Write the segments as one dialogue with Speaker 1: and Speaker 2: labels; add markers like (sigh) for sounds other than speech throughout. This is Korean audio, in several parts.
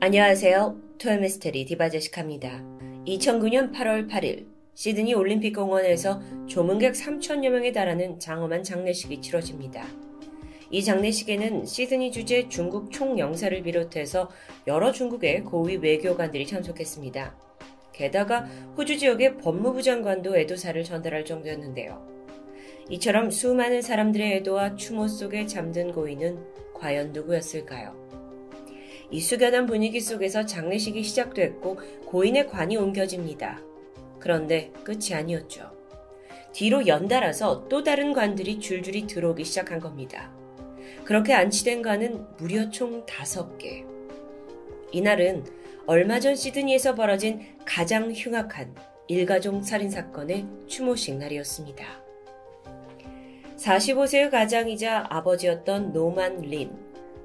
Speaker 1: 안녕하세요. 토요미스테리 디바제식합니다. 2009년 8월 8일 시드니 올림픽 공원에서 조문객 3천여 명에 달하는 장엄한 장례식이 치러집니다. 이 장례식에는 시드니 주재 중국 총영사를 비롯해서 여러 중국의 고위 외교관들이 참석했습니다. 게다가 호주 지역의 법무부 장관도 애도사를 전달할 정도였는데요. 이처럼 수많은 사람들의 애도와 추모 속에 잠든 고인은 과연 누구였을까요? 이 숙연한 분위기 속에서 장례식이 시작됐고 고인의 관이 옮겨집니다. 그런데 끝이 아니었죠. 뒤로 연달아서 또 다른 관들이 줄줄이 들어오기 시작한 겁니다. 그렇게 안치된 관은 무려 총 다섯 개. 이날은 얼마 전 시드니에서 벌어진 가장 흉악한 일가족 살인 사건의 추모식 날이었습니다. 45세의 가장이자 아버지였던 노만 린.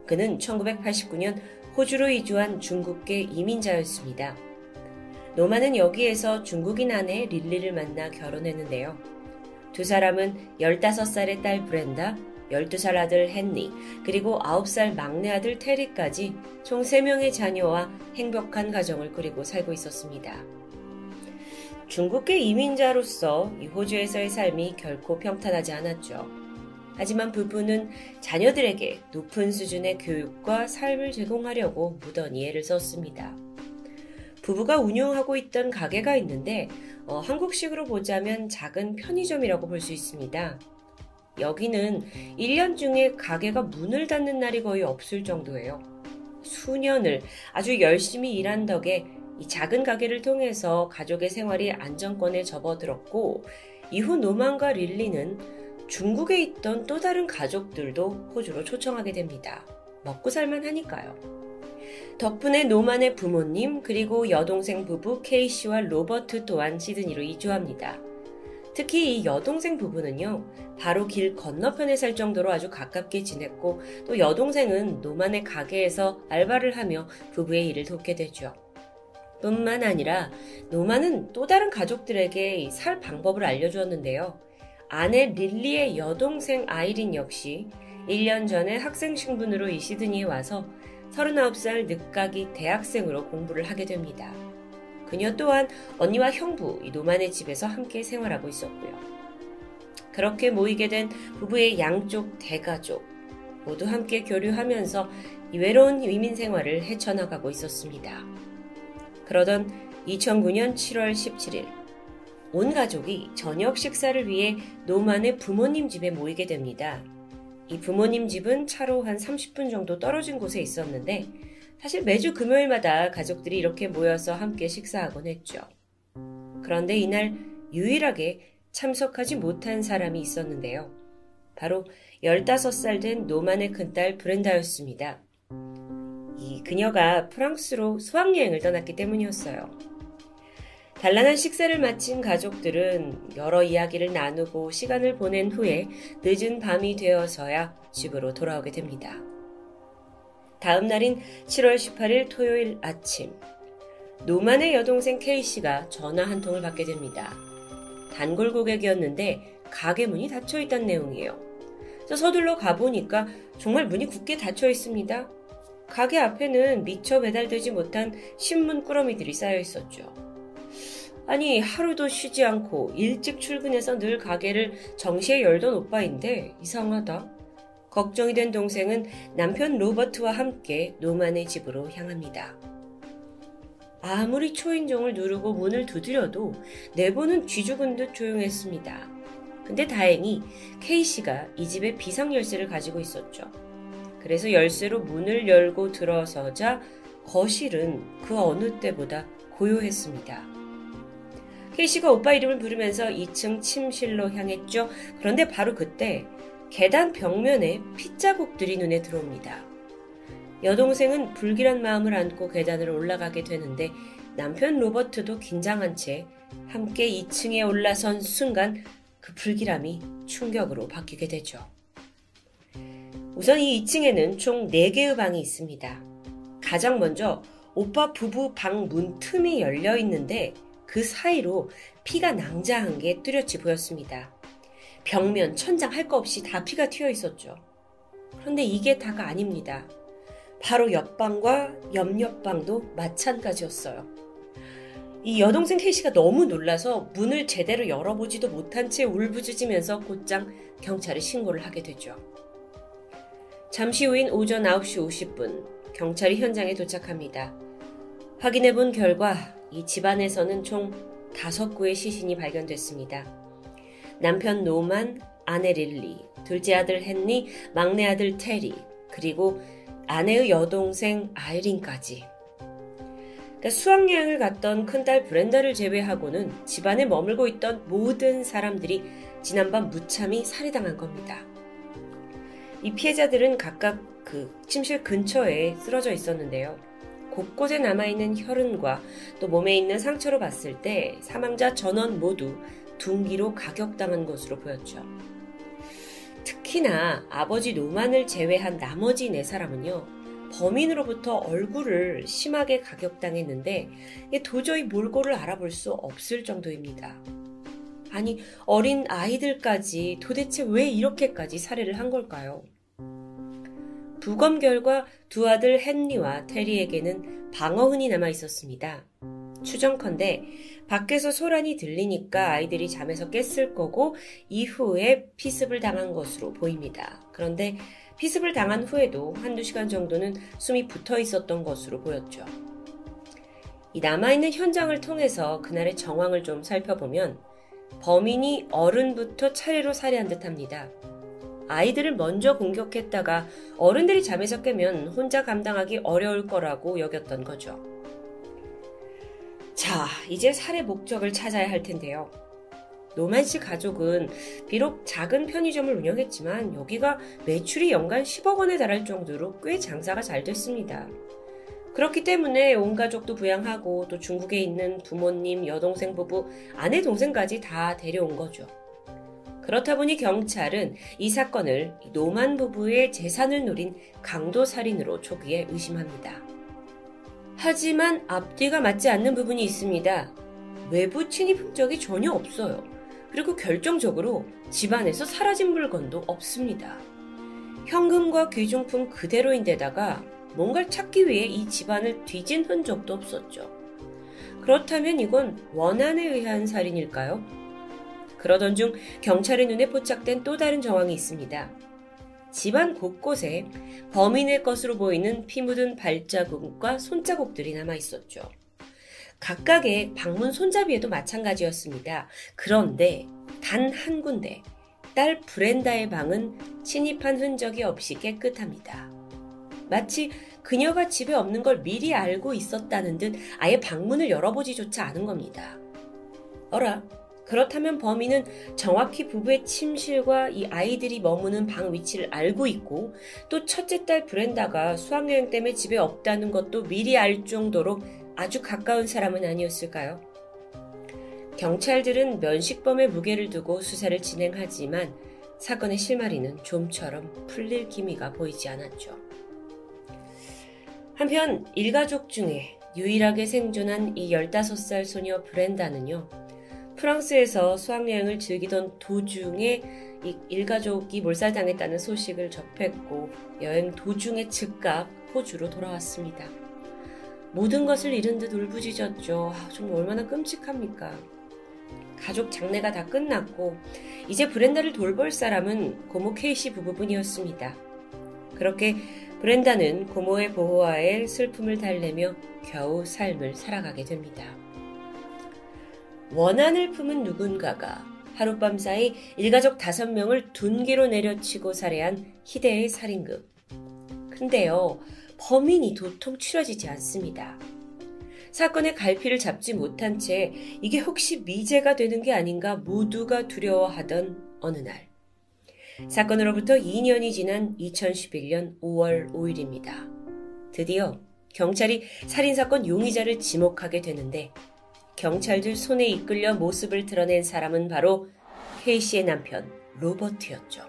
Speaker 1: 그는 1989년 호주로 이주한 중국계 이민자였습니다. 노만은 여기에서 중국인 아내 릴리를 만나 결혼했는데요. 두 사람은 15살의 딸 브렌다, 12살 아들 헨리, 그리고 9살 막내 아들 테리까지 총 3명의 자녀와 행복한 가정을 꾸리고 살고 있었습니다. 중국계 이민자로서 이 호주에서의 삶이 결코 평탄하지 않았죠. 하지만 부부는 자녀들에게 높은 수준의 교육과 삶을 제공하려고 무던히 애를 썼습니다. 부부가 운영하고 있던 가게가 있는데 어, 한국식으로 보자면 작은 편의점이라고 볼 수 있습니다. 여기는 1년 중에 가게가 문을 닫는 날이 거의 없을 정도예요. 수년을 아주 열심히 일한 덕에 이 작은 가게를 통해서 가족의 생활이 안정권에 접어들었고 이후 노만과 릴리는 중국에 있던 또 다른 가족들도 호주로 초청하게 됩니다. 먹고 살만 하니까요. 덕분에 노만의 부모님 그리고 여동생 부부 케이 씨와 로버트 또한 시드니로 이주합니다. 특히 이 여동생 부부는요, 바로 길 건너편에 살 정도로 아주 가깝게 지냈고, 또 여동생은 노만의 가게에서 알바를 하며 부부의 일을 돕게 되죠. 뿐만 아니라 노만은 또 다른 가족들에게 살 방법을 알려주었는데요. 아내 릴리의 여동생 아이린 역시 1년 전에 학생 신분으로 이 시드니에 와서 39살 늦가기 대학생으로 공부를 하게 됩니다. 그녀 또한 언니와 형부 이 노만의 집에서 함께 생활하고 있었고요. 그렇게 모이게 된 부부의 양쪽 대가족 모두 함께 교류하면서 이 외로운 위민 생활을 헤쳐나가고 있었습니다. 그러던 2009년 7월 17일 온 가족이 저녁 식사를 위해 노만의 부모님 집에 모이게 됩니다. 이 부모님 집은 차로 한 30분 정도 떨어진 곳에 있었는데 사실 매주 금요일마다 가족들이 이렇게 모여서 함께 식사하곤 했죠. 그런데 이날 유일하게 참석하지 못한 사람이 있었는데요. 바로 15살 된 노만의 큰딸 브렌다였습니다. 이 그녀가 프랑스로 수학여행을 떠났기 때문이었어요. 단란한 식사를 마친 가족들은 여러 이야기를 나누고 시간을 보낸 후에 늦은 밤이 되어서야 집으로 돌아오게 됩니다. 다음 날인 7월 18일 토요일 아침, 노만의 여동생 K씨가 전화 한 통을 받게 됩니다. 단골 고객이었는데 가게 문이 닫혀 있다는 내용이에요. 그래서 서둘러 가보니까 정말 문이 굳게 닫혀 있습니다. 가게 앞에는 미처 배달되지 못한 신문 꾸러미들이 쌓여 있었죠. 아니, 하루도 쉬지 않고 일찍 출근해서 늘 가게를 정시에 열던 오빠인데 이상하다. 걱정이 된 동생은 남편 로버트와 함께 노만의 집으로 향합니다. 아무리 초인종을 누르고 문을 두드려도 내부는 쥐죽은 듯 조용했습니다. 근데 다행히 K씨가 이 집에 비상열쇠를 가지고 있었죠. 그래서 열쇠로 문을 열고 들어서자 거실은 그 어느 때보다 고요했습니다. K씨가 오빠 이름을 부르면서 2층 침실로 향했죠. 그런데 바로 그때 계단 벽면에 핏자국들이 눈에 들어옵니다. 여동생은 불길한 마음을 안고 계단을 올라가게 되는데 남편 로버트도 긴장한 채 함께 2층에 올라선 순간 그 불길함이 충격으로 바뀌게 되죠. 우선 이 2층에는 총 4개의 방이 있습니다. 가장 먼저 오빠 부부 방 문 틈이 열려 있는데 그 사이로 피가 낭자한 게 뚜렷이 보였습니다. 벽면, 천장 할거 없이 다 피가 튀어 있었죠. 그런데 이게 다가 아닙니다. 바로 옆방과 옆옆방도 마찬가지였어요. 이 여동생 케이씨가 너무 놀라서 문을 제대로 열어보지도 못한 채 울부짖으면서 곧장 경찰에 신고를 하게 되죠. 잠시 후인 오전 9시 50분 경찰이 현장에 도착합니다. 확인해 본 결과 이 집안에서는 총 5구의 시신이 발견됐습니다. 남편 노만, 아내 릴리, 둘째 아들 헨리, 막내 아들 테리, 그리고 아내의 여동생 아이린까지 그러니까 수학여행을 갔던 큰딸 브렌다를 제외하고는 집안에 머물고 있던 모든 사람들이 지난밤 무참히 살해당한 겁니다. 이 피해자들은 각각 그 침실 근처에 쓰러져 있었는데요. 곳곳에 남아있는 혈흔과 또 몸에 있는 상처로 봤을 때 사망자 전원 모두 둔기로 가격당한 것으로 보였죠. 특히나 아버지 노만을 제외한 나머지 네 사람은요, 범인으로부터 얼굴을 심하게 가격당했는데 도저히 몰골을 알아볼 수 없을 정도입니다. 아니, 어린 아이들까지 도대체 왜 이렇게까지 살해를 한 걸까요? 부검 결과 두 아들 헨리와 테리에게는 방어흔이 남아 있었습니다. 추정컨대 밖에서 소란이 들리니까 아이들이 잠에서 깼을 거고 이후에 피습을 당한 것으로 보입니다. 그런데 피습을 당한 후에도 한두 시간 정도는 숨이 붙어 있었던 것으로 보였죠. 이 남아있는 현장을 통해서 그날의 정황을 좀 살펴보면 범인이 어른부터 차례로 살해한 듯 합니다. 아이들을 먼저 공격했다가 어른들이 잠에서 깨면 혼자 감당하기 어려울 거라고 여겼던 거죠. 자, 이제 살해 목적을 찾아야 할 텐데요. 노만 씨 가족은 비록 작은 편의점을 운영했지만 여기가 매출이 연간 10억 원에 달할 정도로 꽤 장사가 잘 됐습니다. 그렇기 때문에 온 가족도 부양하고 또 중국에 있는 부모님, 여동생 부부, 아내 동생까지 다 데려온 거죠. 그렇다 보니 경찰은 이 사건을 노만 부부의 재산을 노린 강도 살인으로 초기에 의심합니다. 하지만 앞뒤가 맞지 않는 부분이 있습니다. 외부 침입 흔적이 전혀 없어요. 그리고 결정적으로 집안에서 사라진 물건도 없습니다. 현금과 귀중품 그대로인데다가 뭔가를 찾기 위해 이 집안을 뒤진 흔적도 없었죠. 그렇다면 이건 원한에 의한 살인일까요? 그러던 중 경찰의 눈에 포착된 또 다른 정황이 있습니다. 집안 곳곳에 범인의 것으로 보이는 피 묻은 발자국과 손자국들이 남아 있었죠. 각각의 방문 손잡이에도 마찬가지였습니다. 그런데 단 한 군데 딸 브렌다의 방은 침입한 흔적이 없이 깨끗합니다. 마치 그녀가 집에 없는 걸 미리 알고 있었다는 듯 아예 방문을 열어보지조차 않은 겁니다. 어라, 그렇다면 범인은 정확히 부부의 침실과 이 아이들이 머무는 방 위치를 알고 있고 또 첫째 딸 브렌다가 수학여행 때문에 집에 없다는 것도 미리 알 정도로 아주 가까운 사람은 아니었을까요? 경찰들은 면식범의 무게를 두고 수사를 진행하지만 사건의 실마리는 좀처럼 풀릴 기미가 보이지 않았죠. 한편 일가족 중에 유일하게 생존한 이 15살 소녀 브렌다는요, 프랑스에서 수학여행을 즐기던 도중에 이 일가족이 몰살당했다는 소식을 접했고 여행 도중에 즉각 호주로 돌아왔습니다. 모든 것을 잃은 듯 울부짖었죠. 아, 좀 얼마나 끔찍합니까? 가족 장례가 다 끝났고 이제 브렌다를 돌볼 사람은 고모 케이시 부부분이었습니다. 그렇게 브렌다는 고모의 보호하에 슬픔을 달래며 겨우 삶을 살아가게 됩니다. 원한을 품은 누군가가 하룻밤 사이 일가족 다섯 명을 둔기로 내려치고 살해한 희대의 살인극. 근데요, 범인이 도통 추려지지 않습니다. 사건의 갈피를 잡지 못한 채 이게 혹시 미제가 되는 게 아닌가 모두가 두려워하던 어느 날. 사건으로부터 2년이 지난 2011년 5월 5일입니다. 드디어 경찰이 살인사건 용의자를 지목하게 되는데 경찰들 손에 이끌려 모습을 드러낸 사람은 바로 케이시의 남편 로버트였죠.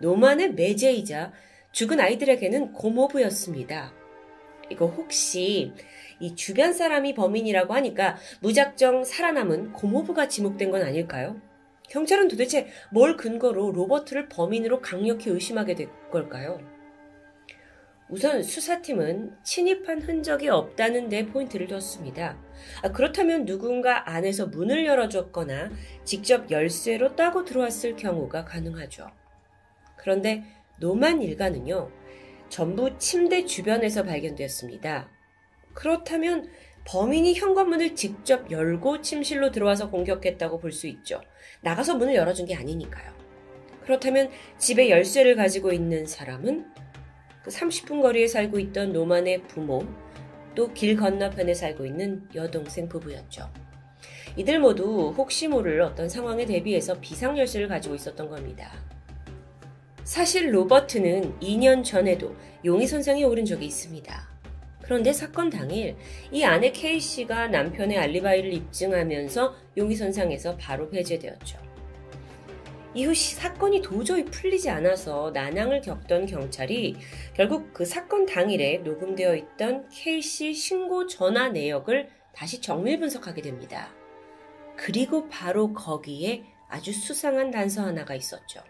Speaker 1: 노만의 매제이자 죽은 아이들에게는 고모부였습니다. 이거 혹시 이 주변 사람이 범인이라고 하니까 무작정 살아남은 고모부가 지목된 건 아닐까요? 경찰은 도대체 뭘 근거로 로버트를 범인으로 강력히 의심하게 된 걸까요? 우선 수사팀은 침입한 흔적이 없다는 데 포인트를 뒀습니다. 아, 그렇다면 누군가 안에서 문을 열어줬거나 직접 열쇠로 따고 들어왔을 경우가 가능하죠. 그런데 노만 일가는요, 전부 침대 주변에서 발견되었습니다. 그렇다면 범인이 현관문을 직접 열고 침실로 들어와서 공격했다고 볼 수 있죠. 나가서 문을 열어준 게 아니니까요. 그렇다면 집에 열쇠를 가지고 있는 사람은 그 30분 거리에 살고 있던 노만의 부모, 또 길 건너편에 살고 있는 여동생 부부였죠. 이들 모두 혹시 모를 어떤 상황에 대비해서 비상열쇠를 가지고 있었던 겁니다. 사실 로버트는 2년 전에도 용의선상에 오른 적이 있습니다. 그런데 사건 당일 이 아내 케이 씨가 남편의 알리바이를 입증하면서 용의선상에서 바로 배제되었죠. 이후 사건이 도저히 풀리지 않아서 난항을 겪던 경찰이 결국 그 사건 당일에 녹음되어 있던 K씨 신고 전화 내역을 다시 정밀 분석하게 됩니다. 그리고 바로 거기에 아주 수상한 단서 하나가 있었죠.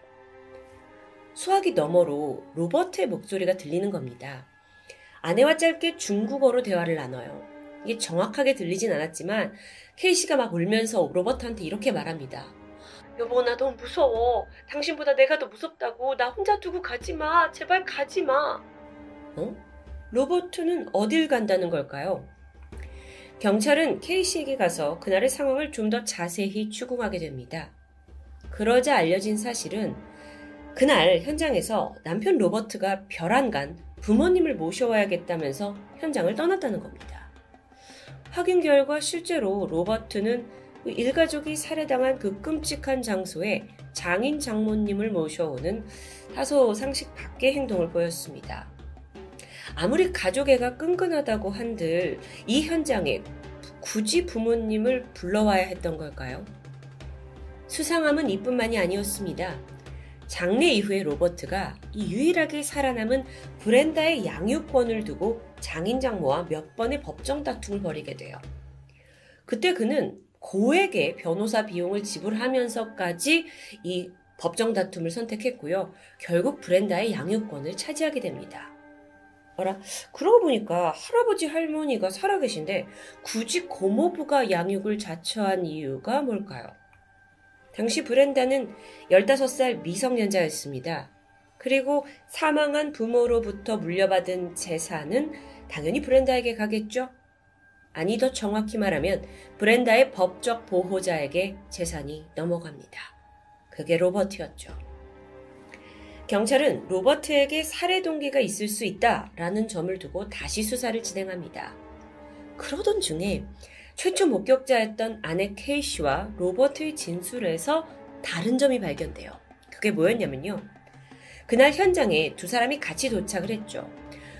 Speaker 1: 수화기 너머로 로버트의 목소리가 들리는 겁니다. 아내와 짧게 중국어로 대화를 나눠요. 이게 정확하게 들리진 않았지만 케이씨가 막 울면서 로버트한테 이렇게 말합니다. 여보 나 너무 무서워. 당신보다 내가 더 무섭다고. 나 혼자 두고 가지 마. 제발 가지 마. 어? 로버트는 어딜 간다는 걸까요? 경찰은 케이씨에게 가서 그날의 상황을 좀 더 자세히 추궁하게 됩니다. 그러자 알려진 사실은 그날 현장에서 남편 로버트가 별안간 부모님을 모셔와야겠다면서 현장을 떠났다는 겁니다. 확인 결과 실제로 로버트는 그 일가족이 살해당한 그 끔찍한 장소에 장인 장모님을 모셔오는 다소 상식 밖의 행동을 보였습니다. 아무리 가족애가 끈끈하다고 한들 이 현장에 굳이 부모님을 불러와야 했던 걸까요? 수상함은 이뿐만이 아니었습니다. 장례 이후에 로버트가 이 유일하게 살아남은 브렌다의 양육권을 두고 장인 장모와 몇 번의 법정 다툼을 벌이게 돼요. 그때 그는 고액의 변호사 비용을 지불하면서까지 이 법정 다툼을 선택했고요. 결국 브렌다의 양육권을 차지하게 됩니다. 어라, 그러고 보니까 할아버지 할머니가 살아계신데 굳이 고모부가 양육을 자처한 이유가 뭘까요? 당시 브렌다는 15살 미성년자였습니다. 그리고 사망한 부모로부터 물려받은 재산은 당연히 브렌다에게 가겠죠? 아니 더 정확히 말하면 브렌다의 법적 보호자에게 재산이 넘어갑니다. 그게 로버트였죠. 경찰은 로버트에게 살해 동기가 있을 수 있다라는 점을 두고 다시 수사를 진행합니다. 그러던 중에 최초 목격자였던 아내 케이씨와 로버트의 진술에서 다른 점이 발견돼요. 그게 뭐였냐면요. 그날 현장에 두 사람이 같이 도착을 했죠.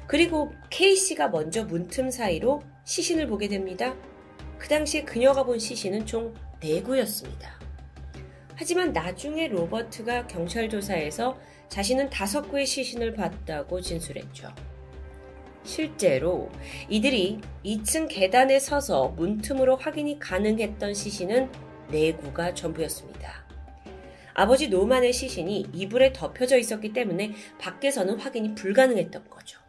Speaker 1: 그리고 케이씨가 먼저 문틈 사이로 시신을 보게 됩니다. 그 당시에 그녀가 본 시신은 총 4구였습니다. 하지만 나중에 로버트가 경찰 조사에서 자신은 다섯 구의 시신을 봤다고 진술했죠. 실제로 이들이 2층 계단에 서서 문틈으로 확인이 가능했던 시신은 4구가 전부였습니다. 아버지 노만의 시신이 이불에 덮여져 있었기 때문에 밖에서는 확인이 불가능했던 거죠.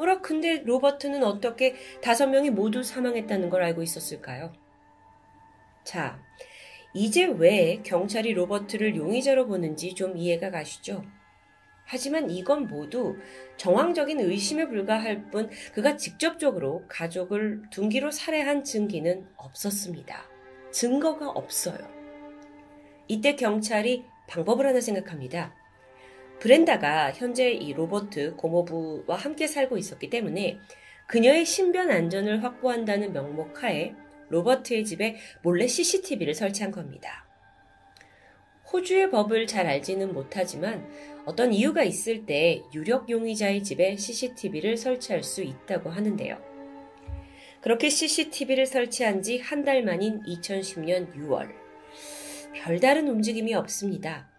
Speaker 1: 어라, 근데 로버트는 어떻게 다섯 명이 모두 사망했다는 걸 알고 있었을까요? 자, 이제 왜 경찰이 로버트를 용의자로 보는지 좀 이해가 가시죠? 하지만 이건 모두 정황적인 의심에 불과할 뿐 그가 직접적으로 가족을 둔기로 살해한 증기는 없었습니다. 증거가 없어요. 이때 경찰이 방법을 하나 생각합니다. 브렌다가 현재 이 로버트 고모부와 함께 살고 있었기 때문에 그녀의 신변 안전을 확보한다는 명목 하에 로버트의 집에 몰래 CCTV를 설치한 겁니다. 호주의 법을 잘 알지는 못하지만 어떤 이유가 있을 때 유력 용의자의 집에 CCTV를 설치할 수 있다고 하는데요. 그렇게 CCTV를 설치한 지 한 달 만인 2010년 6월. 별다른 움직임이 없습니다.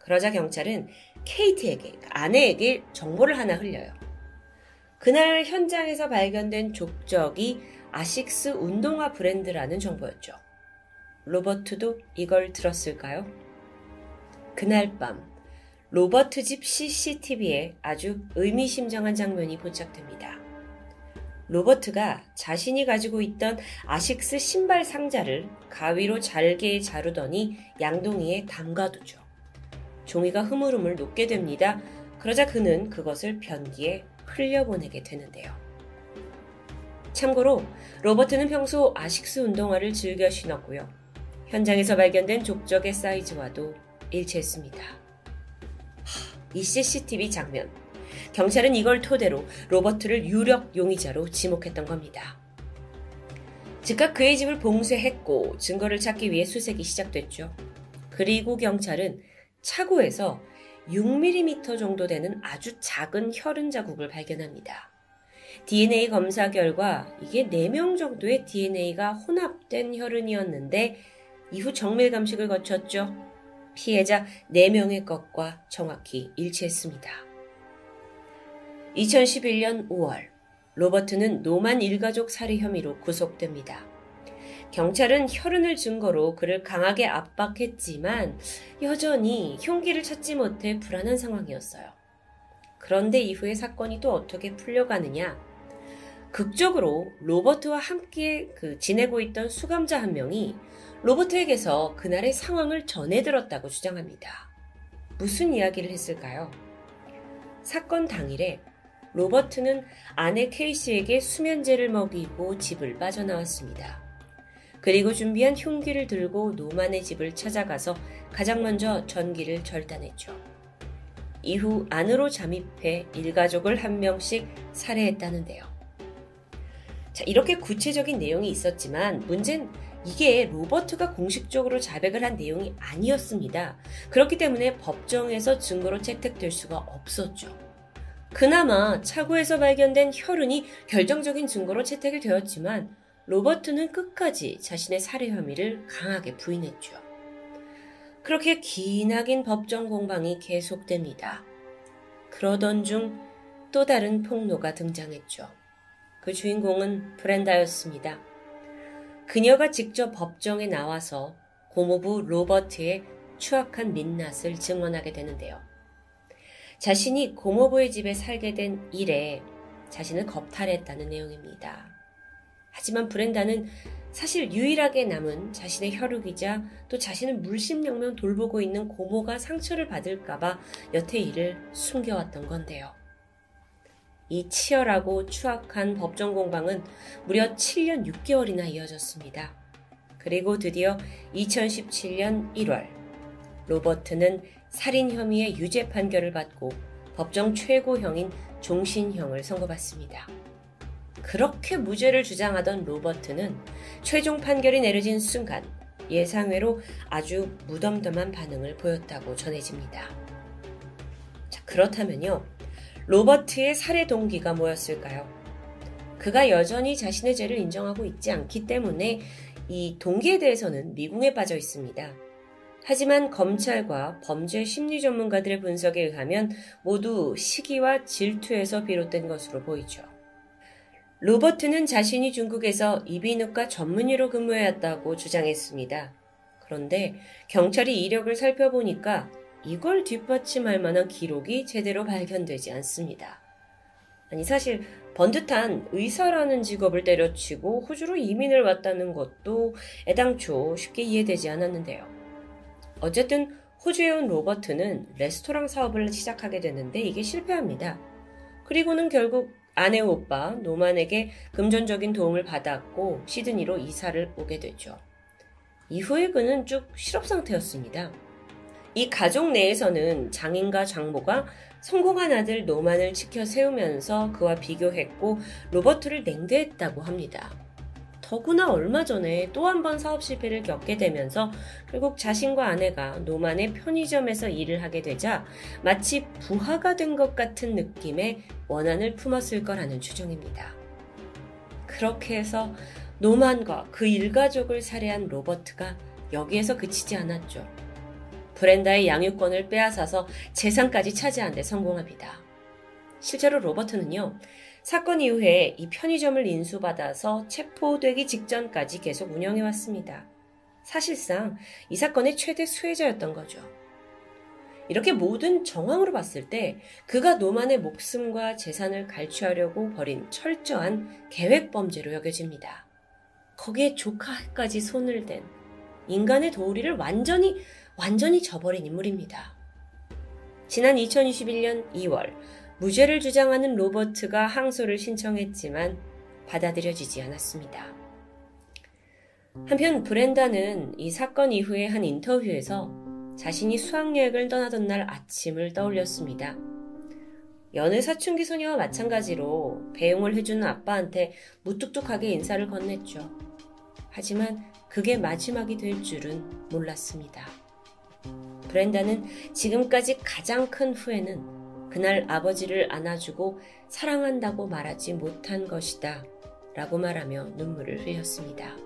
Speaker 1: 그러자 경찰은 케이트에게, 아내에게 정보를 하나 흘려요. 그날 현장에서 발견된 족적이 아식스 운동화 브랜드라는 정보였죠. 로버트도 이걸 들었을까요? 그날 밤, 로버트 집 CCTV에 아주 의미심장한 장면이 포착됩니다. 로버트가 자신이 가지고 있던 아식스 신발 상자를 가위로 잘게 자르더니 양동이에 담가두죠. 종이가 흐물흐물 녹게 됩니다. 그러자 그는 그것을 변기에 흘려보내게 되는데요. 참고로 로버트는 평소 아식스 운동화를 즐겨 신었고요. 현장에서 발견된 족적의 사이즈와도 일치했습니다. 이 CCTV 장면. 경찰은 이걸 토대로 로버트를 유력 용의자로 지목했던 겁니다. 즉각 그의 집을 봉쇄했고 증거를 찾기 위해 수색이 시작됐죠. 그리고 경찰은 차고에서 6mm 정도 되는 아주 작은 혈흔 자국을 발견합니다. DNA 검사 결과 이게 4명 정도의 DNA가 혼합된 혈흔이었는데 이후 정밀 감식을 거쳤죠. 피해자 4명의 것과 정확히 일치했습니다. 2011년 5월, 로버트는 노만 일가족 살해 혐의로 구속됩니다. 경찰은 혈흔을 증거로 그를 강하게 압박했지만 여전히 흉기를 찾지 못해 불안한 상황이었어요. 그런데 이후에 사건이 또 어떻게 풀려가느냐? 극적으로 로버트와 함께 그 지내고 있던 수감자 한 명이 로버트에게서 그날의 상황을 전해 들었다고 주장합니다. 무슨 이야기를 했을까요? 사건 당일에 로버트는 아내 케이시에게 수면제를 먹이고 집을 빠져나왔습니다. 그리고 준비한 흉기를 들고 노만의 집을 찾아가서 가장 먼저 전기를 절단했죠. 이후 안으로 잠입해 일가족을 한 명씩 살해했다는데요. 자, 이렇게 구체적인 내용이 있었지만 문제는 이게 로버트가 공식적으로 자백을 한 내용이 아니었습니다. 그렇기 때문에 법정에서 증거로 채택될 수가 없었죠. 그나마 차고에서 발견된 혈흔이 결정적인 증거로 채택이 되었지만 로버트는 끝까지 자신의 살해 혐의를 강하게 부인했죠. 그렇게 기나긴 법정 공방이 계속됩니다. 그러던 중 또 다른 폭로가 등장했죠. 그 주인공은 브렌다였습니다. 그녀가 직접 법정에 나와서 고모부 로버트의 추악한 민낯을 증언하게 되는데요. 자신이 고모부의 집에 살게 된 일에 자신을 겁탈했다는 내용입니다. 하지만 브렌다는 사실 유일하게 남은 자신의 혈육이자 또 자신을 물심양면 돌보고 있는 고모가 상처를 받을까봐 여태 이를 숨겨왔던 건데요. 이 치열하고 추악한 법정 공방은 무려 7년 6개월이나 이어졌습니다. 그리고 드디어 2017년 1월, 로버트는 살인 혐의의 유죄 판결을 받고 법정 최고형인 종신형을 선고받습니다. 그렇게 무죄를 주장하던 로버트는 최종 판결이 내려진 순간 예상외로 아주 무덤덤한 반응을 보였다고 전해집니다. 자, 그렇다면요. 로버트의 살해 동기가 뭐였을까요? 그가 여전히 자신의 죄를 인정하고 있지 않기 때문에 이 동기에 대해서는 미궁에 빠져 있습니다. 하지만 검찰과 범죄 심리 전문가들의 분석에 의하면 모두 시기와 질투에서 비롯된 것으로 보이죠. 로버트는 자신이 중국에서 이비인후과 전문의로 근무해왔다고 주장했습니다. 그런데 경찰이 이력을 살펴보니까 이걸 뒷받침할 만한 기록이 제대로 발견되지 않습니다. 아니, 사실 번듯한 의사라는 직업을 때려치고 호주로 이민을 왔다는 것도 애당초 쉽게 이해되지 않았는데요. 어쨌든 호주에 온 로버트는 레스토랑 사업을 시작하게 되는데 이게 실패합니다. 그리고는 결국 아내 오빠 노만에게 금전적인 도움을 받았고 시드니로 이사를 오게 되죠. 이후에 그는 쭉 실업 상태였습니다. 이 가족 내에서는 장인과 장모가 성공한 아들 노만을 지켜 세우면서 그와 비교했고 로버트를 냉대했다고 합니다. 더구나 얼마 전에 또 한 번 사업 실패를 겪게 되면서 결국 자신과 아내가 노만의 편의점에서 일을 하게 되자 마치 부하가 된 것 같은 느낌의 원한을 품었을 거라는 추정입니다. 그렇게 해서 노만과 그 일가족을 살해한 로버트가 여기에서 그치지 않았죠. 브렌다의 양육권을 빼앗아서 재산까지 차지한 데 성공합니다. 실제로 로버트는요, 사건 이후에 이 편의점을 인수받아서 체포되기 직전까지 계속 운영해 왔습니다. 사실상 이 사건의 최대 수혜자였던 거죠. 이렇게 모든 정황으로 봤을 때 그가 노만의 목숨과 재산을 갈취하려고 벌인 철저한 계획 범죄로 여겨집니다. 거기에 조카까지 손을 댄 인간의 도리를 완전히 완전히 저버린 인물입니다. 지난 2021년 2월 무죄를 주장하는 로버트가 항소를 신청했지만 받아들여지지 않았습니다. 한편 브렌다는 이 사건 이후에 한 인터뷰에서 자신이 수학여행을 떠나던 날 아침을 떠올렸습니다. 여느 사춘기 소녀와 마찬가지로 배웅을 해주는 아빠한테 무뚝뚝하게 인사를 건넸죠. 하지만 그게 마지막이 될 줄은 몰랐습니다. 브렌다는 지금까지 가장 큰 후회는 그날 아버지를 안아주고 사랑한다고 말하지 못한 것이다. 라고 말하며 눈물을 흘렸습니다.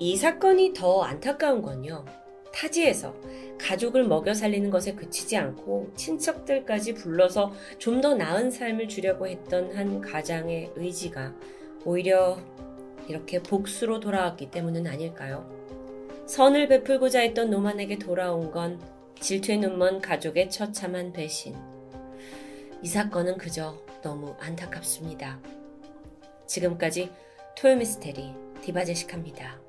Speaker 1: 이 사건이 더 안타까운 건요. 타지에서 가족을 먹여 살리는 것에 그치지 않고 친척들까지 불러서 좀 더 나은 삶을 주려고 했던 한 가장의 의지가 오히려 이렇게 복수로 돌아왔기 때문은 아닐까요? 선을 베풀고자 했던 노만에게 돌아온 건 질투의 눈먼 가족의 처참한 배신. 이 사건은 그저 너무 안타깝습니다. 지금까지 토요미스테리 디바제식합니다.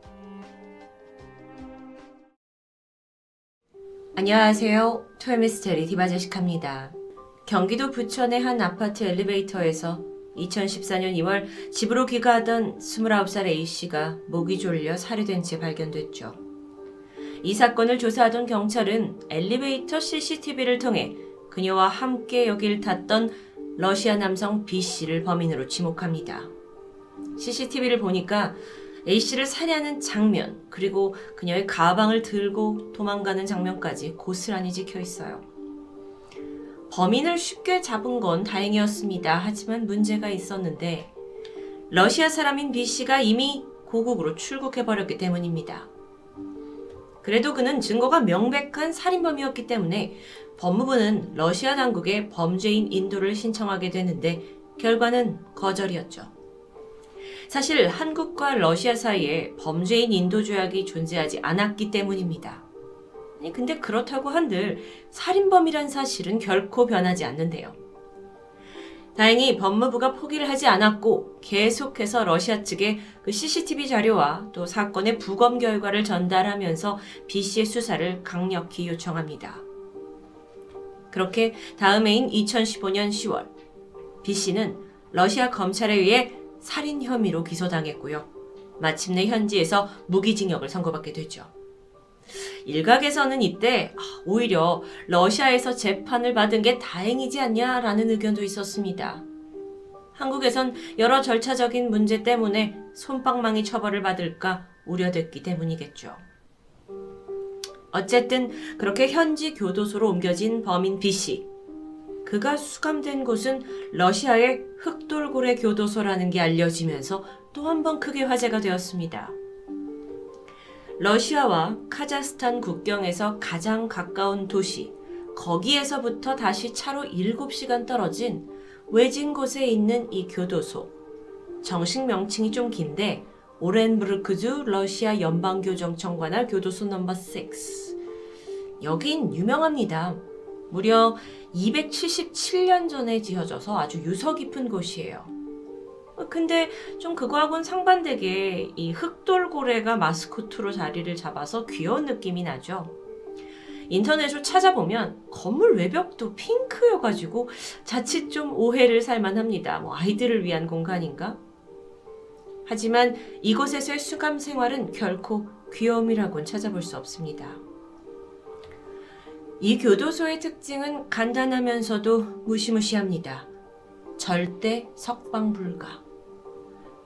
Speaker 1: 안녕하세요. 토요미스테리 디바제식합니다. 경기도 부천의 한 아파트 엘리베이터에서 2014년 2월 집으로 귀가하던 29살 A씨가 목이 졸려 살해된 채 발견됐죠. 이 사건을 조사하던 경찰은 엘리베이터 CCTV를 통해 그녀와 함께 여길 탔던 러시아 남성 B씨를 범인으로 지목합니다. CCTV를 보니까 A씨를 살해하는 장면, 그리고 그녀의 가방을 들고 도망가는 장면까지 고스란히 찍혀 있어요. 범인을 쉽게 잡은 건 다행이었습니다. 하지만 문제가 있었는데, 러시아 사람인 B씨가 이미 고국으로 출국해버렸기 때문입니다. 그래도 그는 증거가 명백한 살인범이었기 때문에 법무부는 러시아 당국에 범죄인 인도를 신청하게 되는데 결과는 거절이었죠. 사실 한국과 러시아 사이에 범죄인 인도 조약이 존재하지 않았기 때문입니다. 근데 그렇다고 한들 살인범이란 사실은 결코 변하지 않는데요. 다행히 법무부가 포기를 하지 않았고 계속해서 러시아 측에 그 CCTV 자료와 또 사건의 부검 결과를 전달하면서 B 씨의 수사를 강력히 요청합니다. 그렇게 다음 해인 2015년 10월 B 씨는 러시아 검찰에 의해 살인 혐의로 기소당했고요. 마침내 현지에서 무기징역을 선고받게 되죠. 일각에서는 이때 아, 오히려 러시아에서 재판을 받은 게 다행이지 않냐라는 의견도 있었습니다. 한국에선 여러 절차적인 문제 때문에 손방망이 처벌을 받을까 우려됐기 때문이겠죠. 어쨌든 그렇게 현지 교도소로 옮겨진 범인 B씨. 그가 수감된 곳은 러시아의 흑돌고래 교도소라는 게 알려지면서 또 한 번 크게 화제가 되었습니다. 러시아와 카자흐스탄 국경에서 가장 가까운 도시, 거기에서부터 다시 차로 7시간 떨어진 외진 곳에 있는 이 교도소. 정식 명칭이 좀 긴데, 오렌부르크주 러시아 연방교정청 관할 교도소 넘버 6. 여긴 유명합니다. 무려 277년 전에 지어져서 아주 유서 깊은 곳이에요. 근데 좀 그거하고는 상반되게 이 흑돌고래가 마스코트로 자리를 잡아서 귀여운 느낌이 나죠. 인터넷으로 찾아보면 건물 외벽도 핑크여가지고 자칫 좀 오해를 살만합니다. 뭐 아이들을 위한 공간인가? 하지만 이곳에서의 수감 생활은 결코 귀여움이라고는 찾아볼 수 없습니다. 이 교도소의 특징은 간단하면서도 무시무시합니다. 절대 석방 불가.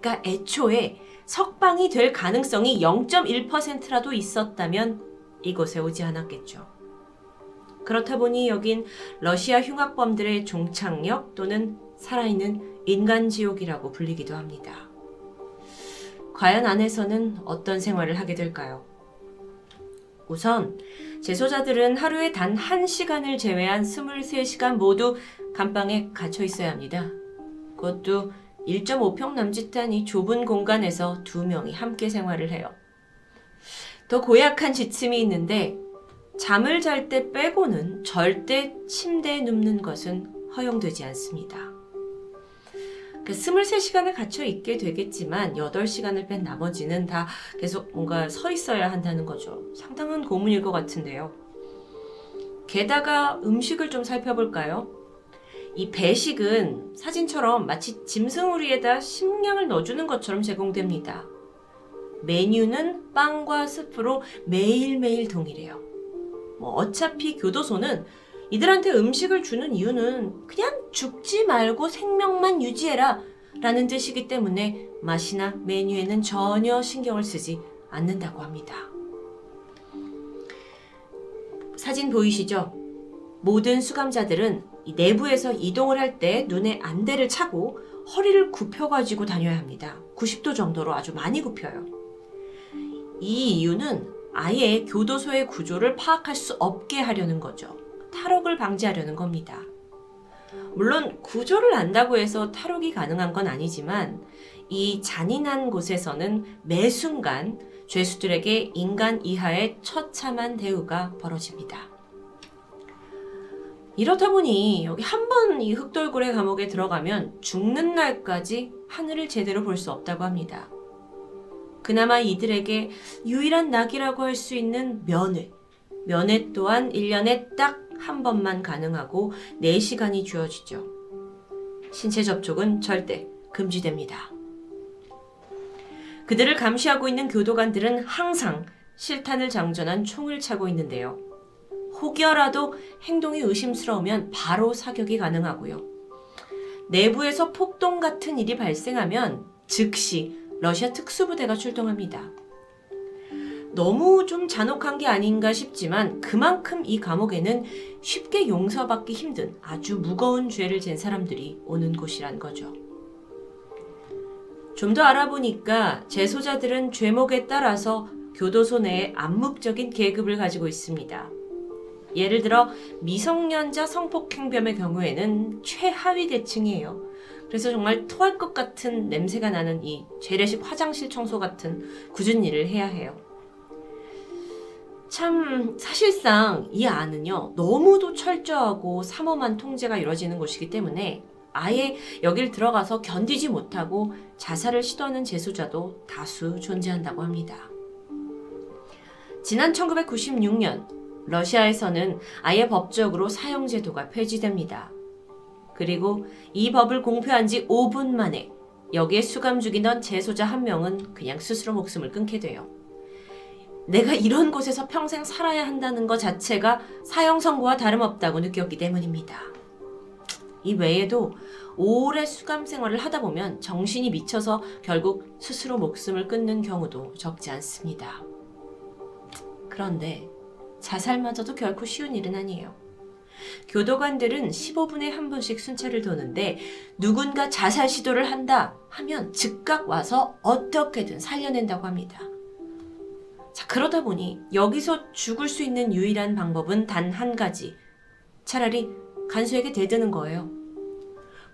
Speaker 1: 그러니까 애초에 석방이 될 가능성이 0.1%라도 있었다면 이곳에 오지 않았겠죠. 그렇다 보니 여긴 러시아 흉악범들의 종착역 또는 살아있는 인간지옥이라고 불리기도 합니다. 과연 안에서는 어떤 생활을 하게 될까요? 우선 재소자들은 하루에 단 1시간을 제외한 23시간 모두 감방에 갇혀 있어야 합니다. 그것도 1.5평 남짓한 이 좁은 공간에서 두 명이 함께 생활을 해요. 더 고약한 지침이 있는데 잠을 잘 때 빼고는 절대 침대에 눕는 것은 허용되지 않습니다. 그 23시간을 갇혀 있게 되겠지만 8시간을 뺀 나머지는 다 계속 뭔가 서 있어야 한다는 거죠. 상당한 고문일 것 같은데요. 게다가 음식을 좀 살펴볼까요? 이 배식은 사진처럼 마치 짐승우리에다 식량을 넣어주는 것처럼 제공됩니다. 메뉴는 빵과 스프로 매일매일 동일해요. 뭐 어차피 교도소는 이들한테 음식을 주는 이유는 그냥 죽지 말고 생명만 유지해라 라는 뜻이기 때문에 맛이나 메뉴에는 전혀 신경을 쓰지 않는다고 합니다. 사진 보이시죠? 모든 수감자들은 내부에서 이동을 할 때 눈에 안대를 차고 허리를 굽혀가지고 다녀야 합니다. 90도 정도로 아주 많이 굽혀요. 이 이유는 아예 교도소의 구조를 파악할 수 없게 하려는 거죠. 탈옥을 방지하려는 겁니다. 물론 구조를 안다고 해서 탈옥이 가능한 건 아니지만 이 잔인한 곳에서는 매 순간 죄수들에게 인간 이하의 처참한 대우가 벌어집니다. 이렇다 보니 여기 한 번 이 흑돌고래 감옥에 들어가면 죽는 날까지 하늘을 제대로 볼 수 없다고 합니다. 그나마 이들에게 유일한 낙이라고 할 수 있는 면회. 면회 또한 1년에 딱 한 번만 가능하고 4시간이 주어지죠. 신체 접촉은 절대 금지됩니다. 그들을 감시하고 있는 교도관들은 항상 실탄을 장전한 총을 차고 있는데요. 혹여라도 행동이 의심스러우면 바로 사격이 가능하고요. 내부에서 폭동 같은 일이 발생하면 즉시 러시아 특수부대가 출동합니다. 너무 좀 잔혹한 게 아닌가 싶지만 그만큼 이 감옥에는 쉽게 용서받기 힘든 아주 무거운 죄를 진 사람들이 오는 곳이란 거죠. 좀 더 알아보니까 재소자들은 죄목에 따라서 교도소 내에 암묵적인 계급을 가지고 있습니다. 예를 들어 미성년자 성폭행범의 경우에는 최하위 계층이에요. 그래서 정말 토할 것 같은 냄새가 나는 이 재래식 화장실 청소 같은 굳은 일을 해야 해요. 참 사실상 이 안은요 너무도 철저하고 삼엄한 통제가 이루어지는 곳이기 때문에 아예 여길 들어가서 견디지 못하고 자살을 시도하는 재수자도 다수 존재한다고 합니다. 지난 1996년 러시아에서는 아예 법적으로 사형제도가 폐지됩니다. 그리고 이 법을 공표한 지 5분 만에 여기에 수감 중이던 재소자 한 명은 그냥 스스로 목숨을 끊게 돼요. 내가 이런 곳에서 평생 살아야 한다는 것 자체가 사형 선고와 다름없다고 느꼈기 때문입니다. 이 외에도 오래 수감 생활을 하다 보면 정신이 미쳐서 결국 스스로 목숨을 끊는 경우도 적지 않습니다. 그런데 자살마저도 결코 쉬운 일은 아니에요. 교도관들은 15분에 한 번씩 순찰을 도는데 누군가 자살 시도를 한다 하면 즉각 와서 어떻게든 살려낸다고 합니다. 자, 그러다 보니 여기서 죽을 수 있는 유일한 방법은 단 한 가지. 차라리 간수에게 대드는 거예요.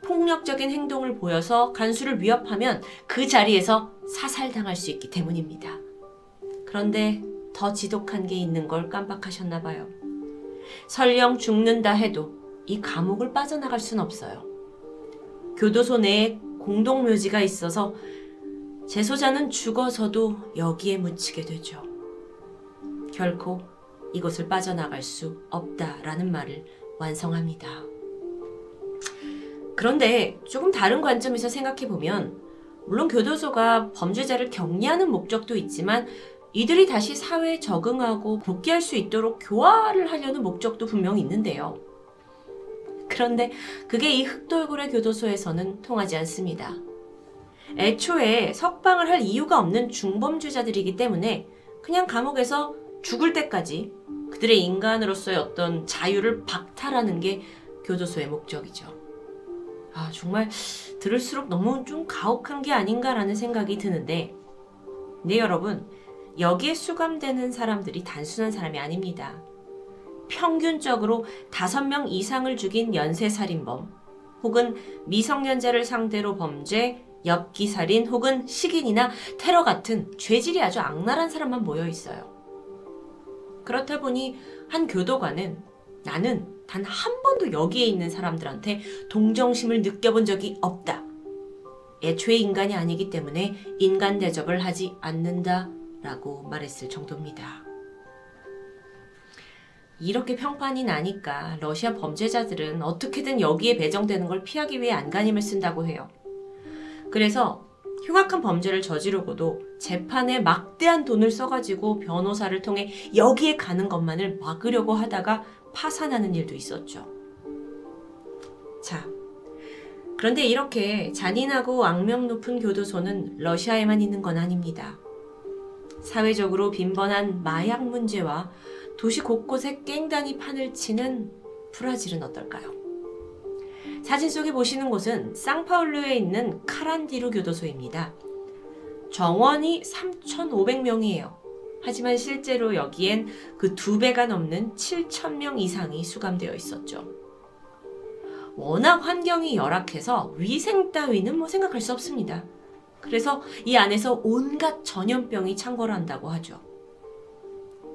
Speaker 1: 폭력적인 행동을 보여서 간수를 위협하면 그 자리에서 사살당할 수 있기 때문입니다. 그런데 더 지독한 게 있는 걸 깜빡하셨나 봐요. 설령 죽는다 해도 이 감옥을 빠져나갈 순 없어요. 교도소 내에 공동묘지가 있어서 재소자는 죽어서도 여기에 묻히게 되죠. 결코 이곳을 빠져나갈 수 없다라는 말을 완성합니다. 그런데 조금 다른 관점에서 생각해 보면, 물론 교도소가 범죄자를 격리하는 목적도 있지만, 이들이 다시 사회에 적응하고 복귀할 수 있도록 교화를 하려는 목적도 분명히 있는데요. 그런데 그게 이 흑돌고래 교도소에서는 통하지 않습니다. 애초에 석방을 할 이유가 없는 중범죄자들이기 때문에 그냥 감옥에서 죽을 때까지 그들의 인간으로서의 어떤 자유를 박탈하는 게 교도소의 목적이죠. 아, 정말 들을수록 너무 좀 가혹한 게 아닌가라는 생각이 드는데, 네, 여러분. 여기에 수감되는 사람들이 단순한 사람이 아닙니다. 평균적으로 5명 이상을 죽인 연쇄살인범, 혹은 미성년자를 상대로 범죄, 엽기살인 혹은 식인이나 테러 같은 죄질이 아주 악랄한 사람만 모여 있어요. 그렇다 보니 한 교도관은 나는 단 한 번도 여기에 있는 사람들한테 동정심을 느껴본 적이 없다. 애초에 인간이 아니기 때문에 인간 대접을 하지 않는다. 라고 말했을 정도입니다. 이렇게 평판이 나니까 러시아 범죄자들은 어떻게든 여기에 배정되는 걸 피하기 위해 안간힘을 쓴다고 해요. 그래서 흉악한 범죄를 저지르고도 재판에 막대한 돈을 써가지고 변호사를 통해 여기에 가는 것만을 막으려고 하다가 파산하는 일도 있었죠. 자, 그런데 이렇게 잔인하고 악명 높은 교도소는 러시아에만 있는 건 아닙니다. 사회적으로 빈번한 마약 문제와 도시 곳곳에 깽단이 판을 치는 브라질은 어떨까요? 사진 속에 보시는 곳은 쌍파울루에 있는 카란디루 교도소입니다. 정원이 3,500명이에요. 하지만 실제로 여기엔 그 두 배가 넘는 7,000명 이상이 수감되어 있었죠. 워낙 환경이 열악해서 위생 따위는 뭐 생각할 수 없습니다. 그래서 이 안에서 온갖 전염병이 창궐한다고 하죠.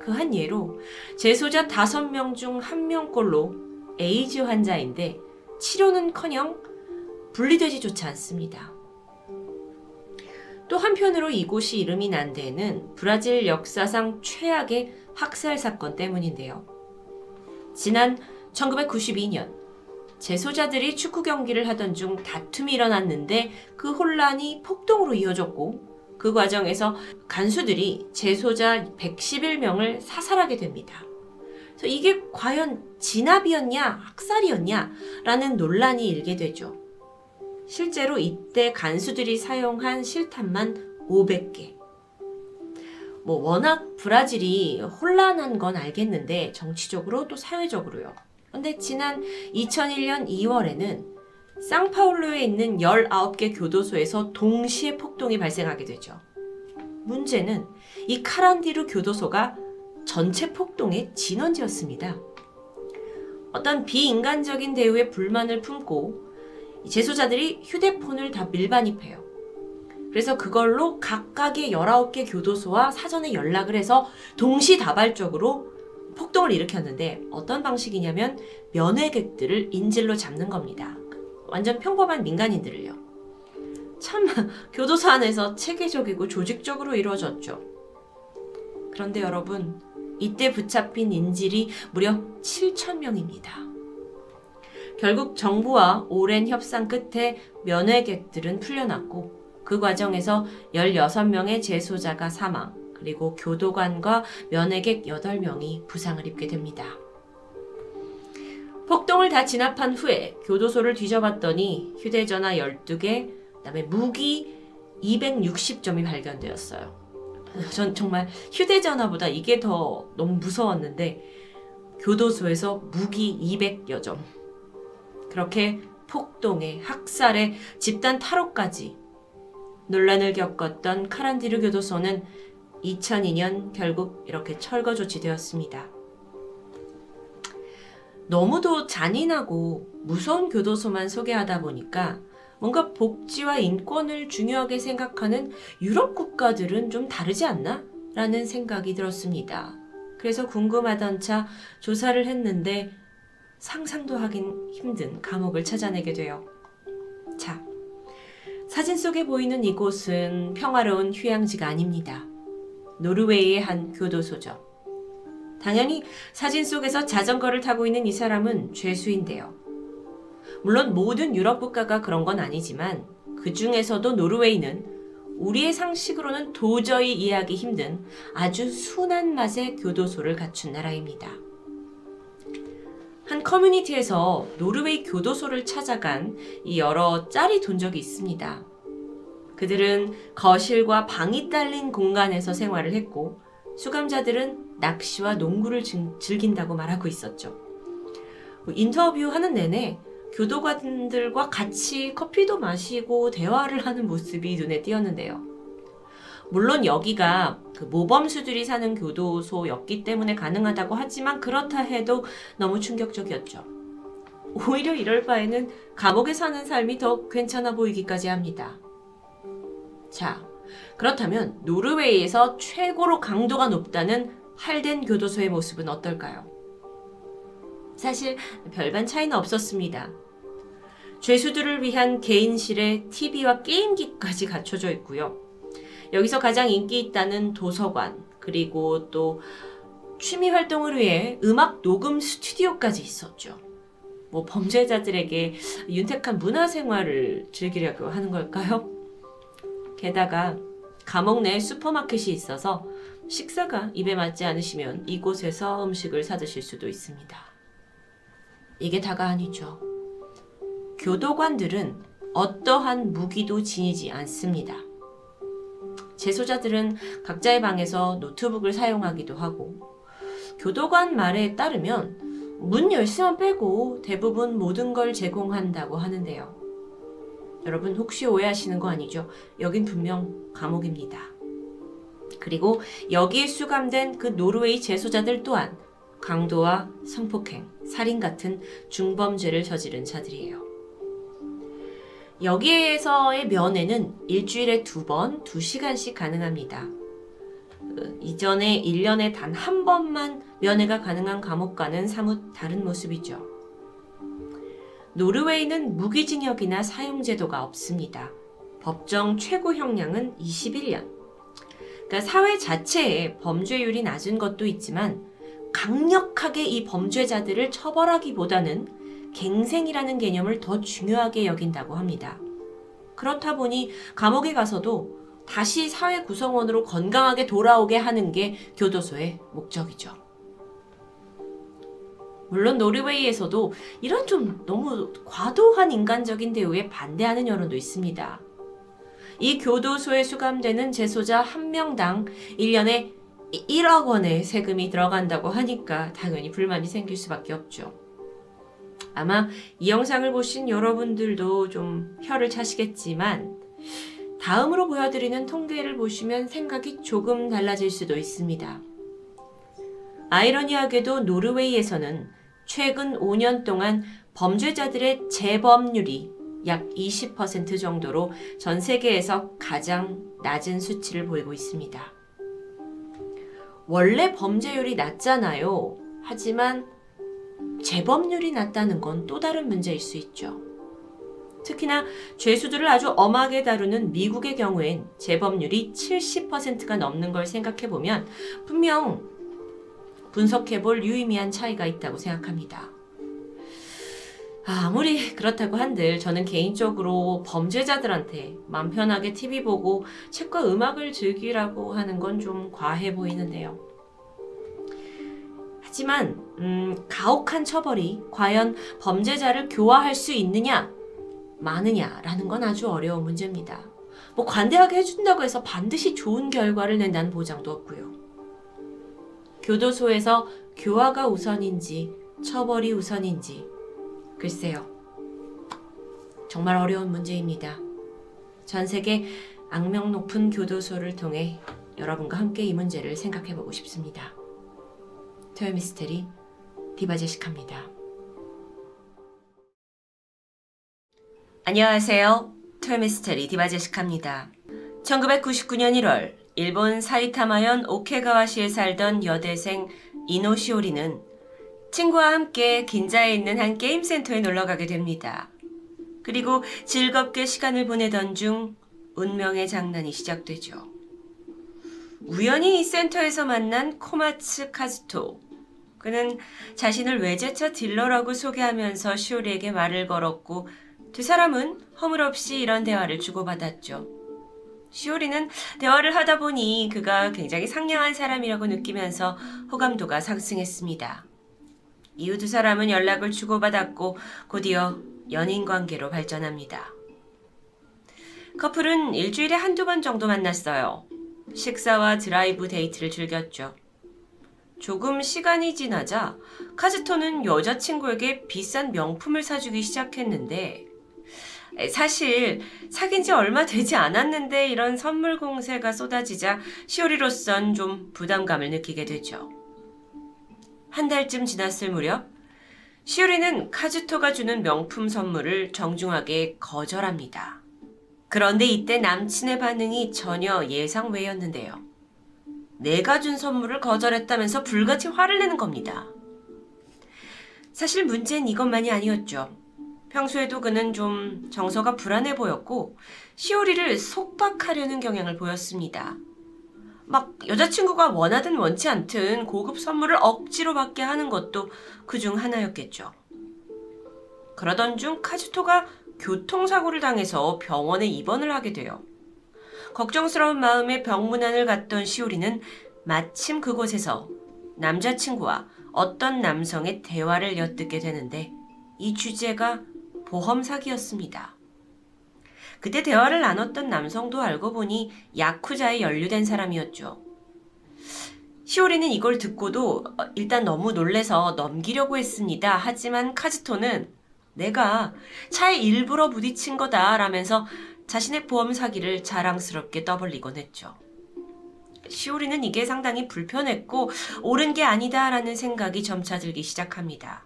Speaker 1: 그 한 예로 재소자 5명 중 1명꼴로 에이즈 환자인데 치료는커녕 분리되지 좋지 않습니다. 또 한편으로 이곳이 이름이 난 데는 브라질 역사상 최악의 학살 사건 때문인데요. 지난 1992년 재소자들이 축구 경기를 하던 중 다툼이 일어났는데 그 혼란이 폭동으로 이어졌고 그 과정에서 간수들이 재소자 111명을 사살하게 됩니다. 그래서 이게 과연 진압이었냐, 학살이었냐, 라는 논란이 일게 되죠. 실제로 이때 간수들이 사용한 실탄만 500개. 뭐, 워낙 브라질이 혼란한 건 알겠는데, 정치적으로 또 사회적으로요. 근데 지난 2001년 2월에는 쌍파울루에 있는 19개 교도소에서 동시에 폭동이 발생하게 되죠. 문제는 이 카란디루 교도소가 전체 폭동의 진원지였습니다. 어떤 비인간적인 대우에 불만을 품고 재소자들이 휴대폰을 다 밀반입해요. 그래서 그걸로 각각의 19개 교도소와 사전에 연락을 해서 동시다발적으로 폭동을 일으켰는데 어떤 방식이냐면 면회객들을 인질로 잡는 겁니다. 완전 평범한 민간인들을요. 참 (laughs) 교도소 안에서 체계적이고 조직적으로 이루어졌죠. 그런데 여러분 이때 붙잡힌 인질이 무려 7천 명입니다. 결국 정부와 오랜 협상 끝에 면회객들은 풀려났고 그 과정에서 16명의 재소자가 사망, 그리고 교도관과 면회객 8명이 부상을 입게 됩니다. 폭동을 다 진압한 후에 교도소를 뒤져봤더니 휴대전화 12개, 그다음에 무기 260점이 발견되었어요. 전 정말 휴대전화보다 이게 더 너무 무서웠는데 교도소에서 무기 200여 점. 그렇게 폭동에 학살에 집단 탈옥까지 논란을 겪었던 카란디르 교도소는 2002년 결국 이렇게 철거 조치되었습니다. 너무도 잔인하고 무서운 교도소만 소개하다 보니까 뭔가 복지와 인권을 중요하게 생각하는 유럽 국가들은 좀 다르지 않나? 라는 생각이 들었습니다. 그래서 궁금하던 차 조사를 했는데 상상도 하긴 힘든 감옥을 찾아내게 돼요. 자, 사진 속에 보이는 이곳은 평화로운 휴양지가 아닙니다. 노르웨이의 한 교도소죠. 당연히 사진 속에서 자전거를 타고 있는 이 사람은 죄수인데요. 물론 모든 유럽 국가가 그런 건 아니지만 그 중에서도 노르웨이는 우리의 상식으로는 도저히 이해하기 힘든 아주 순한 맛의 교도소를 갖춘 나라입니다. 한 커뮤니티에서 노르웨이 교도소를 찾아간 이 여러 짤이 돈 적이 있습니다. 그들은 거실과 방이 딸린 공간에서 생활을 했고 수감자들은 낚시와 농구를 즐긴다고 말하고 있었죠. 인터뷰하는 내내 교도관들과 같이 커피도 마시고 대화를 하는 모습이 눈에 띄었는데요. 물론 여기가 그 모범수들이 사는 교도소였기 때문에 가능하다고 하지만 그렇다 해도 너무 충격적이었죠. 오히려 이럴 바에는 감옥에 사는 삶이 더 괜찮아 보이기까지 합니다. 자, 그렇다면 노르웨이에서 최고로 강도가 높다는 할덴 교도소의 모습은 어떨까요? 사실 별반 차이는 없었습니다. 죄수들을 위한 개인실에 TV와 게임기까지 갖춰져 있고요. 여기서 가장 인기 있다는 도서관, 그리고 또 취미 활동을 위해 음악 녹음 스튜디오까지 있었죠. 뭐 범죄자들에게 윤택한 문화 생활을 즐기려고 하는 걸까요? 게다가 감옥 내에 슈퍼마켓이 있어서 식사가 입에 맞지 않으시면 이곳에서 음식을 사 드실 수도 있습니다. 이게 다가 아니죠. 교도관들은 어떠한 무기도 지니지 않습니다. 재소자들은 각자의 방에서 노트북을 사용하기도 하고, 교도관 말에 따르면 문 열쇠만 빼고 대부분 모든 걸 제공한다고 하는데요. 여러분 혹시 오해하시는 거 아니죠? 여긴 분명 감옥입니다. 그리고 여기에 수감된 그 노르웨이 재소자들 또한 강도와 성폭행, 살인 같은 중범죄를 저지른 자들이에요. 여기에서의 면회는 일주일에 두 번, 두 시간씩 가능합니다. 그 이전에 1년에 단 한 번만 면회가 가능한 감옥과는 사뭇 다른 모습이죠. 노르웨이는 무기징역이나 사용제도가 없습니다. 법정 최고 형량은 21년. 그러니까 사회 자체에 범죄율이 낮은 것도 있지만 강력하게 이 범죄자들을 처벌하기보다는 갱생이라는 개념을 더 중요하게 여긴다고 합니다. 그렇다 보니 감옥에 가서도 다시 사회 구성원으로 건강하게 돌아오게 하는 게 교도소의 목적이죠. 물론 노르웨이에서도 이런 좀 너무 과도한 인간적인 대우에 반대하는 여론도 있습니다. 이 교도소에 수감되는 재소자 한 명당 1년에 1억 원의 세금이 들어간다고 하니까 당연히 불만이 생길 수밖에 없죠. 아마 이 영상을 보신 여러분들도 좀 혀를 차시겠지만 다음으로 보여드리는 통계를 보시면 생각이 조금 달라질 수도 있습니다. 아이러니하게도 노르웨이에서는 최근 5년 동안 범죄자들의 재범률이 약 20% 정도로 전 세계에서 가장 낮은 수치를 보이고 있습니다. 원래 범죄율이 낮잖아요. 하지만 재범률이 낮다는 건 또 다른 문제일 수 있죠. 특히나 죄수들을 아주 엄하게 다루는 미국의 경우엔 재범률이 70%가 넘는 걸 생각해 보면 분명 분석해 볼 유의미한 차이가 있다고 생각합니다. 아무리 그렇다고 한들 저는 개인적으로 범죄자들한테 맘 편하게 TV 보고 책과 음악을 즐기라고 하는 건 좀 과해 보이는데요. 하지만 음, 가혹한 처벌이 과연 범죄자를 교화할 수 있느냐 많으냐라는 건 아주 어려운 문제입니다. 뭐 관대하게 해준다고 해서 반드시 좋은 결과를 낸다는 보장도 없고요. 교도소에서 교화가 우선인지 처벌이 우선인지 글쎄요. 정말 어려운 문제입니다. 전 세계 악명 높은 교도소를 통해 여러분과 함께 이 문제를 생각해 보고 싶습니다. 토요미스테리 디바제시카입니다. 안녕하세요. 토요미스테리 디바제시카입니다. 1999년 1월 일본 사이타마현 오케가와시에 살던 여대생 이노시오리는 친구와 함께 긴자에 있는 한 게임 센터에 놀러 가게 됩니다. 그리고 즐겁게 시간을 보내던 중 운명의 장난이 시작되죠. 우연히 이 센터에서 만난 코마츠 카즈토. 그는 자신을 외제차 딜러라고 소개하면서 시오리에게 말을 걸었고 두 사람은 허물없이 이런 대화를 주고받았죠. 시오리는 대화를 하다 보니 그가 굉장히 상냥한 사람이라고 느끼면서 호감도가 상승했습니다. 이후 두 사람은 연락을 주고받았고 곧이어 연인 관계로 발전합니다. 커플은 일주일에 한두 번 정도 만났어요. 식사와 드라이브 데이트를 즐겼죠. 조금 시간이 지나자 카즈토는 여자친구에게 비싼 명품을 사주기 시작했는데 사실 사귄 지 얼마 되지 않았는데 이런 선물 공세가 쏟아지자 시오리로선 좀 부담감을 느끼게 되죠. 한 달쯤 지났을 무렵 시오리는 카즈토가 주는 명품 선물을 정중하게 거절합니다. 그런데 이때 남친의 반응이 전혀 예상 외였는데요. 내가 준 선물을 거절했다면서 불같이 화를 내는 겁니다. 사실 문제는 이것만이 아니었죠. 평소에도 그는 좀 정서가 불안해 보였고 시오리를 속박하려는 경향을 보였습니다. 막 여자친구가 원하든 원치 않든 고급 선물을 억지로 받게 하는 것도 그 중 하나였겠죠. 그러던 중 카즈토가 교통사고를 당해서 병원에 입원을 하게 돼요. 걱정스러운 마음에 병문안을 갔던 시오리는 마침 그곳에서 남자친구와 어떤 남성의 대화를 엿듣게 되는데 이 주제가 보험 사기였습니다. 그때 대화를 나눴던 남성도 알고 보니 야쿠자에 연루된 사람이었죠. 시오리는 이걸 듣고도 어, 일단 너무 놀래서 넘기려고 했습니다. 하지만 카즈토는 내가 차에 일부러 부딪힌 거다 라면서 자신의 보험 사기를 자랑스럽게 떠벌리곤 했죠. 시오리는 이게 상당히 불편했고 옳은 게 아니다라는 생각이 점차 들기 시작합니다.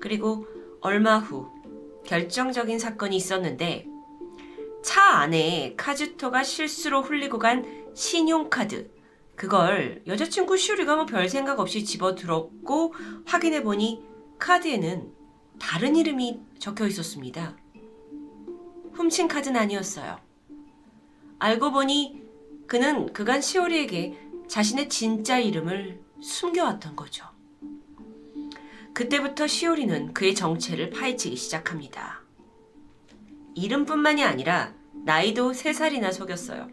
Speaker 1: 그리고 얼마 후 결정적인 사건이 있었는데 차 안에 카즈토가 실수로 흘리고 간 신용카드 그걸 여자친구 슈리가 뭐 별 생각 없이 집어 들었고 확인해 보니 카드에는 다른 이름이 적혀 있었습니다. 훔친 카드는 아니었어요. 알고 보니 그는 그간 시오리에게 자신의 진짜 이름을 숨겨왔던 거죠. 그때부터 시오리는 그의 정체를 파헤치기 시작합니다. 이름뿐만이 아니라 나이도 3살이나 속였어요.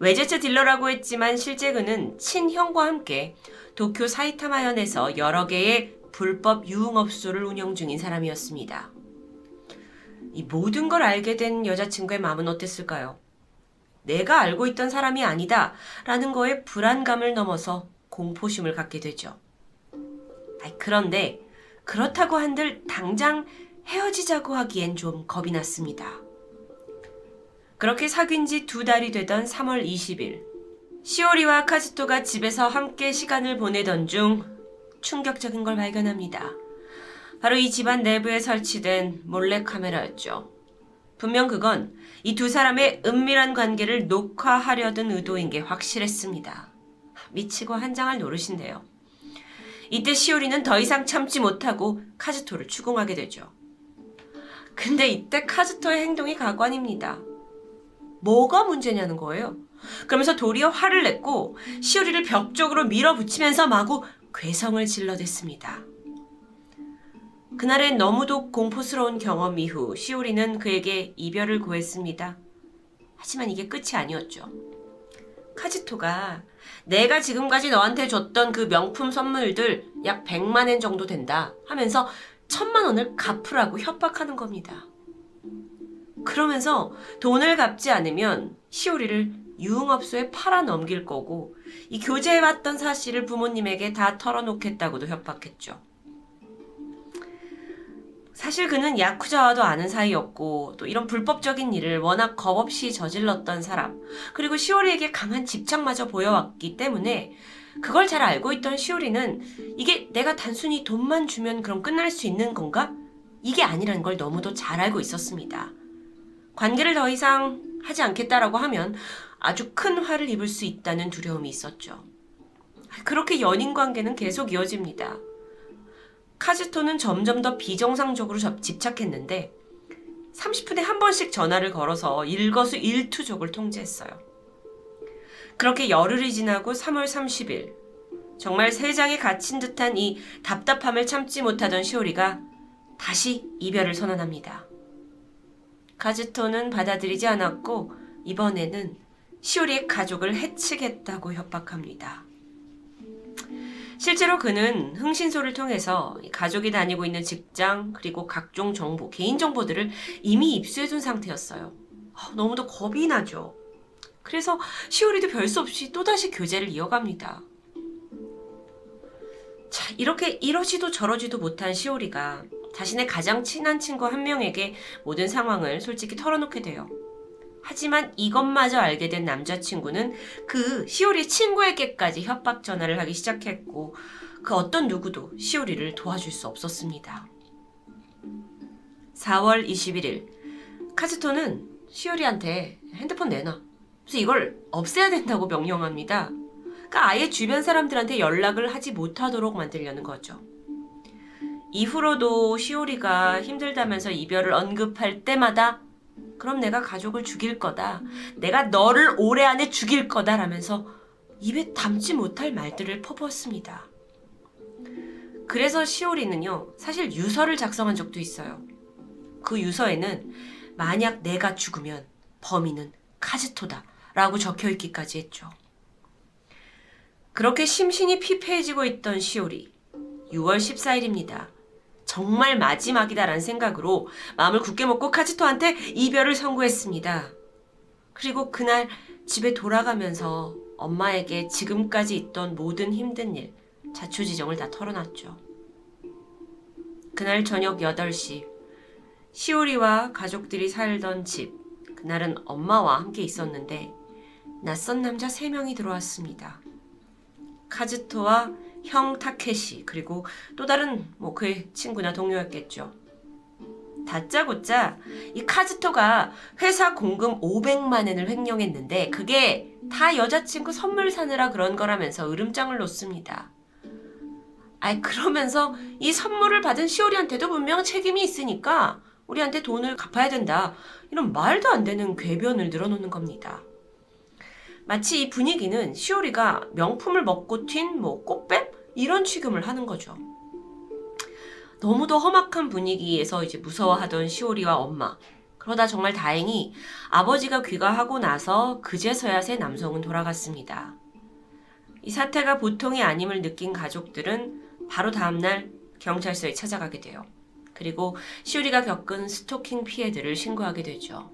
Speaker 1: 외제차 딜러라고 했지만 실제 그는 친형과 함께 도쿄 사이타마현에서 여러 개의 불법 유흥업소를 운영 중인 사람이었습니다. 이 모든 걸 알게 된 여자친구의 마음은 어땠을까요? 내가 알고 있던 사람이 아니다 라는 거에 불안감을 넘어서 공포심을 갖게 되죠. 그런데 그렇다고 한들 당장 헤어지자고 하기엔 좀 겁이 났습니다. 그렇게 사귄 지 두 달이 되던 3월 20일, 시오리와 카즈토가 집에서 함께 시간을 보내던 중 충격적인 걸 발견합니다. 바로 이 집안 내부에 설치된 몰래카메라였죠. 분명 그건 이 두 사람의 은밀한 관계를 녹화하려던 의도인 게 확실했습니다. 미치고 한장할 노릇인데요. 이때 시오리는 더 이상 참지 못하고 카즈토를 추궁하게 되죠. 근데 이때 카즈토의 행동이 가관입니다. 뭐가 문제냐는 거예요. 그러면서 도리어 화를 냈고 시오리를 벽 쪽으로 밀어붙이면서 마구 괴성을 질러댔습니다. 그날의 너무도 공포스러운 경험 이후 시오리는 그에게 이별을 고했습니다. 하지만 이게 끝이 아니었죠. 카지토가 내가 지금까지 너한테 줬던 그 명품 선물들 약 100만 엔 정도 된다 하면서 천만 원을 갚으라고 협박하는 겁니다. 그러면서 돈을 갚지 않으면 시오리를 유흥업소에 팔아 넘길 거고 이 교제해왔던 사실을 부모님에게 다 털어놓겠다고도 협박했죠. 사실 그는 야쿠자와도 아는 사이였고 또 이런 불법적인 일을 워낙 겁 없이 저질렀던 사람 그리고 시오리에게 강한 집착마저 보여왔기 때문에 그걸 잘 알고 있던 시오리는 이게 내가 단순히 돈만 주면 그럼 끝날 수 있는 건가? 이게 아니라는 걸 너무도 잘 알고 있었습니다. 관계를 더 이상 하지 않겠다라고 하면 아주 큰 화를 입을 수 있다는 두려움이 있었죠. 그렇게 연인 관계는 계속 이어집니다. 카즈토는 점점 더 비정상적으로 집착했는데 30분에 한 번씩 전화를 걸어서 일거수 일투족을 통제했어요. 그렇게 열흘이 지나고 3월 30일 정말 세장에 갇힌 듯한 이 답답함을 참지 못하던 시오리가 다시 이별을 선언합니다. 카즈토는 받아들이지 않았고 이번에는 시오리의 가족을 해치겠다고 협박합니다. 실제로 그는 흥신소를 통해서 가족이 다니고 있는 직장 그리고 각종 정보, 개인 정보들을 이미 입수해 둔 상태였어요. 아, 너무도 겁이 나죠. 그래서 시오리도 별수 없이 또다시 교제를 이어갑니다. 자, 이렇게 이러지도 저러지도 못한 시오리가 자신의 가장 친한 친구 한 명에게 모든 상황을 솔직히 털어놓게 돼요. 하지만 이것마저 알게 된 남자친구는 그 시오리 친구에게까지 협박 전화를 하기 시작했고 그 어떤 누구도 시오리를 도와줄 수 없었습니다. 4월 21일 카즈토는 시오리한테 핸드폰 내놔. 그래서 이걸 없애야 된다고 명령합니다. 그러니까 아예 주변 사람들한테 연락을 하지 못하도록 만들려는 거죠. 이후로도 시오리가 힘들다면서 이별을 언급할 때마다 그럼 내가 가족을 죽일 거다. 내가 너를 올해 안에 죽일 거다. 라면서 입에 담지 못할 말들을 퍼부었습니다. 그래서 시오리는요, 사실 유서를 작성한 적도 있어요. 그 유서에는 만약 내가 죽으면 범인은 카즈토다. 라고 적혀 있기까지 했죠. 그렇게 심신이 피폐해지고 있던 시오리. 6월 14일입니다. 정말 마지막이다라는 생각으로 마음을 굳게 먹고 카즈토한테 이별을 선고했습니다. 그리고 그날 집에 돌아가면서 엄마에게 지금까지 있던 모든 힘든 일, 자초지정을 다 털어놨죠. 그날 저녁 8시, 시오리와 가족들이 살던 집, 그날은 엄마와 함께 있었는데, 낯선 남자 3명이 들어왔습니다. 카즈토와 형 타케시 그리고 또 다른 뭐 그의 친구나 동료였겠죠. 다짜고짜 이 카즈토가 회사 공금 500만 엔을 횡령했는데 그게 다 여자친구 선물 사느라 그런 거라면서 으름장을 놓습니다. 아이 그러면서 이 선물을 받은 시오리한테도 분명 책임이 있으니까 우리한테 돈을 갚아야 된다. 이런 말도 안 되는 궤변을 늘어놓는 겁니다. 마치 이 분위기는 시오리가 명품을 먹고 튄 뭐 꽃뱀 이런 취급을 하는 거죠. 너무도 험악한 분위기에서 이제 무서워하던 시오리와 엄마. 그러다 정말 다행히 아버지가 귀가하고 나서 그제서야 새 남성은 돌아갔습니다. 이 사태가 보통이 아님을 느낀 가족들은 바로 다음날 경찰서에 찾아가게 돼요. 그리고 시오리가 겪은 스토킹 피해들을 신고하게 되죠.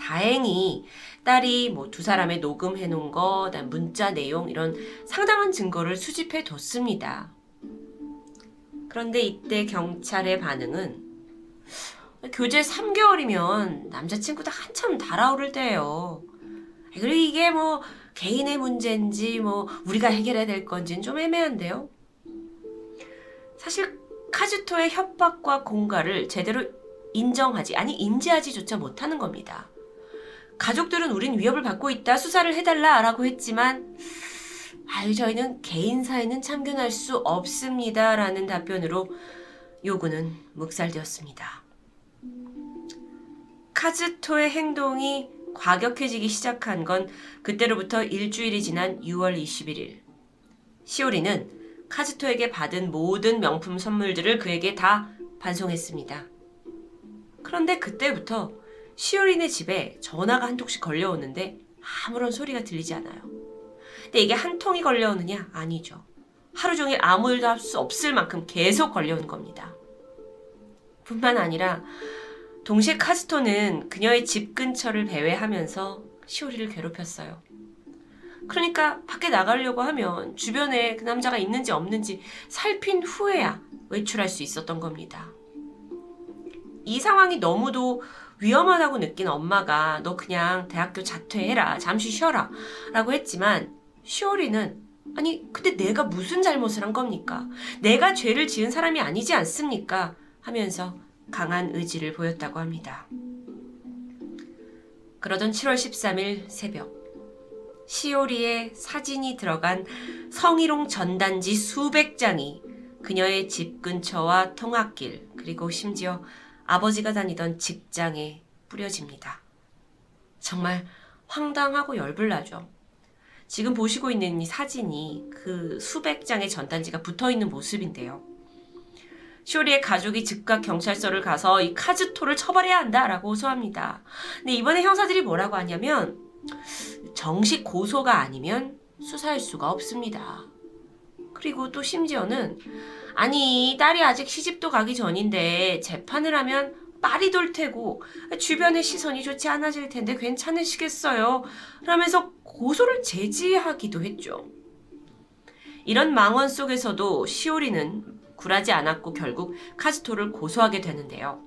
Speaker 1: 다행히 딸이 뭐 두 사람의 녹음해 놓은 거, 문자 내용 이런 상당한 증거를 수집해 뒀습니다. 그런데 이때 경찰의 반응은 교제 3개월이면 남자친구도 한참 달아오를 때예요. 그리고 이게 뭐 개인의 문제인지 뭐 우리가 해결해야 될 건지는 좀 애매한데요. 사실 카즈토의 협박과 공갈을 제대로 인정하지 아니 인지하지조차 못하는 겁니다. 가족들은 우린 위협을 받고 있다. 수사를 해달라. 라고 했지만, 아유, 저희는 개인 사에는 참견할 수 없습니다. 라는 답변으로 요구는 묵살되었습니다. 카즈토의 행동이 과격해지기 시작한 건 그때로부터 일주일이 지난 6월 21일. 시오리는 카즈토에게 받은 모든 명품 선물들을 그에게 다 반송했습니다. 그런데 그때부터 시오린의 집에 전화가 한 통씩 걸려오는데 아무런 소리가 들리지 않아요. 근데 이게 한 통이 걸려오느냐? 아니죠. 하루 종일 아무 일도 할 수 없을 만큼 계속 걸려오는 겁니다. 뿐만 아니라 동시에 카스토는 그녀의 집 근처를 배회하면서 시오리를 괴롭혔어요. 그러니까 밖에 나가려고 하면 주변에 그 남자가 있는지 없는지 살핀 후에야 외출할 수 있었던 겁니다. 이 상황이 너무도 위험하다고 느낀 엄마가 너 그냥 대학교 자퇴해라. 잠시 쉬어라. 라고 했지만 시오리는 아니 근데 내가 무슨 잘못을 한 겁니까? 내가 죄를 지은 사람이 아니지 않습니까? 하면서 강한 의지를 보였다고 합니다. 그러던 7월 13일 새벽 시오리의 사진이 들어간 성희롱 전단지 수백 장이 그녀의 집 근처와 통학길 그리고 심지어 아버지가 다니던 직장에 뿌려집니다. 정말 황당하고 열불나죠. 지금 보시고 있는 이 사진이 그 수백 장의 전단지가 붙어 있는 모습인데요. 쇼리의 가족이 즉각 경찰서를 가서 이 카즈토를 처벌해야 한다라고 호소합니다. 근데 이번에 형사들이 뭐라고 하냐면 정식 고소가 아니면 수사할 수가 없습니다. 그리고 또 심지어는 아니 딸이 아직 시집도 가기 전인데 재판을 하면 빨이 돌 테고 주변의 시선이 좋지 않아질 텐데 괜찮으시겠어요? 라면서 고소를 제지하기도 했죠. 이런 망언 속에서도 시오리는 굴하지 않았고 결국 카즈토를 고소하게 되는데요.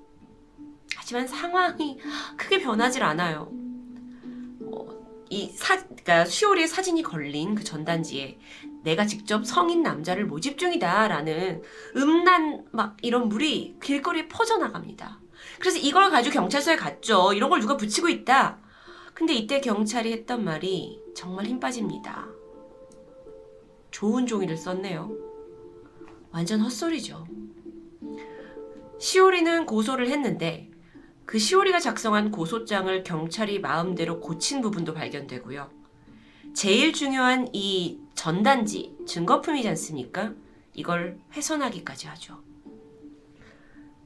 Speaker 1: 하지만 상황이 크게 변하질 않아요. 이 사, 그러니까 시오리의 사진이 걸린 그 전단지에 내가 직접 성인 남자를 모집 중이다라는 음란 막 이런 물이 길거리에 퍼져나갑니다. 그래서 이걸 가지고 경찰서에 갔죠. 이런 걸 누가 붙이고 있다. 근데 이때 경찰이 했던 말이 정말 힘 빠집니다. 좋은 종이를 썼네요. 완전 헛소리죠. 시오리는 고소를 했는데 그 시오리가 작성한 고소장을 경찰이 마음대로 고친 부분도 발견되고요. 제일 중요한 이 전단지, 증거품이지 않습니까? 이걸 훼손하기까지 하죠.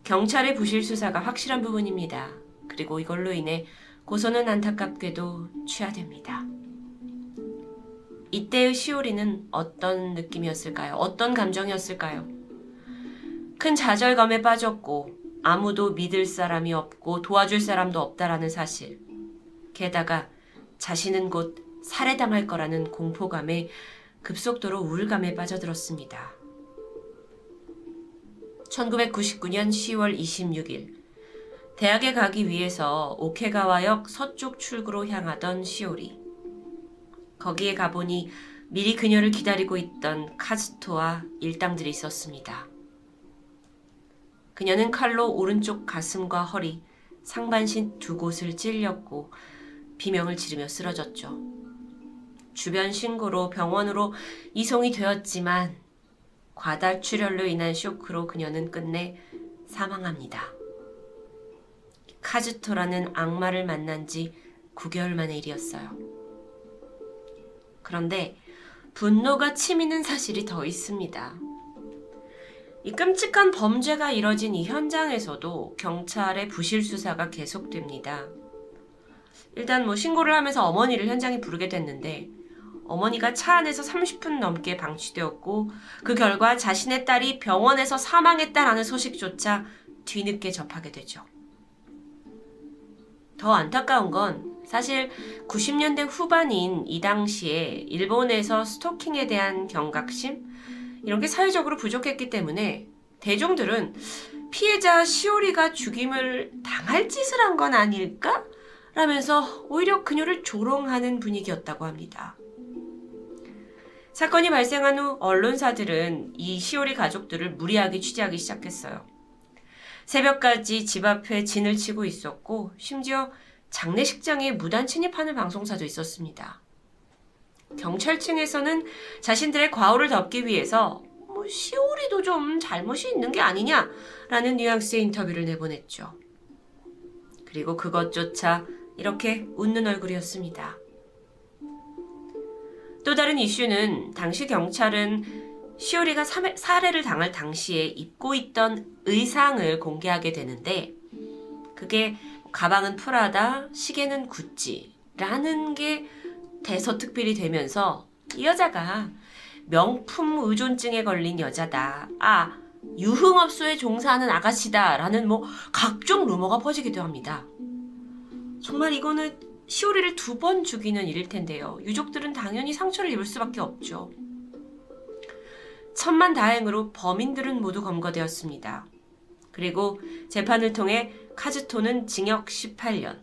Speaker 1: 경찰의 부실 수사가 확실한 부분입니다. 그리고 이걸로 인해 고소는 안타깝게도 취하됩니다. 이때의 시오리는 어떤 느낌이었을까요? 어떤 감정이었을까요? 큰 좌절감에 빠졌고 아무도 믿을 사람이 없고 도와줄 사람도 없다라는 사실. 게다가 자신은 곧 살해당할 거라는 공포감에 급속도로 우울감에 빠져들었습니다. 1999년 10월 26일 대학에 가기 위해서 오케가와역 서쪽 출구로 향하던 시오리. 거기에 가보니 미리 그녀를 기다리고 있던 카즈토와 일당들이 있었습니다. 그녀는 칼로 오른쪽 가슴과 허리, 상반신 두 곳을 찔렸고 비명을 지르며 쓰러졌죠. 주변 신고로 병원으로 이송이 되었지만 과다 출혈로 인한 쇼크로 그녀는 끝내 사망합니다. 카즈토라는 악마를 만난 지 9개월 만의 일이었어요. 그런데 분노가 치미는 사실이 더 있습니다. 이 끔찍한 범죄가 이뤄진 이 현장에서도 경찰의 부실 수사가 계속됩니다. 일단 뭐 신고를 하면서 어머니를 현장에 부르게 됐는데 어머니가 차 안에서 30분 넘게 방치되었고 그 결과 자신의 딸이 병원에서 사망했다라는 소식조차 뒤늦게 접하게 되죠. 더 안타까운 건 사실 90년대 후반인 이 당시에 일본에서 스토킹에 대한 경각심 이런 게 사회적으로 부족했기 때문에 대중들은 피해자 시오리가 죽임을 당할 짓을 한 건 아닐까? 라면서 오히려 그녀를 조롱하는 분위기였다고 합니다. 사건이 발생한 후 언론사들은 이 시오리 가족들을 무리하게 취재하기 시작했어요. 새벽까지 집 앞에 진을 치고 있었고 심지어 장례식장에 무단 침입하는 방송사도 있었습니다. 경찰층에서는 자신들의 과오를 덮기 위해서 뭐 시오리도 좀 잘못이 있는 게 아니냐라는 뉘앙스의 인터뷰를 내보냈죠. 그리고 그것조차 이렇게 웃는 얼굴이었습니다. 또 다른 이슈는 당시 경찰은 시오리가 살해를 당할 당시에 입고 있던 의상을 공개하게 되는데 그게 가방은 프라다, 시계는 구찌라는 게 대서특필이 되면서 이 여자가 명품 의존증에 걸린 여자다. 아, 유흥업소에 종사하는 아가씨다. 라는 뭐 각종 루머가 퍼지기도 합니다. 정말 이거는 시오리를 두 번 죽이는 일일 텐데요. 유족들은 당연히 상처를 입을 수밖에 없죠. 천만 다행으로 범인들은 모두 검거되었습니다. 그리고 재판을 통해 카즈토는 징역 18년,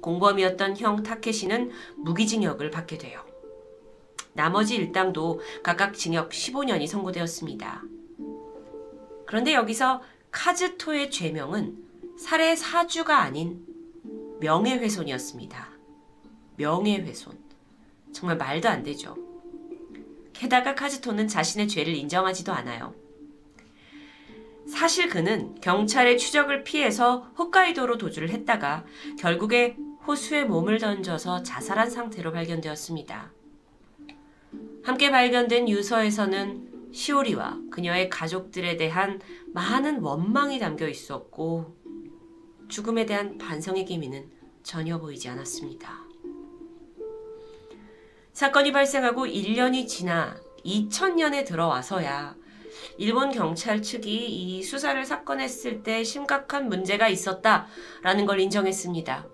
Speaker 1: 공범이었던 형 타케시는 무기징역을 받게 돼요. 나머지 일당도 각각 징역 15년이 선고되었습니다. 그런데 여기서 카즈토의 죄명은 살해 사주가 아닌 명예훼손이었습니다. 명예훼손. 정말 말도 안 되죠. 게다가 카즈토는 자신의 죄를 인정하지도 않아요. 사실 그는 경찰의 추적을 피해서 홋카이도로 도주를 했다가 결국에 호수에 몸을 던져서 자살한 상태로 발견되었습니다. 함께 발견된 유서에서는 시오리와 그녀의 가족들에 대한 많은 원망이 담겨 있었고 죽음에 대한 반성의 기미는 전혀 보이지 않았습니다. 사건이 발생하고 1년이 지나 2000년에 들어와서야 일본 경찰 측이 이 수사를 사건했을 때 심각한 문제가 있었다라는 걸 인정했습니다.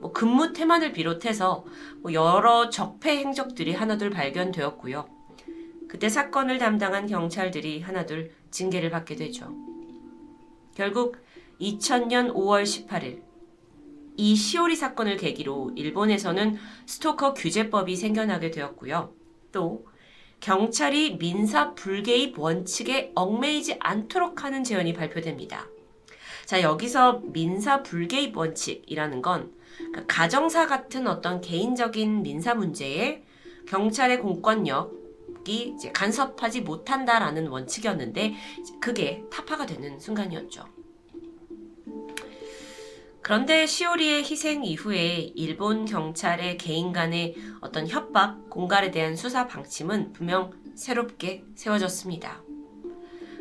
Speaker 1: 뭐 근무 태만을 비롯해서 뭐 여러 적폐 행적들이 하나둘 발견되었고요. 그때 사건을 담당한 경찰들이 하나둘 징계를 받게 되죠. 결국 2000년 5월 18일 이 시오리 사건을 계기로 일본에서는 스토커 규제법이 생겨나게 되었고요. 또 경찰이 민사 불개입 원칙에 얽매이지 않도록 하는 제언이 발표됩니다. 자, 여기서 민사 불개입 원칙이라는 건 그러니까 가정사 같은 어떤 개인적인 민사 문제에 경찰의 공권력이 간섭하지 못한다라는 원칙이었는데 그게 타파가 되는 순간이었죠. 그런데 시오리의 희생 이후에 일본 경찰의 개인 간의 어떤 협박, 공갈에 대한 수사 방침은 분명 새롭게 세워졌습니다.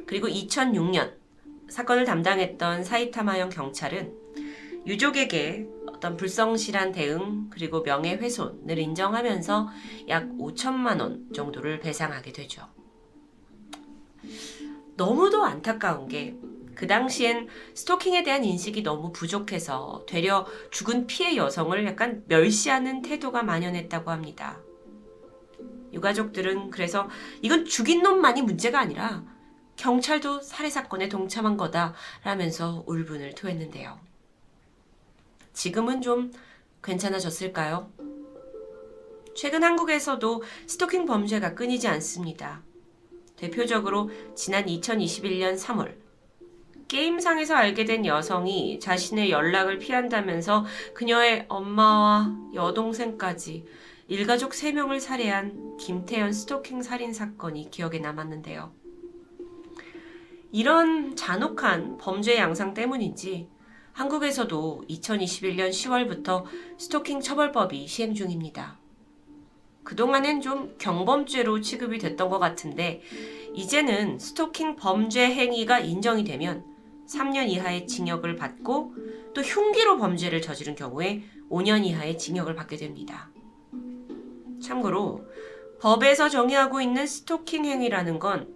Speaker 1: 그리고 2006년 사건을 담당했던 사이타마현 경찰은 유족에게 어떤 불성실한 대응 그리고 명예훼손을 인정하면서 약 5천만 원 정도를 배상하게 되죠. 너무도 안타까운 게 그 당시엔 스토킹에 대한 인식이 너무 부족해서 되려 죽은 피해 여성을 약간 멸시하는 태도가 만연했다고 합니다. 유가족들은 그래서 이건 죽인 놈만이 문제가 아니라 경찰도 살해 사건에 동참한 거다라면서 울분을 토했는데요. 지금은 좀 괜찮아졌을까요? 최근 한국에서도 스토킹 범죄가 끊이지 않습니다. 대표적으로 지난 2021년 3월 게임상에서 알게 된 여성이 자신의 연락을 피한다면서 그녀의 엄마와 여동생까지 일가족 3명을 살해한 김태현 스토킹 살인 사건이 기억에 남았는데요. 이런 잔혹한 범죄 양상 때문인지 한국에서도 2021년 10월부터 스토킹 처벌법이 시행 중입니다. 그동안엔 좀 경범죄로 취급이 됐던 것 같은데 이제는 스토킹 범죄 행위가 인정이 되면 3년 이하의 징역을 받고 또 흉기로 범죄를 저지른 경우에 5년 이하의 징역을 받게 됩니다. 참고로 법에서 정의하고 있는 스토킹 행위라는 건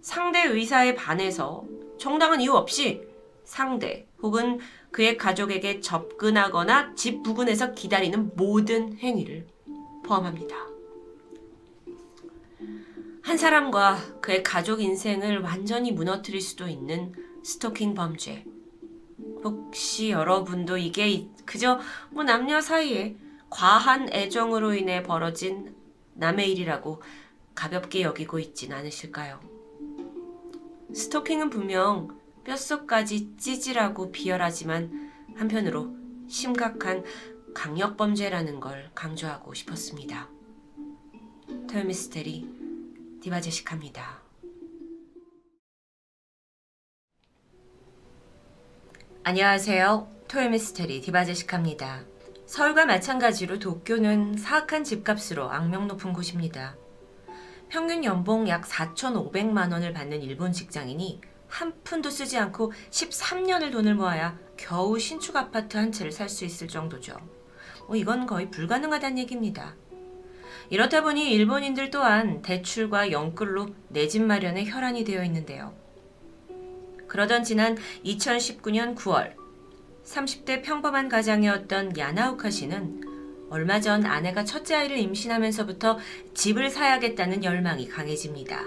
Speaker 1: 상대 의사에 반해서 정당한 이유 없이 상대 혹은 그의 가족에게 접근하거나 집 부근에서 기다리는 모든 행위를 포함합니다. 한 사람과 그의 가족 인생을 완전히 무너뜨릴 수도 있는 스토킹 범죄. 혹시 여러분도 이게 그저 뭐 남녀 사이에 과한 애정으로 인해 벌어진 남의 일이라고 가볍게 여기고 있진 않으실까요? 스토킹은 분명 뼛속까지 찌질하고 비열하지만 한편으로 심각한 강력범죄라는 걸 강조하고 싶었습니다. 토요미스테리 디바제식합니다. 안녕하세요. 토요미스테리 디바제식합니다. 서울과 마찬가지로 도쿄는 사악한 집값으로 악명 높은 곳입니다. 평균 연봉 약 4,500만 원을 받는 일본 직장인이 한 푼도 쓰지 않고 13년을 돈을 모아야 겨우 신축 아파트 한 채를 살 수 있을 정도죠. 뭐 이건 거의 불가능하다는 얘기입니다. 이렇다 보니 일본인들 또한 대출과 연끌로 내 집 마련에 혈안이 되어 있는데요. 그러던 지난 2019년 9월 30대 평범한 가장이었던 야나우카 씨는 얼마 전 아내가 첫째 아이를 임신하면서부터 집을 사야겠다는 열망이 강해집니다.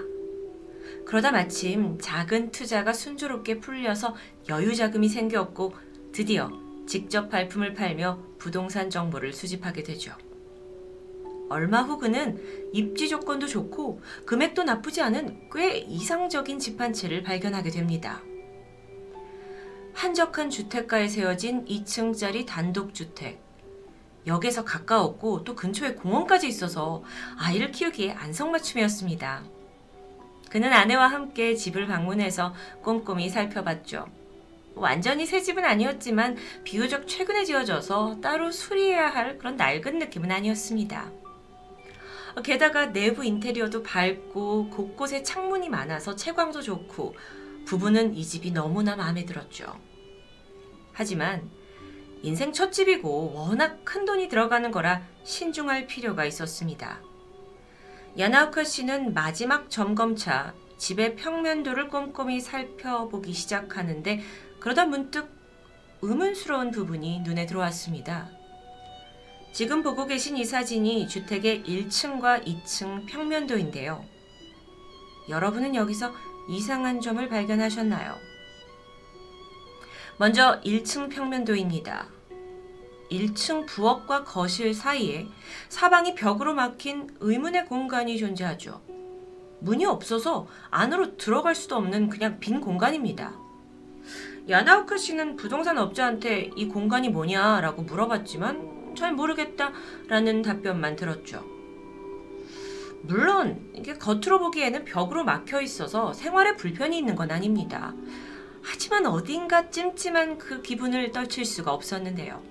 Speaker 1: 그러다 마침 작은 투자가 순조롭게 풀려서 여유 자금이 생겼고 드디어 직접 발품을 팔며 부동산 정보를 수집하게 되죠. 얼마 후 그는 입지 조건도 좋고 금액도 나쁘지 않은 꽤 이상적인 집 한 채를 발견하게 됩니다. 한적한 주택가에 세워진 2층짜리 단독주택. 역에서 가까웠고 또 근처에 공원까지 있어서 아이를 키우기에 안성맞춤이었습니다. 그는 아내와 함께 집을 방문해서 꼼꼼히 살펴봤죠. 완전히 새 집은 아니었지만 비교적 최근에 지어져서 따로 수리해야 할 그런 낡은 느낌은 아니었습니다. 게다가 내부 인테리어도 밝고 곳곳에 창문이 많아서 채광도 좋고 부부는 이 집이 너무나 마음에 들었죠. 하지만 인생 첫 집이고 워낙 큰 돈이 들어가는 거라 신중할 필요가 있었습니다. 야나우카 씨는 마지막 점검차 집의 평면도를 꼼꼼히 살펴보기 시작하는데 그러다 문득 의문스러운 부분이 눈에 들어왔습니다. 지금 보고 계신 이 사진이 주택의 1층과 2층 평면도인데요. 여러분은 여기서 이상한 점을 발견하셨나요? 먼저 1층 평면도입니다. 1층 부엌과 거실 사이에 사방이 벽으로 막힌 의문의 공간이 존재하죠. 문이 없어서 안으로 들어갈 수도 없는 그냥 빈 공간입니다. 야나우카 씨는 부동산 업자한테 이 공간이 뭐냐라고 물어봤지만 잘 모르겠다라는 답변만 들었죠. 물론 이게 겉으로 보기에는 벽으로 막혀 있어서 생활에 불편이 있는 건 아닙니다. 하지만 어딘가 찜찜한 그 기분을 떨칠 수가 없었는데요.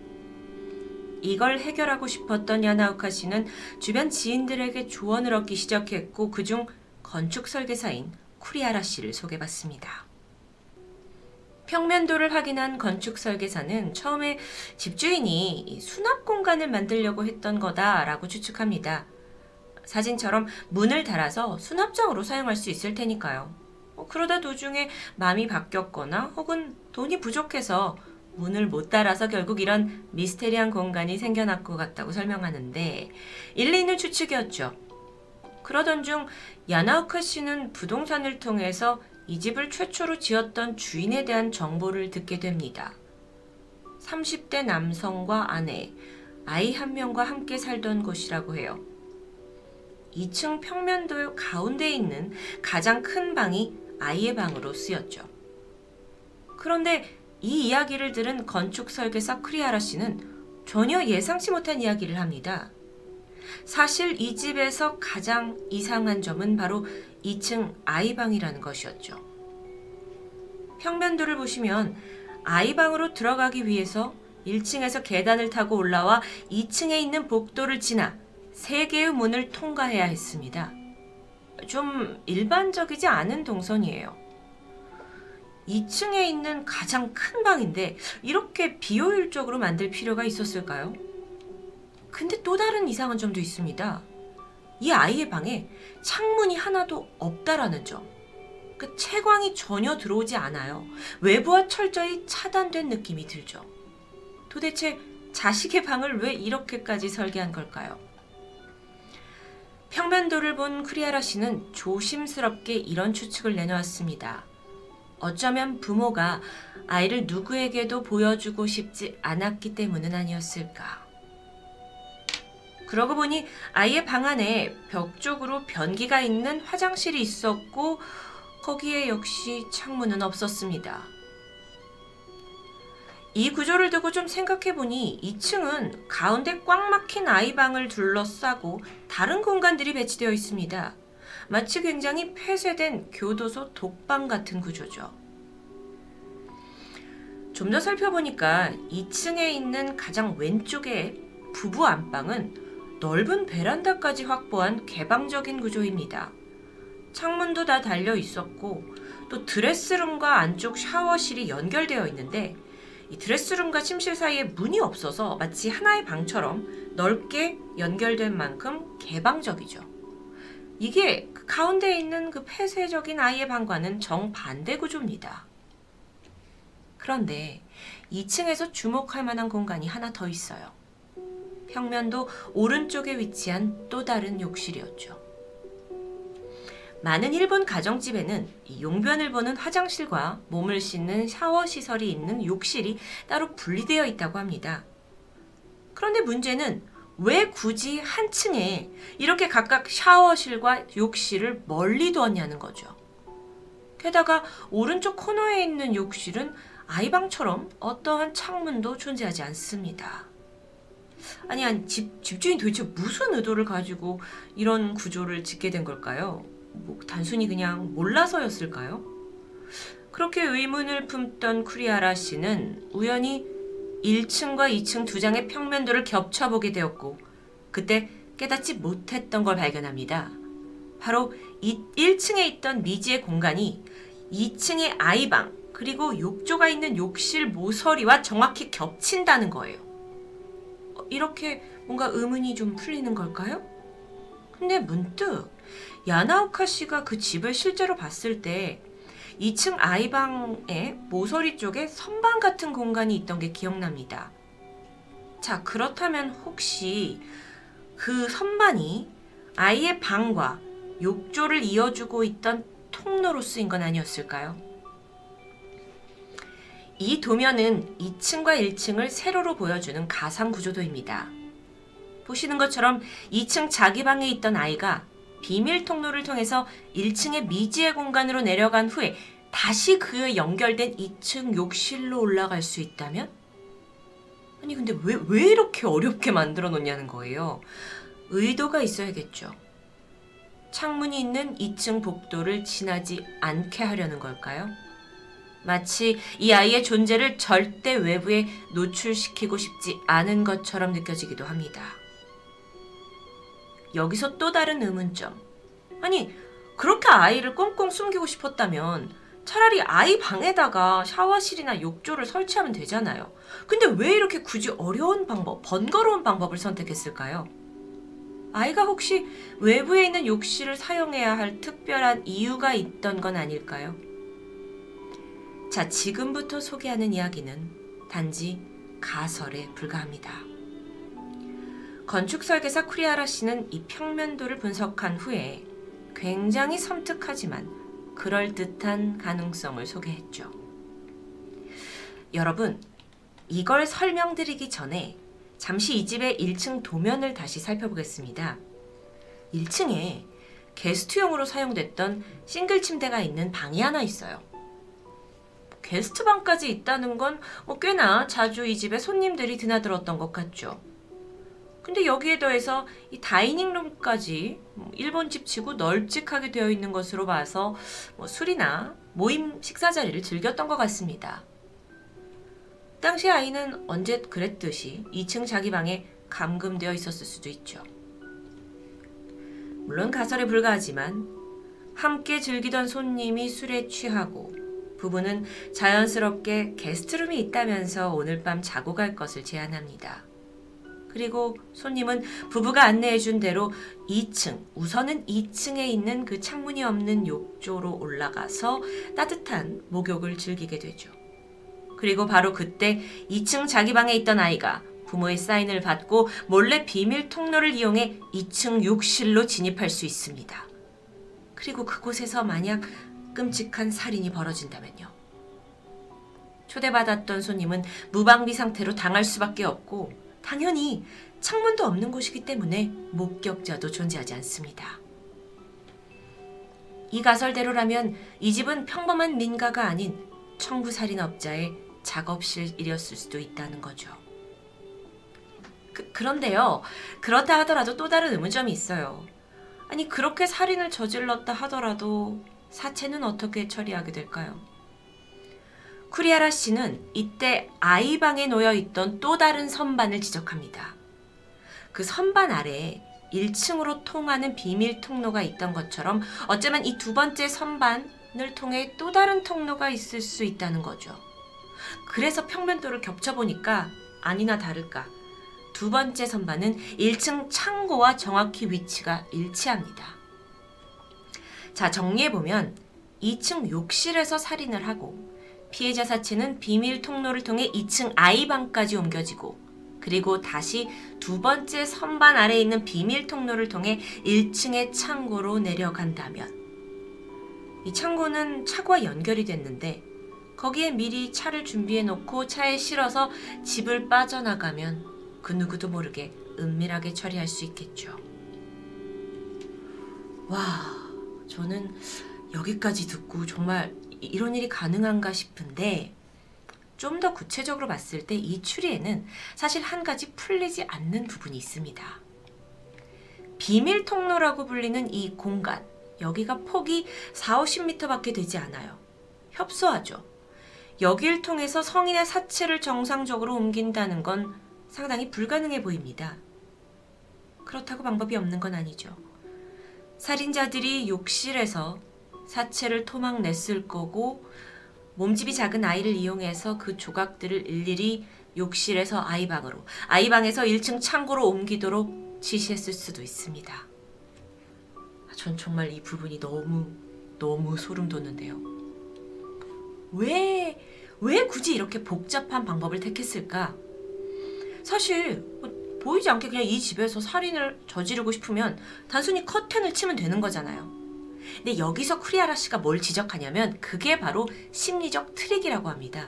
Speaker 1: 이걸 해결하고 싶었던 야나우카 씨는 주변 지인들에게 조언을 얻기 시작했고 그중 건축 설계사인 쿠리아라 씨를 소개받습니다. 평면도를 확인한 건축 설계사는 처음에 집주인이 수납 공간을 만들려고 했던 거다라고 추측합니다. 사진처럼 문을 달아서 수납장으로 사용할 수 있을 테니까요. 어, 그러다 도중에 마음이 바뀌었거나 혹은 돈이 부족해서 문을 못 달아서 결국 이런 미스테리한 공간이 생겨날 것 같다고 설명하는데 일리 있는 추측이었죠. 그러던 중 야나우카 씨는 부동산을 통해서 이 집을 최초로 지었던 주인에 대한 정보를 듣게 됩니다. 30대 남성과 아내, 아이 한 명과 함께 살던 곳이라고 해요. 2층 평면도 가운데 있는 가장 큰 방이 아이의 방으로 쓰였죠. 그런데 이 이야기를 들은 건축 설계사 크리아라 씨는 전혀 예상치 못한 이야기를 합니다. 사실 이 집에서 가장 이상한 점은 바로 2층 아이방이라는 것이었죠. 평면도를 보시면 아이방으로 들어가기 위해서 1층에서 계단을 타고 올라와 2층에 있는 복도를 지나 3개의 문을 통과해야 했습니다. 좀 일반적이지 않은 동선이에요. 2층에 있는 가장 큰 방인데 이렇게 비효율적으로 만들 필요가 있었을까요? 근데 또 다른 이상한 점도 있습니다. 이 아이의 방에 창문이 하나도 없다라는 점. 그 채광이 전혀 들어오지 않아요. 외부와 철저히 차단된 느낌이 들죠. 도대체 자식의 방을 왜 이렇게까지 설계한 걸까요? 평면도를 본 크리아라 씨는 조심스럽게 이런 추측을 내놓았습니다. 어쩌면 부모가 아이를 누구에게도 보여주고 싶지 않았기 때문은 아니었을까. 그러고 보니 아이의 방 안에 벽 쪽으로 변기가 있는 화장실이 있었고 거기에 역시 창문은 없었습니다. 이 구조를 두고 좀 생각해보니 2층은 가운데 꽉 막힌 아이방을 둘러싸고 다른 공간들이 배치되어 있습니다. 마치 굉장히 폐쇄된 교도소 독방 같은 구조죠. 좀 더 살펴보니까 2층에 있는 가장 왼쪽의 부부 안방은 넓은 베란다까지 확보한 개방적인 구조입니다. 창문도 다 달려 있었고 또 드레스룸과 안쪽 샤워실이 연결되어 있는데 이 드레스룸과 침실 사이에 문이 없어서 마치 하나의 방처럼 넓게 연결된 만큼 개방적이죠. 이게 그 가운데 있는 그 폐쇄적인 아이의 방과는 정반대 구조입니다. 그런데 2층에서 주목할 만한 공간이 하나 더 있어요. 평면도 오른쪽에 위치한 또 다른 욕실이었죠. 많은 일본 가정집에는 용변을 보는 화장실과 몸을 씻는 샤워 시설이 있는 욕실이 따로 분리되어 있다고 합니다. 그런데 문제는 왜 굳이 한 층에 이렇게 각각 샤워실과 욕실을 멀리 두었냐는 거죠. 게다가 오른쪽 코너에 있는 욕실은 아이방처럼 어떠한 창문도 존재하지 않습니다. 아니, 아니 집, 집주인 도대체 무슨 의도를 가지고 이런 구조를 짓게 된 걸까요? 뭐, 단순히 그냥 몰라서였을까요? 그렇게 의문을 품던 쿠리아라 씨는 우연히 1층과 2층 두 장의 평면도를 겹쳐보게 되었고, 그때 깨닫지 못했던 걸 발견합니다. 바로 1층에 있던 미지의 공간이 2층의 아이방, 그리고 욕조가 있는 욕실 모서리와 정확히 겹친다는 거예요. 이렇게 뭔가 의문이 좀 풀리는 걸까요? 근데 문득 야나오카 씨가 그 집을 실제로 봤을 때 2층 아이방의 모서리 쪽에 선반 같은 공간이 있던 게 기억납니다. 자, 그렇다면 혹시 그 선반이 아이의 방과 욕조를 이어주고 있던 통로로 쓰인 건 아니었을까요? 이 도면은 2층과 1층을 세로로 보여주는 가상 구조도입니다. 보시는 것처럼 2층 자기 방에 있던 아이가 비밀 통로를 통해서 1층의 미지의 공간으로 내려간 후에 다시 그 연결된 2층 욕실로 올라갈 수 있다면? 아니 근데 왜, 왜 이렇게 어렵게 만들어 놓냐는 거예요. 의도가 있어야겠죠. 창문이 있는 2층 복도를 지나지 않게 하려는 걸까요? 마치 이 아이의 존재를 절대 외부에 노출시키고 싶지 않은 것처럼 느껴지기도 합니다. 여기서 또 다른 의문점. 아니, 그렇게 아이를 꽁꽁 숨기고 싶었다면 차라리 아이 방에다가 샤워실이나 욕조를 설치하면 되잖아요. 근데 왜 이렇게 굳이 어려운 방법, 번거로운 방법을 선택했을까요? 아이가 혹시 외부에 있는 욕실을 사용해야 할 특별한 이유가 있던 건 아닐까요? 자, 지금부터 소개하는 이야기는 단지 가설에 불과합니다. 건축 설계사 쿠리아라 씨는 이 평면도를 분석한 후에 굉장히 섬뜩하지만 그럴듯한 가능성을 소개했죠. 여러분, 이걸 설명드리기 전에 잠시 이 집의 1층 도면을 다시 살펴보겠습니다. 1층에 게스트용으로 사용됐던 싱글 침대가 있는 방이 하나 있어요. 게스트방까지 있다는 건뭐 꽤나 자주 이 집에 손님들이 드나들었던 것 같죠. 근데 여기에 더해서 이 다이닝룸까지 뭐 일본집 치고 널찍하게 되어 있는 것으로 봐서 뭐 술이나 모임 식사 자리를 즐겼던 것 같습니다. 당시 아이는 언제 그랬듯이 2층 자기 방에 감금되어 있었을 수도 있죠. 물론 가설에 불과하지만 함께 즐기던 손님이 술에 취하고 부부는 자연스럽게 게스트룸이 있다면서 오늘 밤 자고 갈 것을 제안합니다. 그리고 손님은 부부가 안내해 준 대로 2층, 우선은 2층에 있는 그 창문이 없는 욕조로 올라가서 따뜻한 목욕을 즐기게 되죠. 그리고 바로 그때 2층 자기 방에 있던 아이가 부모의 사인을 받고 몰래 비밀 통로를 이용해 2층 욕실로 진입할 수 있습니다. 그리고 그곳에서 만약 끔찍한 살인이 벌어진다면요. 초대받았던 손님은 무방비 상태로 당할 수밖에 없고 당연히 창문도 없는 곳이기 때문에 목격자도 존재하지 않습니다. 이 가설대로라면 이 집은 평범한 민가가 아닌 청부살인업자의 작업실이었을 수도 있다는 거죠. 그, 그런데요, 그렇다 하더라도 또 다른 의문점이 있어요. 아니, 그렇게 살인을 저질렀다 하더라도 사체는 어떻게 처리하게 될까요? 쿠리아라 씨는 이때 아이방에 놓여 있던 또 다른 선반을 지적합니다. 그 선반 아래에 1층으로 통하는 비밀 통로가 있던 것처럼 어쩌면 이 두 번째 선반을 통해 또 다른 통로가 있을 수 있다는 거죠. 그래서 평면도를 겹쳐보니까 아니나 다를까 두 번째 선반은 1층 창고와 정확히 위치가 일치합니다. 자, 정리해보면 2층 욕실에서 살인을 하고 피해자 사체는 비밀 통로를 통해 2층 아이방까지 옮겨지고 그리고 다시 두 번째 선반 아래에 있는 비밀 통로를 통해 1층의 창고로 내려간다면 이 창고는 차과 연결이 됐는데 거기에 미리 차를 준비해 놓고 차에 실어서 집을 빠져나가면 그 누구도 모르게 은밀하게 처리할 수 있겠죠. 와. 저는 여기까지 듣고 정말 이런 일이 가능한가 싶은데 좀 더 구체적으로 봤을 때 이 추리에는 사실 한 가지 풀리지 않는 부분이 있습니다. 비밀 통로라고 불리는 이 공간, 여기가 폭이 4, 50m 밖에 되지 않아요. 협소하죠. 여길 통해서 성인의 사체를 정상적으로 옮긴다는 건 상당히 불가능해 보입니다. 그렇다고 방법이 없는 건 아니죠. 살인자들이 욕실에서 사체를 토막냈을 거고 몸집이 작은 아이를 이용해서 그 조각들을 일일이 욕실에서 아이방으로, 아이방에서 1층 창고로 옮기도록 지시했을 수도 있습니다. 전 정말 이 부분이 너무, 너무 소름 돋는데요. 왜, 왜 굳이 이렇게 복잡한 방법을 택했을까? 사실, 뭐 보이지 않게 그냥 이 집에서 살인을 저지르고 싶으면 단순히 커튼을 치면 되는 거잖아요. 근데 여기서 크리아라 씨가 뭘 지적하냐면 그게 바로 심리적 트릭이라고 합니다.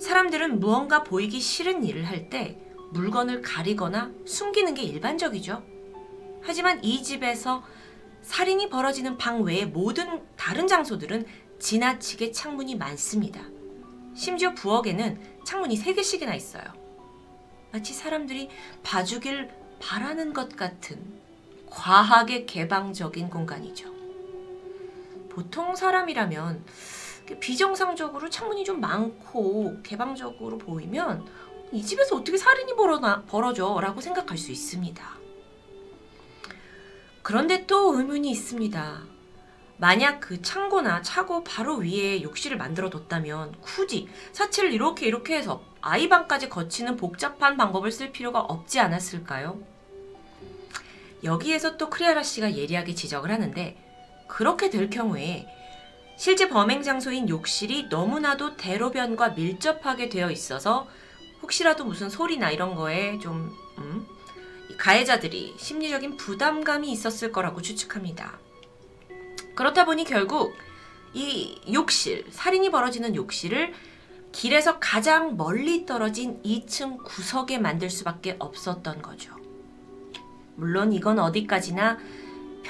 Speaker 1: 사람들은 무언가 보이기 싫은 일을 할 때 물건을 가리거나 숨기는 게 일반적이죠. 하지만 이 집에서 살인이 벌어지는 방 외의 모든 다른 장소들은 지나치게 창문이 많습니다. 심지어 부엌에는 창문이 3개씩이나 있어요. 마치 사람들이 봐주길 바라는 것 같은 과하게 개방적인 공간이죠. 보통 사람이라면 비정상적으로 창문이 좀 많고 개방적으로 보이면 이 집에서 어떻게 살인이 벌어나, 벌어져? 라고 생각할 수 있습니다. 그런데 또 의문이 있습니다. 만약 그 창고나 차고 바로 위에 욕실을 만들어 뒀다면 굳이 사치를 이렇게 이렇게 해서 아이방까지 거치는 복잡한 방법을 쓸 필요가 없지 않았을까요? 여기에서 또 크리아라 씨가 예리하게 지적을 하는데 그렇게 될 경우에 실제 범행 장소인 욕실이 너무나도 대로변과 밀접하게 되어 있어서 혹시라도 무슨 소리나 이런 거에 좀 음, 가해자들이 심리적인 부담감이 있었을 거라고 추측합니다. 그렇다 보니 결국 이 욕실, 살인이 벌어지는 욕실을 길에서 가장 멀리 떨어진 2층 구석에 만들 수밖에 없었던 거죠. 물론 이건 어디까지나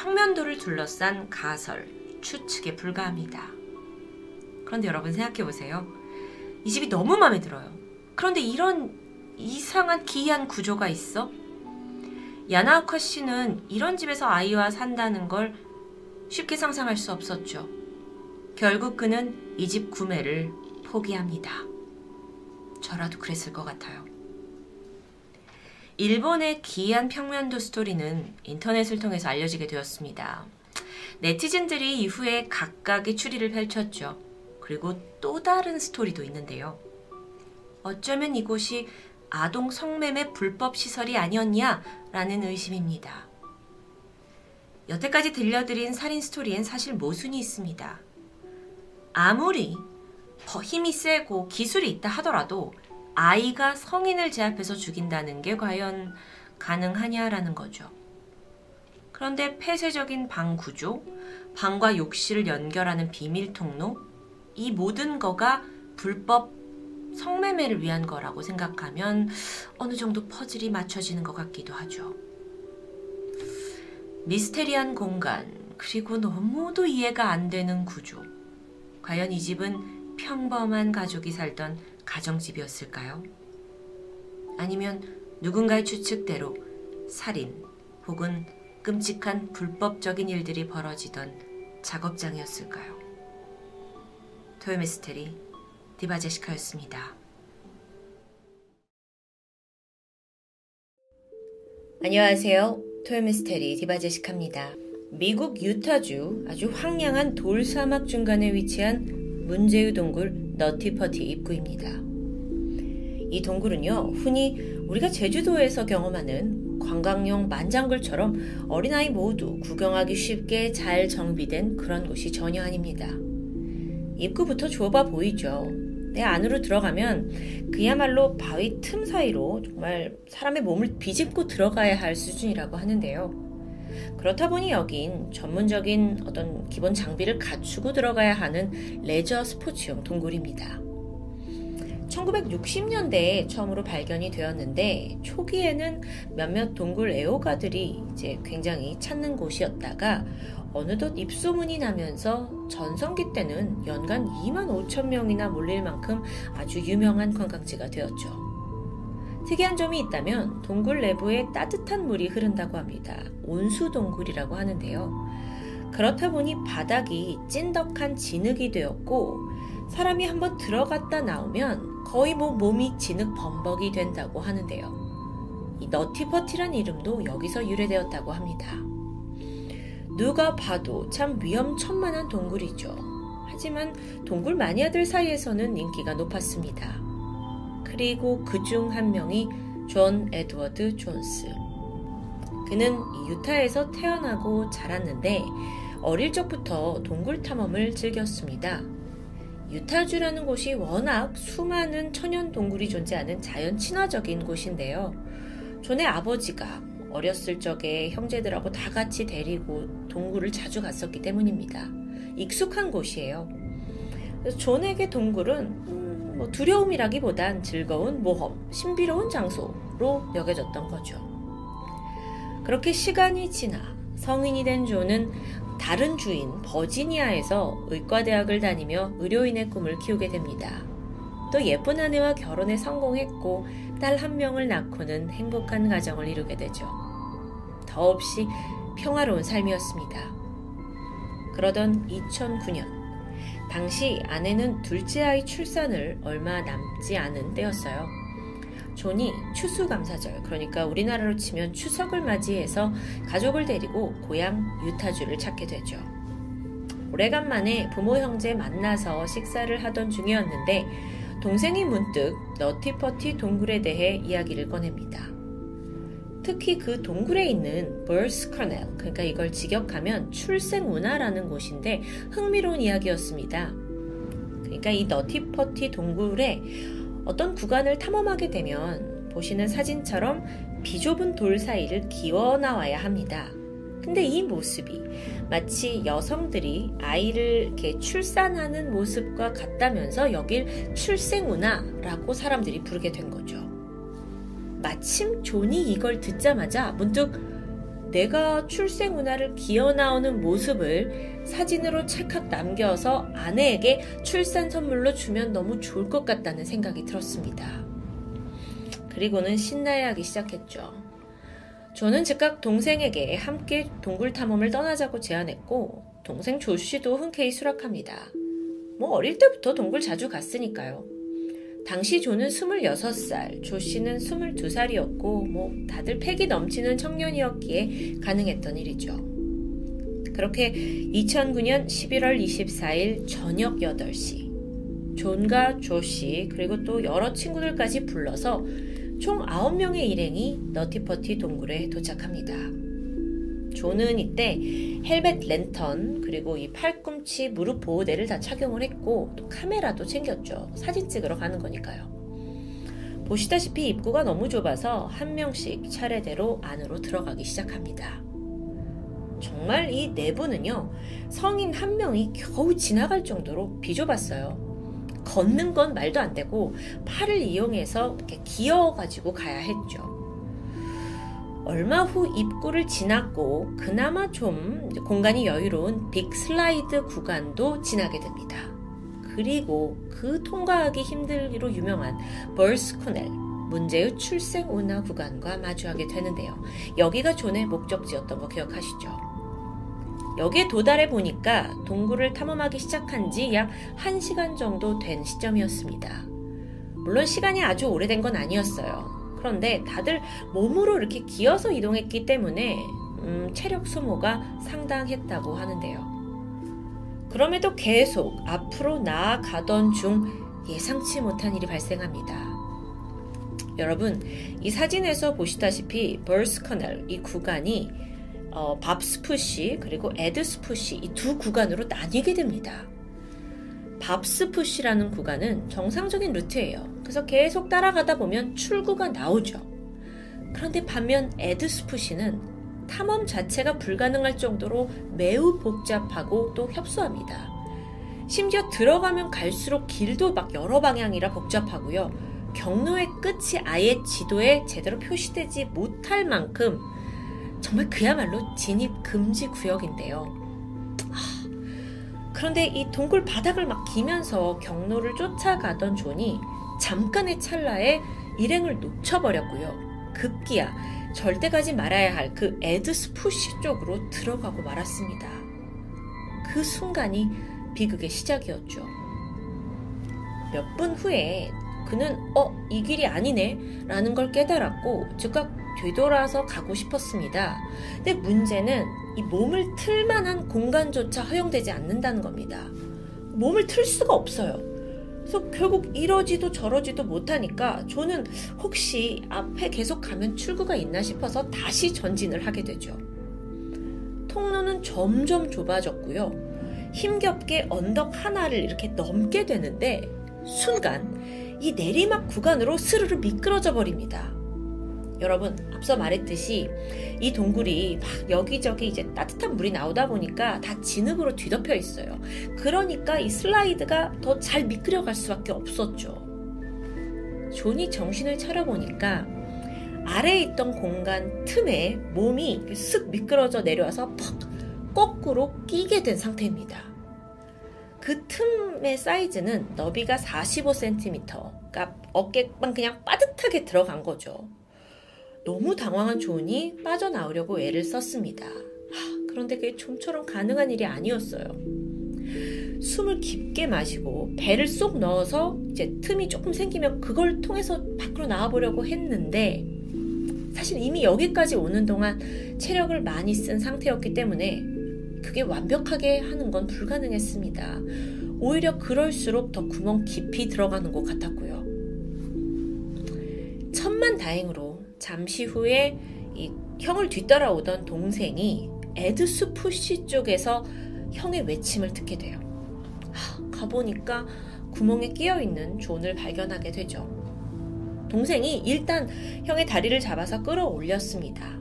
Speaker 1: 평면도를 둘러싼 가설, 추측에 불과합니다. 그런데 여러분 생각해 보세요. 이 집이 너무 마음에 들어요. 그런데 이런 이상한 기이한 구조가 있어? 야나우카 씨는 이런 집에서 아이와 산다는 걸 쉽게 상상할 수 없었죠. 결국 그는 이 집 구매를 포기합니다. 저라도 그랬을 것 같아요. 일본의 기이한 평면도 스토리는 인터넷을 통해서 알려지게 되었습니다. 네티즌들이 이후에 각각의 추리를 펼쳤죠. 그리고 또 다른 스토리도 있는데요. 어쩌면 이곳이 아동 성매매 불법 시설이 아니었냐라는 의심입니다. 여태까지 들려드린 살인 스토리엔 사실 모순이 있습니다. 아무리 힘이 세고 기술이 있다 하더라도 아이가 성인을 제압해서 죽인다는 게 과연 가능하냐라는 거죠. 그런데 폐쇄적인 방 구조, 방과 욕실을 연결하는 비밀 통로, 이 모든 거가 불법 성매매를 위한 거라고 생각하면 어느 정도 퍼즐이 맞춰지는 것 같기도 하죠. 미스테리한 공간, 그리고 너무도 이해가 안 되는 구조. 과연 이 집은 평범한 가족이 살던 가정집이었을까요? 아니면 누군가의 추측대로 살인 혹은 끔찍한 불법적인 일들이 벌어지던 작업장이었을까요? 토요미스테리 디바제시카였습니다. 안녕하세요. 토요미스테리 디바제시카입니다. 미국 유타주 아주 황량한 돌사막 중간에 위치한 문제의 동굴 너티퍼티 입구입니다. 이 동굴은요, 흔히 우리가 제주도에서 경험하는 관광용 만장굴처럼 어린아이 모두 구경하기 쉽게 잘 정비된 그런 곳이 전혀 아닙니다. 입구부터 좁아 보이죠. 내 안으로 들어가면 그야말로 바위 틈 사이로 정말 사람의 몸을 비집고 들어가야 할 수준이라고 하는데요. 그렇다 보니 여긴 전문적인 어떤 기본 장비를 갖추고 들어가야 하는 레저 스포츠용 동굴입니다. 1960년대에 처음으로 발견이 되었는데 초기에는 몇몇 동굴 애호가들이 이제 굉장히 찾는 곳이었다가 어느덧 입소문이 나면서 전성기 때는 연간 2만 5천 명이나 몰릴 만큼 아주 유명한 관광지가 되었죠. 특이한 점이 있다면 동굴 내부에 따뜻한 물이 흐른다고 합니다. 온수 동굴이라고 하는데요. 그렇다 보니 바닥이 찐덕한 진흙이 되었고 사람이 한번 들어갔다 나오면 거의 뭐 몸이 진흙 범벅이 된다고 하는데요. 이 너티퍼티란 이름도 여기서 유래되었다고 합니다. 누가 봐도 참 위험천만한 동굴이죠. 하지만 동굴 마니아들 사이에서는 인기가 높았습니다. 그리고 그 중 한 명이 존 에드워드 존스. 그는 유타에서 태어나고 자랐는데 어릴 적부터 동굴 탐험을 즐겼습니다. 유타주라는 곳이 워낙 수많은 천연 동굴이 존재하는 자연 친화적인 곳인데요. 존의 아버지가 어렸을 적에 형제들하고 다 같이 데리고 동굴을 자주 갔었기 때문입니다. 익숙한 곳이에요. 존에게 동굴은 음, 뭐 두려움이라기보단 즐거운 모험, 신비로운 장소로 여겨졌던 거죠. 그렇게 시간이 지나 성인이 된 존은 다른 주인 버지니아에서 의과대학을 다니며 의료인의 꿈을 키우게 됩니다. 또 예쁜 아내와 결혼에 성공했고 딸 한 명을 낳고는 행복한 가정을 이루게 되죠. 더없이 평화로운 삶이었습니다. 그러던 2009년 당시 아내는 둘째 아이 출산을 얼마 남지 않은 때였어요. 존이 추수감사절, 그러니까 우리나라로 치면 추석을 맞이해서 가족을 데리고 고향 유타주를 찾게 되죠. 오래간만에 부모 형제 만나서 식사를 하던 중이었는데 동생이 문득 너티퍼티 동굴에 대해 이야기를 꺼냅니다. 특히 그 동굴에 있는 Birth Canal, 그러니까 이걸 직역하면 출생 운하라는 곳인데 흥미로운 이야기였습니다. 그러니까 이 너티퍼티 동굴에 어떤 구간을 탐험하게 되면 보시는 사진처럼 비좁은 돌 사이를 기어 나와야 합니다. 근데 이 모습이 마치 여성들이 아이를 이렇게 출산하는 모습과 같다면서 여길 출생운하라고 사람들이 부르게 된 거죠. 마침 존이 이걸 듣자마자 문득 내가 출생 운하를 기어 나오는 모습을 사진으로 찰칵 남겨서 아내에게 출산 선물로 주면 너무 좋을 것 같다는 생각이 들었습니다. 그리고는 신나해 하기 시작했죠. 저는 즉각 동생에게 함께 동굴 탐험을 떠나자고 제안했고 동생 조씨도 흔쾌히 수락합니다. 뭐 어릴 때부터 동굴 자주 갔으니까요. 당시 조는 26살, 조 씨는 22살이었고 뭐 다들 패기 넘치는 청년이었기에 가능했던 일이죠. 그렇게 2009년 11월 24일 저녁 8시 존과 조 씨 그리고 또 여러 친구들까지 불러서 총 9명의 일행이 너티퍼티 동굴에 도착합니다. 조는 이때 헬멧 랜턴 그리고 이 팔꿈치 무릎 보호대를 다 착용을 했고 또 카메라도 챙겼죠. 사진 찍으러 가는 거니까요. 보시다시피 입구가 너무 좁아서 한 명씩 차례대로 안으로 들어가기 시작합니다. 정말 이 내부는요, 성인 한 명이 겨우 지나갈 정도로 비좁았어요. 걷는 건 말도 안 되고 팔을 이용해서 이렇게 기어가지고 가야 했죠. 얼마 후 입구를 지났고 그나마 좀 공간이 여유로운 빅 슬라이드 구간도 지나게 됩니다. 그리고 그 통과하기 힘들기로 유명한 벌스 코넬 문제의 출생 운하 구간과 마주하게 되는데요. 여기가 존의 목적지였던 거 기억하시죠? 여기에 도달해 보니까 동굴을 탐험하기 시작한 지 약 1시간 정도 된 시점이었습니다. 물론 시간이 아주 오래된 건 아니었어요. 그런데 다들 몸으로 이렇게 기어서 이동했기 때문에 음, 체력 소모가 상당했다고 하는데요. 그럼에도 계속 앞으로 나아가던 중 예상치 못한 일이 발생합니다. 여러분, 이 사진에서 보시다시피 벌스 커널 이 구간이 어, 밥스푸시 그리고 에드스푸시 이 두 구간으로 나뉘게 됩니다. 밥스푸시라는 구간은 정상적인 루트예요. 그래서 계속 따라가다 보면 출구가 나오죠. 그런데 반면 에드스푸시는 탐험 자체가 불가능할 정도로 매우 복잡하고 또 협소합니다. 심지어 들어가면 갈수록 길도 막 여러 방향이라 복잡하고요. 경로의 끝이 아예 지도에 제대로 표시되지 못할 만큼 정말 그야말로 진입 금지 구역인데요. 그런데 이 동굴 바닥을 막 기면서 경로를 쫓아가던 존이 잠깐의 찰나에 일행을 놓쳐버렸고요. 급기야 절대 가지 말아야 할 그 에드스푸시 쪽으로 들어가고 말았습니다. 그 순간이 비극의 시작이었죠. 몇 분 후에 그는 어, 이 길이 아니네 라는 걸 깨달았고 즉각 되돌아서 가고 싶었습니다. 근데 문제는 이 몸을 틀 만한 공간조차 허용되지 않는다는 겁니다. 몸을 틀 수가 없어요. 그래서 결국 이러지도 저러지도 못하니까 저는 혹시 앞에 계속 가면 출구가 있나 싶어서 다시 전진을 하게 되죠. 통로는 점점 좁아졌고요. 힘겹게 언덕 하나를 이렇게 넘게 되는데 순간 이 내리막 구간으로 스르르 미끄러져 버립니다. 여러분 앞서 말했듯이 이 동굴이 막 여기저기 이제 따뜻한 물이 나오다 보니까 다 진흙으로 뒤덮여 있어요. 그러니까 이 슬라이드가 더 잘 미끄러 갈 수밖에 없었죠. 존이 정신을 차려보니까 아래에 있던 공간 틈에 몸이 쓱 미끄러져 내려와서 퍽 거꾸로 끼게 된 상태입니다. 그 틈의 사이즈는 너비가 45cm, 그러니까 어깨만 그냥 빠듯하게 들어간 거죠. 너무 당황한 존이 빠져나오려고 애를 썼습니다. 하, 그런데 그게 좀처럼 가능한 일이 아니었어요. 숨을 깊게 마시고 배를 쏙 넣어서 이제 틈이 조금 생기면 그걸 통해서 밖으로 나와보려고 했는데 사실 이미 여기까지 오는 동안 체력을 많이 쓴 상태였기 때문에 그게 완벽하게 하는 건 불가능했습니다. 오히려 그럴수록 더 구멍 깊이 들어가는 것 같았고요. 천만 다행으로 잠시 후에 이 형을 뒤따라오던 동생이 에드스 푸시 쪽에서 형의 외침을 듣게 돼요. 하, 가보니까 구멍에 끼어 있는 존을 발견하게 되죠. 동생이 일단 형의 다리를 잡아서 끌어올렸습니다.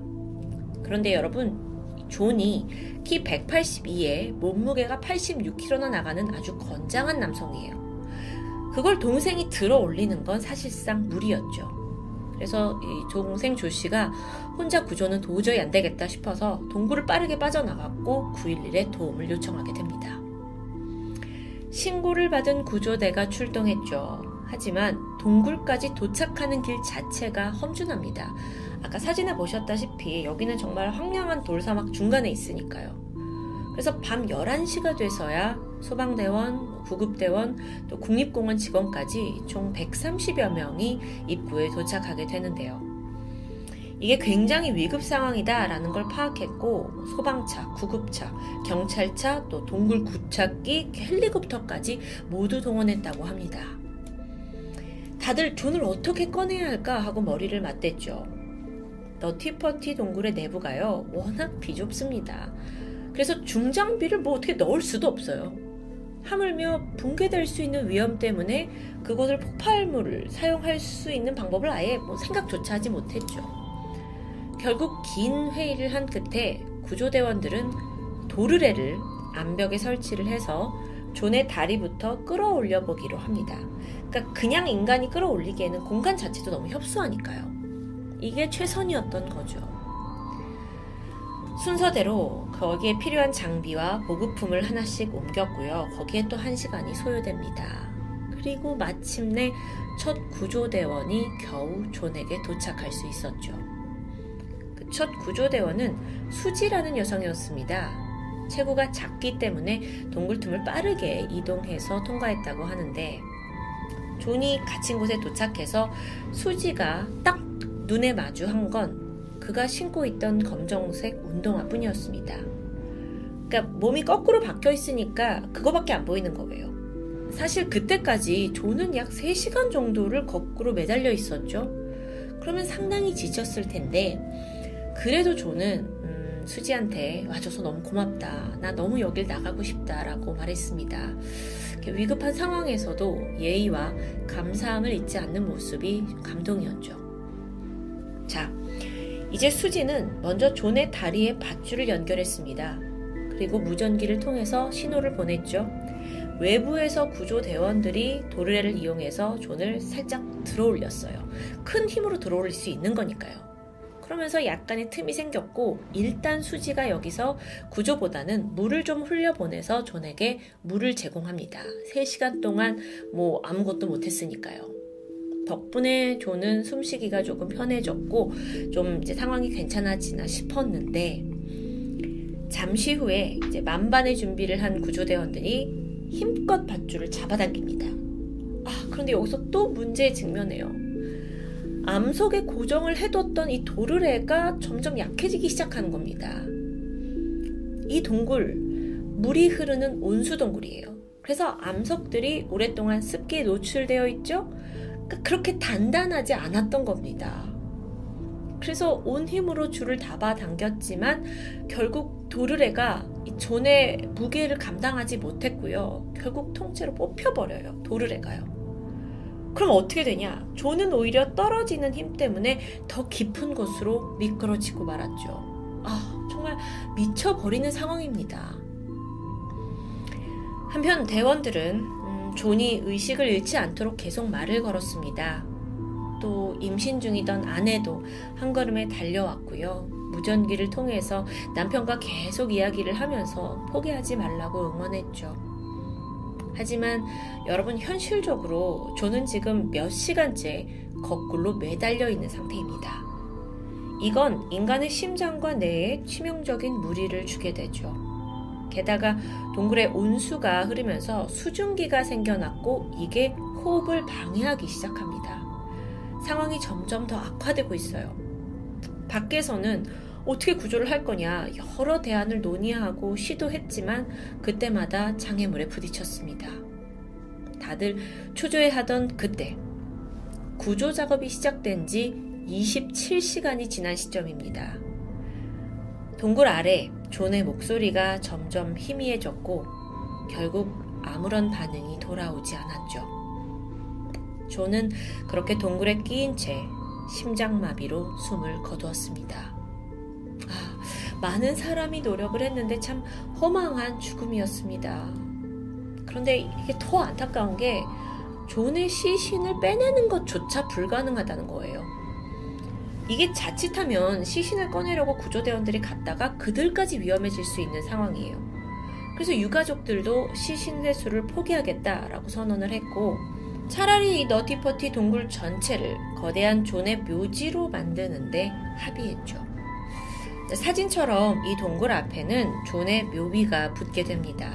Speaker 1: 그런데 여러분, 존이 키 182에 몸무게가 86kg나 나가는 아주 건장한 남성이에요. 그걸 동생이 들어 올리는 건 사실상 무리였죠. 그래서 이 동생 조 씨가 혼자 구조는 도저히 안 되겠다 싶어서 동굴을 빠르게 빠져나갔고 911에 도움을 요청하게 됩니다. 신고를 받은 구조대가 출동했죠. 하지만 동굴까지 도착하는 길 자체가 험준합니다. 아까 사진에 보셨다시피 여기는 정말 황량한 돌사막 중간에 있으니까요. 그래서 밤 11시가 돼서야 소방대원, 구급대원, 또 국립공원 직원까지 총 130여 명이 입구에 도착하게 되는데요. 이게 굉장히 위급 상황이다라는 걸 파악했고 소방차, 구급차, 경찰차, 또 동굴 구착기, 헬리콥터까지 모두 동원했다고 합니다. 다들 존을 어떻게 꺼내야 할까 하고 머리를 맞댔죠. 너티퍼티 동굴의 내부가요 워낙 비좁습니다. 그래서 중장비를 뭐 어떻게 넣을 수도 없어요. 하물며 붕괴될 수 있는 위험 때문에 그것을 폭발물을 사용할 수 있는 방법을 아예 뭐 생각조차 하지 못했죠. 결국 긴 회의를 한 끝에 구조대원들은 도르래를 암벽에 설치를 해서 존의 다리부터 끌어올려 보기로 합니다. 그러니까 그냥 인간이 끌어올리기에는 공간 자체도 너무 협소하니까요. 이게 최선이었던 거죠. 순서대로 거기에 필요한 장비와 보급품을 하나씩 옮겼고요. 거기에 또 한 시간이 소요됩니다. 그리고 마침내 첫 구조대원이 겨우 존에게 도착할 수 있었죠. 그 첫 구조대원은 수지라는 여성이었습니다. 체구가 작기 때문에 동굴 틈을 빠르게 이동해서 통과했다고 하는데 존이 갇힌 곳에 도착해서 수지가 딱 눈에 마주한 건 그가 신고 있던 검정색 운동화 뿐이었습니다. 그러니까 몸이 거꾸로 박혀 있으니까 그거밖에 안 보이는 거예요. 사실 그때까지 조는 약 3시간 정도를 거꾸로 매달려 있었죠. 그러면 상당히 지쳤을 텐데 그래도 조는 음, 수지한테 와줘서 너무 고맙다. 나 너무 여길 나가고 싶다라고 말했습니다. 위급한 상황에서도 예의와 감사함을 잊지 않는 모습이 감동이었죠. 자, 이제 수지는 먼저 존의 다리에 밧줄을 연결했습니다. 그리고 무전기를 통해서 신호를 보냈죠. 외부에서 구조대원들이 도르래를 이용해서 존을 살짝 들어 올렸어요. 큰 힘으로 들어 올릴 수 있는 거니까요. 그러면서 약간의 틈이 생겼고 일단 수지가 여기서 구조보다는 물을 좀 흘려보내서 존에게 물을 제공합니다. 3시간 동안 뭐 아무것도 못했으니까요. 덕분에 조는 숨쉬기가 조금 편해졌고 좀 이제 상황이 괜찮아지나 싶었는데 잠시 후에 이제 만반의 준비를 한 구조대원들이 힘껏 밧줄을 잡아당깁니다. 아, 그런데 여기서 또 문제에 직면해요. 암석에 고정을 해뒀던 이 도르래가 점점 약해지기 시작하는 겁니다. 이 동굴, 물이 흐르는 온수 동굴이에요. 그래서 암석들이 오랫동안 습기에 노출되어 있죠? 그러니까 그렇게 단단하지 않았던 겁니다. 그래서 온 힘으로 줄을 잡아당겼지만 결국 도르래가 존의 무게를 감당하지 못했고요. 결국 통째로 뽑혀버려요. 도르래가요. 그럼 어떻게 되냐? 존은 오히려 떨어지는 힘 때문에 더 깊은 곳으로 미끄러지고 말았죠. 아, 정말 미쳐버리는 상황입니다. 한편 대원들은 존이 의식을 잃지 않도록 계속 말을 걸었습니다. 또 임신 중이던 아내도 한 걸음에 달려왔고요. 무전기를 통해서 남편과 계속 이야기를 하면서 포기하지 말라고 응원했죠. 하지만 여러분 현실적으로 존은 지금 몇 시간째 거꾸로 매달려 있는 상태입니다. 이건 인간의 심장과 뇌에 치명적인 무리를 주게 되죠. 게다가 동굴에 온수가 흐르면서 수증기가 생겨났고 이게 호흡을 방해하기 시작합니다. 상황이 점점 더 악화되고 있어요. 밖에서는 어떻게 구조를 할 거냐 여러 대안을 논의하고 시도했지만 그때마다 장애물에 부딪혔습니다. 다들 초조해하던 그때 구조 작업이 시작된 지 27시간이 지난 시점입니다. 동굴 아래 존의 목소리가 점점 희미해졌고 결국 아무런 반응이 돌아오지 않았죠. 존은 그렇게 동굴에 끼인 채 심장마비로 숨을 거두었습니다. 아, 많은 사람이 노력을 했는데 참 허망한 죽음이었습니다. 그런데 이게 더 안타까운 게 존의 시신을 빼내는 것조차 불가능하다는 거예요. 이게 자칫하면 시신을 꺼내려고 구조대원들이 갔다가 그들까지 위험해질 수 있는 상황이에요. 그래서 유가족들도 시신 회수를 포기하겠다라고 선언을 했고 차라리 이 너티퍼티 동굴 전체를 거대한 존의 묘지로 만드는데 합의했죠. 사진처럼 이 동굴 앞에는 존의 묘비가 붙게 됩니다.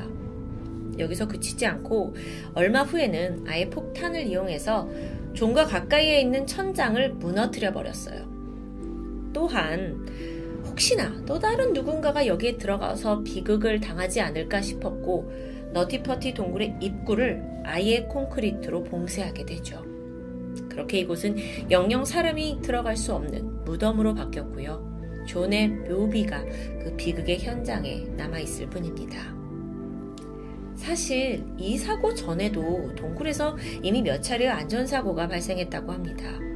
Speaker 1: 여기서 그치지 않고 얼마 후에는 아예 폭탄을 이용해서 존과 가까이에 있는 천장을 무너뜨려 버렸어요. 또한 혹시나 또 다른 누군가가 여기에 들어가서 비극을 당하지 않을까 싶었고 너티퍼티 동굴의 입구를 아예 콘크리트로 봉쇄하게 되죠. 그렇게 이곳은 영영 사람이 들어갈 수 없는 무덤으로 바뀌었고요. 존의 묘비가 그 비극의 현장에 남아있을 뿐입니다. 사실 이 사고 전에도 동굴에서 이미 몇 차례 안전사고가 발생했다고 합니다.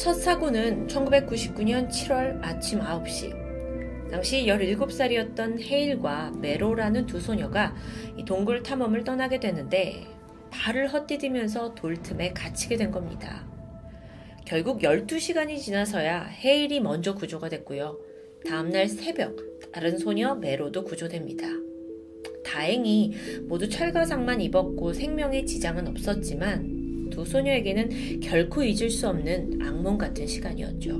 Speaker 1: 첫 사고는 1999년 7월 아침 9시. 당시 17살이었던 헤일과 메로라는 두 소녀가 이 동굴 탐험을 떠나게 되는데 발을 헛디디면서 돌틈에 갇히게 된 겁니다. 결국 12시간이 지나서야 헤일이 먼저 구조가 됐고요. 다음날 새벽 다른 소녀 메로도 구조됩니다. 다행히 모두 철가상만 입었고 생명에 지장은 없었지만 두 소녀에게는 결코 잊을 수 없는 악몽 같은 시간이었죠.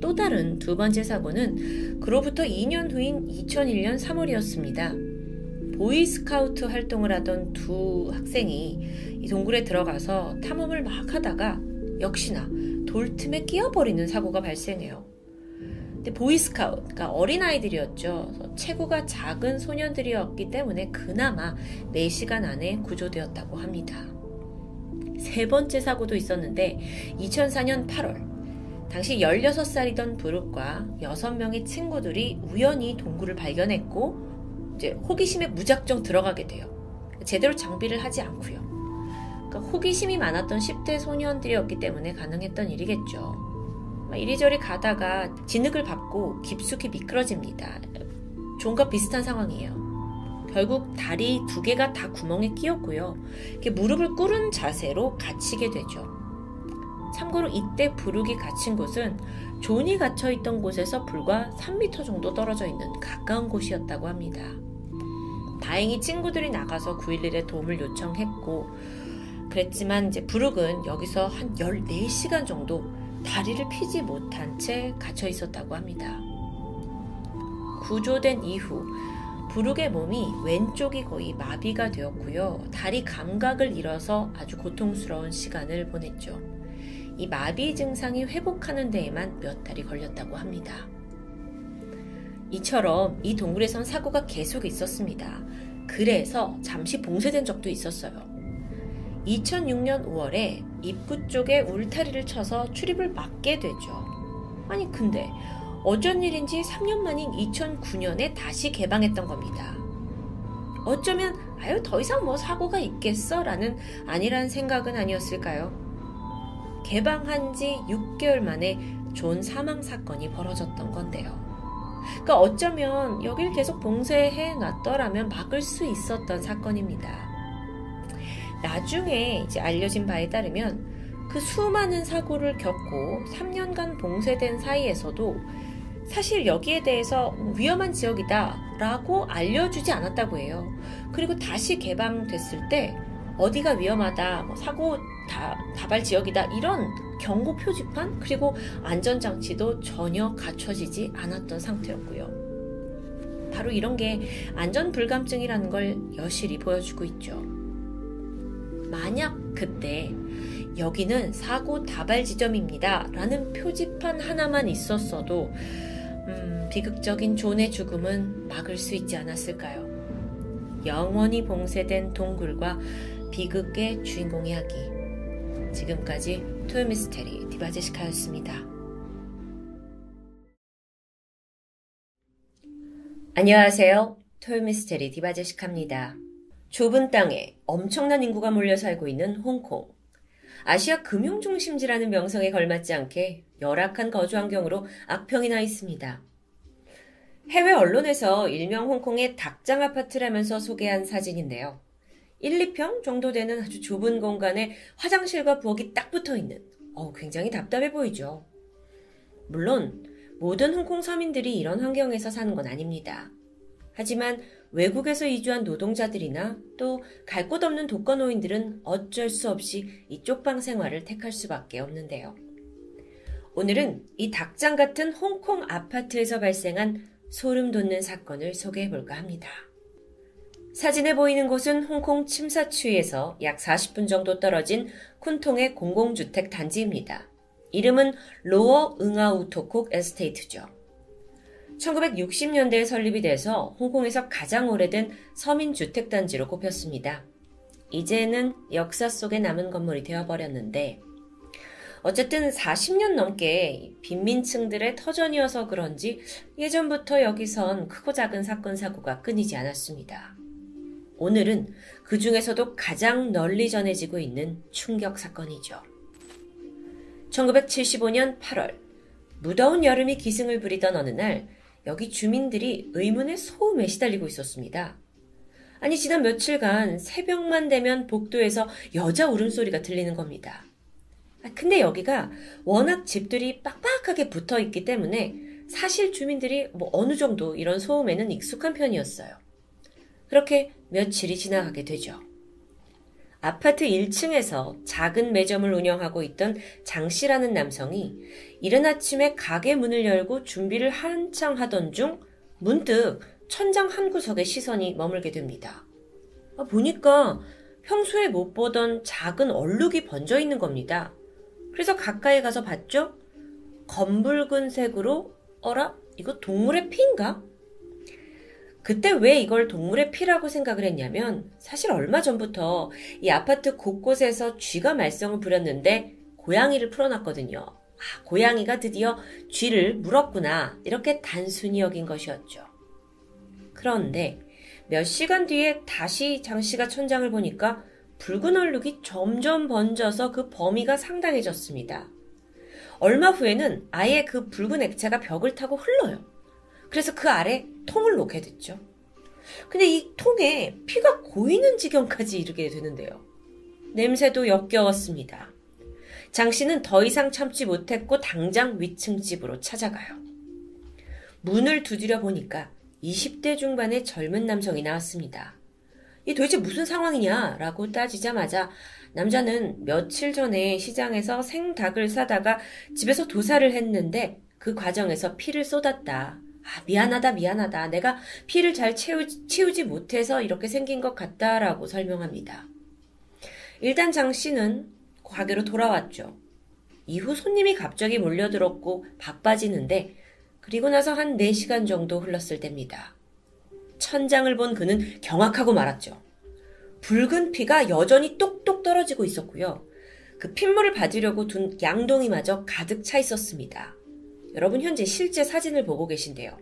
Speaker 1: 또 다른 두 번째 사고는 그로부터 2년 후인 2001년 3월이었습니다. 보이스카우트 활동을 하던 두 학생이 이 동굴에 들어가서 탐험을 막 하다가 역시나 돌틈에 끼어버리는 사고가 발생해요. 근데 보이스카우트, 그러니까 어린아이들이었죠. 체구가 작은 소년들이었기 때문에 그나마 4시간 안에 구조되었다고 합니다. 세 번째 사고도 있었는데 2004년 8월 당시 16살이던 브룩과 6명의 친구들이 우연히 동굴을 발견했고 이제 호기심에 무작정 들어가게 돼요. 제대로 장비를 하지 않고요. 그러니까 호기심이 많았던 10대 소년들이었기 때문에 가능했던 일이겠죠. 이리저리 가다가 진흙을 밟고 깊숙이 미끄러집니다. 존과 비슷한 상황이에요. 결국 다리 두 개가 다 구멍에 끼었고요. 무릎을 꿇은 자세로 갇히게 되죠. 참고로 이때 브룩이 갇힌 곳은 존이 갇혀 있던 곳에서 불과 3m 정도 떨어져 있는 가까운 곳이었다고 합니다. 다행히 친구들이 나가서 911에 도움을 요청했고, 그랬지만 이제 부룩은 여기서 한 14시간 정도 다리를 피지 못한 채 갇혀 있었다고 합니다. 구조된 이후 부룩의 몸이 왼쪽이 거의 마비가 되었고요. 다리 감각을 잃어서 아주 고통스러운 시간을 보냈죠. 이 마비 증상이 회복하는 데에만 몇 달이 걸렸다고 합니다. 이처럼 이 동굴에선 사고가 계속 있었습니다. 그래서 잠시 봉쇄된 적도 있었어요. 2006년 5월에 입구 쪽에 울타리를 쳐서 출입을 막게 되죠. 아니 근데 어쩐 일인지 3년 만인 2009년에 다시 개방했던 겁니다. 어쩌면 아유 더 이상 뭐 사고가 있겠어 라는 아니란 생각은 아니었을까요? 개방한 지 6개월 만에 존 사망 사건이 벌어졌던 건데요. 그러니까 어쩌면 여길 계속 봉쇄해 놨더라면 막을 수 있었던 사건입니다. 나중에 이제 알려진 바에 따르면 그 수많은 사고를 겪고 3년간 봉쇄된 사이에서도 사실 여기에 대해서 위험한 지역이다 라고 알려주지 않았다고 해요. 그리고 다시 개방됐을 때 어디가 위험하다, 뭐 사고 다, 다발 지역이다 이런 경고 표지판 그리고 안전장치도 전혀 갖춰지지 않았던 상태였고요. 바로 이런 게 안전 불감증이라는 걸 여실히 보여주고 있죠. 만약 그때 여기는 사고 다발 지점입니다. 라는 표지판 하나만 있었어도, 음, 비극적인 존의 죽음은 막을 수 있지 않았을까요? 영원히 봉쇄된 동굴과 비극의 주인공 이야기. 지금까지 토요미스테리 디바제시카였습니다. 안녕하세요. 토요미스테리 디바제시카입니다. 좁은 땅에 엄청난 인구가 몰려 살고 있는 홍콩. 아시아 금융중심지라는 명성에 걸맞지 않게 열악한 거주 환경으로 악평이 나 있습니다. 해외 언론에서 일명 홍콩의 닭장 아파트라면서 소개한 사진인데요. 1, 2평 정도 되는 아주 좁은 공간에 화장실과 부엌이 딱 붙어 있는, 어, 굉장히 답답해 보이죠. 물론, 모든 홍콩 서민들이 이런 환경에서 사는 건 아닙니다. 하지만 외국에서 이주한 노동자들이나 또 갈 곳 없는 독거노인들은 어쩔 수 없이 이 쪽방 생활을 택할 수밖에 없는데요. 오늘은 이 닭장 같은 홍콩 아파트에서 발생한 소름 돋는 사건을 소개해 볼까 합니다. 사진에 보이는 곳은 홍콩 침사추에서 약 40분 정도 떨어진 쿤통의 공공주택 단지입니다. 이름은 로어 응아우토콕 에스테이트죠. 1960년대에 설립이 돼서 홍콩에서 가장 오래된 서민주택단지로 꼽혔습니다. 이제는 역사 속에 남은 건물이 되어버렸는데, 어쨌든 40년 넘게 빈민층들의 터전이어서 그런지 예전부터 여기선 크고 작은 사건 사고가 끊이지 않았습니다. 오늘은 그 중에서도 가장 널리 전해지고 있는 충격 사건이죠. 1975년 8월, 무더운 여름이 기승을 부리던 어느 날, 여기 주민들이 의문의 소음에 시달리고 있었습니다. 아니, 지난 며칠간 새벽만 되면 복도에서 여자 울음소리가 들리는 겁니다. 아, 근데 여기가 워낙 집들이 빡빡하게 붙어 있기 때문에 사실 주민들이 뭐 어느 정도 이런 소음에는 익숙한 편이었어요. 그렇게 며칠이 지나가게 되죠. 아파트 1층에서 작은 매점을 운영하고 있던 장 씨라는 남성이 이른 아침에 가게 문을 열고 준비를 한창 하던 중 문득 천장 한 구석에 시선이 머물게 됩니다. 아, 보니까 평소에 못 보던 작은 얼룩이 번져 있는 겁니다. 그래서 가까이 가서 봤죠? 검붉은 색으로, 어라? 이거 동물의 피인가? 그때 왜 이걸 동물의 피라고 생각을 했냐면 사실 얼마 전부터 이 아파트 곳곳에서 쥐가 말썽을 부렸는데 고양이를 풀어놨거든요. 아, 고양이가 드디어 쥐를 물었구나. 이렇게 단순히 여긴 것이었죠. 그런데 몇 시간 뒤에 다시 장 씨가 천장을 보니까 붉은 얼룩이 점점 번져서 그 범위가 상당해졌습니다. 얼마 후에는 아예 그 붉은 액체가 벽을 타고 흘러요. 그래서 그 아래 통을 놓게 됐죠. 근데 이 통에 피가 고이는 지경까지 이르게 되는데요. 냄새도 역겨웠습니다. 장 씨는 더 이상 참지 못했고 당장 위층 집으로 찾아가요. 문을 두드려 보니까 20대 중반의 젊은 남성이 나왔습니다. 이 도대체 무슨 상황이냐? 라고 따지자마자 남자는 며칠 전에 시장에서 생닭을 사다가 집에서 도살을 했는데 그 과정에서 피를 쏟았다. 아, 미안하다, 미안하다. 내가 피를 잘 채우, 치우지 못해서 이렇게 생긴 것 같다라고 설명합니다. 일단 장 씨는 가게로 돌아왔죠. 이후 손님이 갑자기 몰려들었고 바빠지는데 그리고 나서 한 4시간 정도 흘렀을 때입니다. 천장을 본 그는 경악하고 말았죠. 붉은 피가 여전히 똑똑 떨어지고 있었고요. 그 핏물을 받으려고 둔 양동이마저 가득 차 있었습니다. 여러분 현재 실제 사진을 보고 계신데요.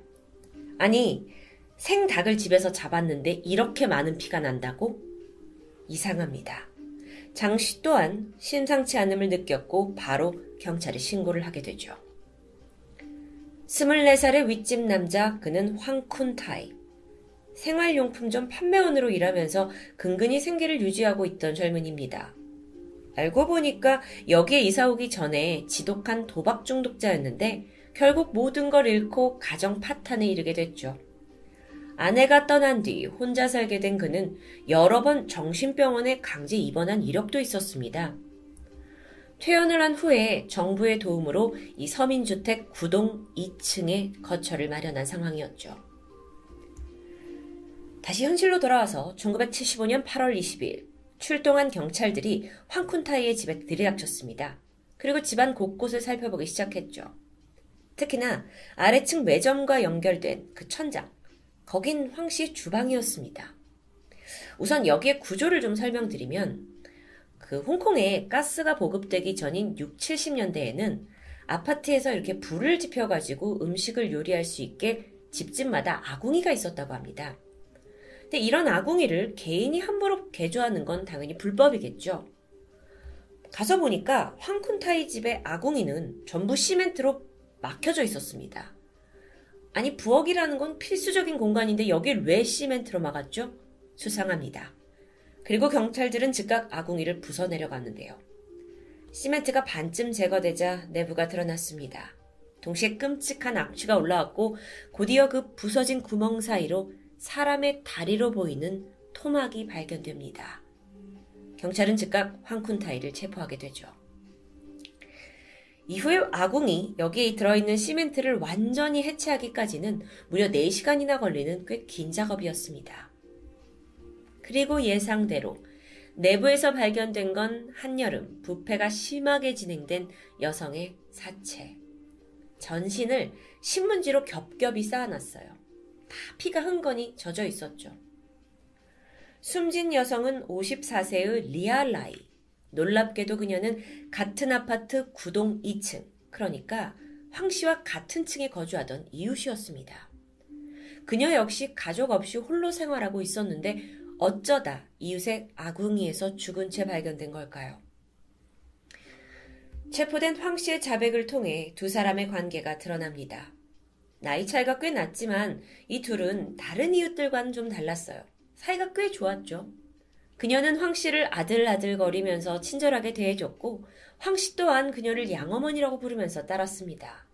Speaker 1: 아니, 생닭을 집에서 잡았는데 이렇게 많은 피가 난다고? 이상합니다. 장 씨 또한 심상치 않음을 느꼈고 바로 경찰에 신고를 하게 되죠. 24살의 윗집 남자, 그는 황쿤타이. 생활용품점 판매원으로 일하면서 근근히 생계를 유지하고 있던 젊은입니다. 알고 보니까 여기에 이사 오기 전에 지독한 도박 중독자였는데 결국 모든 걸 잃고 가정 파탄에 이르게 됐죠. 아내가 떠난 뒤 혼자 살게 된 그는 여러 번 정신병원에 강제 입원한 이력도 있었습니다. 퇴원을 한 후에 정부의 도움으로 이 서민주택 구동 2층에 거처를 마련한 상황이었죠. 다시 현실로 돌아와서 1975년 8월 20일 출동한 경찰들이 황쿤타이의 집에 들이닥쳤습니다. 그리고 집안 곳곳을 살펴보기 시작했죠. 특히나 아래층 매점과 연결된 그 천장, 거긴 황씨 주방이었습니다. 우선 여기에 구조를 좀 설명드리면 그 홍콩에 가스가 보급되기 전인 6, 70년대에는 아파트에서 이렇게 불을 지펴가지고 음식을 요리할 수 있게 집집마다 아궁이가 있었다고 합니다. 근데 이런 아궁이를 개인이 함부로 개조하는 건 당연히 불법이겠죠. 가서 보니까 황쿤타이 집의 아궁이는 전부 시멘트로 막혀져 있었습니다. 아니, 부엌이라는 건 필수적인 공간인데 여길 왜 시멘트로 막았죠? 수상합니다. 그리고 경찰들은 즉각 아궁이를 부숴 내려갔는데요. 시멘트가 반쯤 제거되자 내부가 드러났습니다. 동시에 끔찍한 악취가 올라왔고 곧이어 그 부서진 구멍 사이로 사람의 다리로 보이는 토막이 발견됩니다. 경찰은 즉각 황쿤타이를 체포하게 되죠. 이후에 아궁이 여기에 들어있는 시멘트를 완전히 해체하기까지는 무려 4시간이나 걸리는 꽤 긴 작업이었습니다. 그리고 예상대로 내부에서 발견된 건 한여름 부패가 심하게 진행된 여성의 사체. 전신을 신문지로 겹겹이 쌓아놨어요. 다 피가 흥건히 젖어 있었죠. 숨진 여성은 54세의 리알라이. 놀랍게도 그녀는 같은 아파트 구동 2층, 그러니까 황 씨와 같은 층에 거주하던 이웃이었습니다. 그녀 역시 가족 없이 홀로 생활하고 있었는데 어쩌다 이웃의 아궁이에서 죽은 채 발견된 걸까요? 체포된 황 씨의 자백을 통해 두 사람의 관계가 드러납니다. 나이 차이가 꽤 났지만 이 둘은 다른 이웃들과는 좀 달랐어요. 사이가 꽤 좋았죠. 그녀는 황 씨를 아들아들 거리면서 친절하게 대해줬고 황 씨 또한 그녀를 양어머니라고 부르면서 따랐습니다.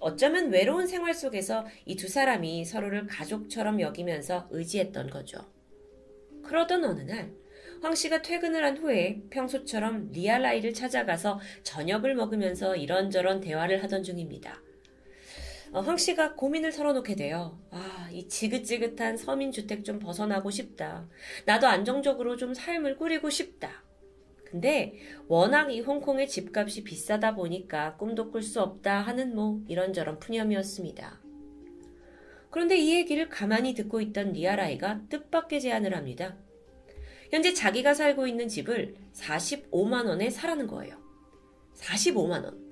Speaker 1: 어쩌면 외로운 생활 속에서 이 두 사람이 서로를 가족처럼 여기면서 의지했던 거죠. 그러던 어느 날, 황 씨가 퇴근을 한 후에 평소처럼 리알아이를 찾아가서 저녁을 먹으면서 이런저런 대화를 하던 중입니다. 어, 황 씨가 고민을 털어놓게 돼요. 아, 이 지긋지긋한 서민주택 좀 벗어나고 싶다. 나도 안정적으로 좀 삶을 꾸리고 싶다. 근데 워낙 이 홍콩의 집값이 비싸다 보니까 꿈도 꿀 수 없다 하는 뭐 이런저런 푸념이었습니다. 그런데 이 얘기를 가만히 듣고 있던 리아라이가 뜻밖의 제안을 합니다. 현재 자기가 살고 있는 집을 45만원에 사라는 거예요. 45만원.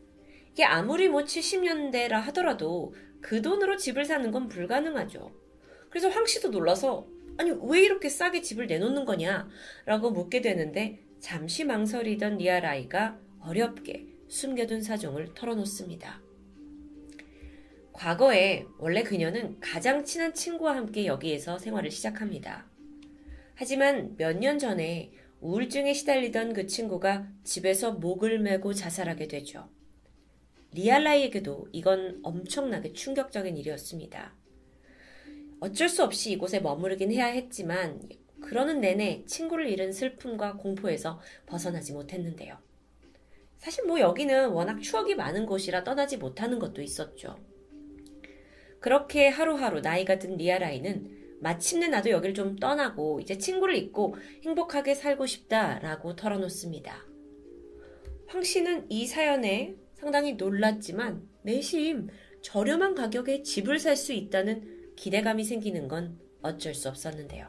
Speaker 1: 이게 아무리 뭐 70년대라 하더라도 그 돈으로 집을 사는 건 불가능하죠. 그래서 황 씨도 놀라서 아니 왜 이렇게 싸게 집을 내놓는 거냐 라고 묻게 되는데 잠시 망설이던 리아라이가 어렵게 숨겨둔 사정을 털어놓습니다. 과거에 원래 그녀는 가장 친한 친구와 함께 여기에서 생활을 시작합니다. 하지만 몇 년 전에 우울증에 시달리던 그 친구가 집에서 목을 매고 자살하게 되죠. 리아라이에게도 이건 엄청나게 충격적인 일이었습니다. 어쩔 수 없이 이곳에 머무르긴 해야 했지만 그러는 내내 친구를 잃은 슬픔과 공포에서 벗어나지 못했는데요. 사실 뭐 여기는 워낙 추억이 많은 곳이라 떠나지 못하는 것도 있었죠. 그렇게 하루하루 나이가 든 리아라이는 마침내 나도 여길 좀 떠나고 이제 친구를 잊고 행복하게 살고 싶다라고 털어놓습니다. 황 씨는 이 사연에 상당히 놀랐지만 내심 저렴한 가격에 집을 살 수 있다는 기대감이 생기는 건 어쩔 수 없었는데요.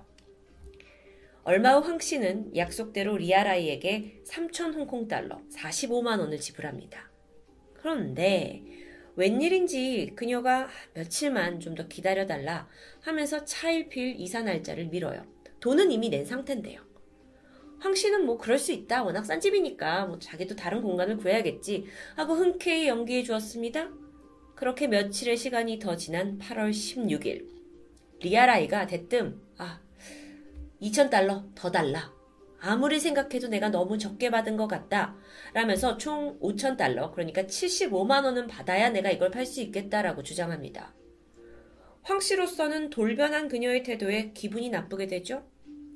Speaker 1: 얼마 후 황 씨는 약속대로 리아라이에게 3천 홍콩 달러 45만 원을 지불합니다. 그런데 웬일인지 그녀가 며칠만 좀 더 기다려달라 하면서 차일피일 이사 날짜를 미뤄요. 돈은 이미 낸 상태인데요. 황 씨는 뭐 그럴 수 있다. 워낙 싼 집이니까 뭐 자기도 다른 공간을 구해야겠지 하고 흔쾌히 연기해 주었습니다. 그렇게 며칠의 시간이 더 지난 8월 16일 리아라이가 대뜸 아 2,000달러 더 달라. 아무리 생각해도 내가 너무 적게 받은 것 같다. 라면서 총 5,000달러, 그러니까 75만원은 받아야 내가 이걸 팔 수 있겠다라고 주장합니다. 황 씨로서는 돌변한 그녀의 태도에 기분이 나쁘게 되죠?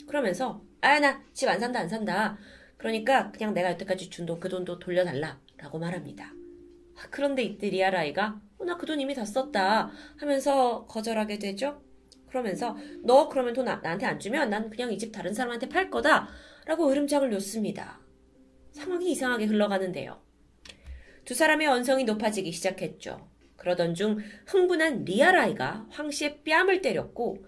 Speaker 1: 그러면서, 아, 나 집 안 산다, 안 산다. 그러니까 그냥 내가 여태까지 준 돈, 그 돈도 돌려달라. 라고 말합니다. 그런데 이때 리아 라이가, 어, 나 그 돈 이미 다 썼다. 하면서 거절하게 되죠? 그러면서 너 그러면 돈 나, 나한테 안 주면 난 그냥 이 집 다른 사람한테 팔 거다 라고 으름장을 놓습니다. 상황이 이상하게 흘러가는데요. 두 사람의 언성이 높아지기 시작했죠. 그러던 중 흥분한 리아라이가 황 씨의 뺨을 때렸고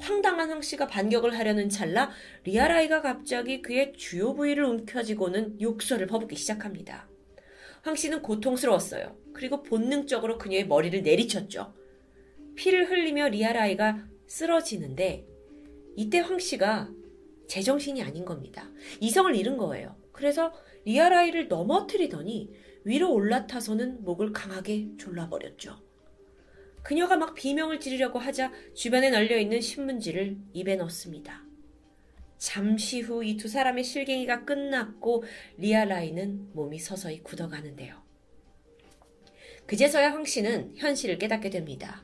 Speaker 1: 황당한 황 씨가 반격을 하려는 찰나 리아라이가 갑자기 그의 주요 부위를 움켜쥐고는 욕설을 퍼붓기 시작합니다. 황 씨는 고통스러웠어요. 그리고 본능적으로 그녀의 머리를 내리쳤죠. 피를 흘리며 리아라이가 쓰러지는데 이때 황 씨가 제정신이 아닌 겁니다. 이성을 잃은 거예요. 그래서 리아라이를 넘어뜨리더니 위로 올라타서는 목을 강하게 졸라버렸죠. 그녀가 막 비명을 지르려고 하자 주변에 널려 있는 신문지를 입에 넣습니다. 잠시 후 이 두 사람의 실갱이가 끝났고 리아라이는 몸이 서서히 굳어가는데요. 그제서야 황 씨는 현실을 깨닫게 됩니다.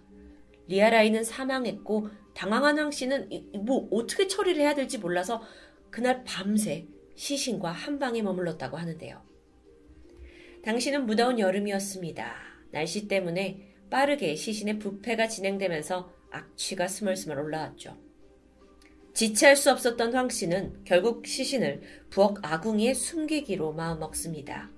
Speaker 1: 리아라이는 사망했고 당황한 황 씨는 뭐 어떻게 처리를 해야 될지 몰라서 그날 밤새 시신과 한 방에 머물렀다고 하는데요. 당신은 무더운 여름이었습니다. 날씨 때문에 빠르게 시신의 부패가 진행되면서 악취가 스멀스멀 올라왔죠. 지체할 수 없었던 황 씨는 결국 시신을 부엌 아궁이에 숨기기로 마음먹습니다.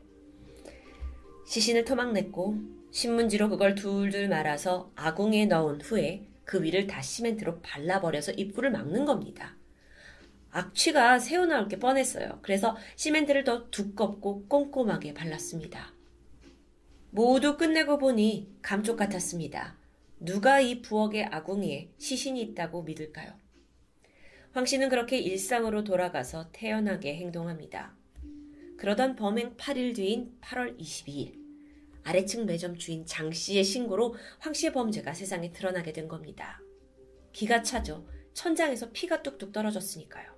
Speaker 1: 시신을 토막냈고 신문지로 그걸 둘둘 말아서 아궁이에 넣은 후에 그 위를 다 시멘트로 발라버려서 입구를 막는 겁니다. 악취가 새어나올 게 뻔했어요. 그래서 시멘트를 더 두껍고 꼼꼼하게 발랐습니다. 모두 끝내고 보니 감쪽 같았습니다. 누가 이 부엌의 아궁이에 시신이 있다고 믿을까요? 황 씨는 그렇게 일상으로 돌아가서 태연하게 행동합니다. 그러던 범행 8일 뒤인 8월 22일, 아래층 매점 주인 장 씨의 신고로 황 씨의 범죄가 세상에 드러나게 된 겁니다. 기가 차죠. 천장에서 피가 뚝뚝 떨어졌으니까요.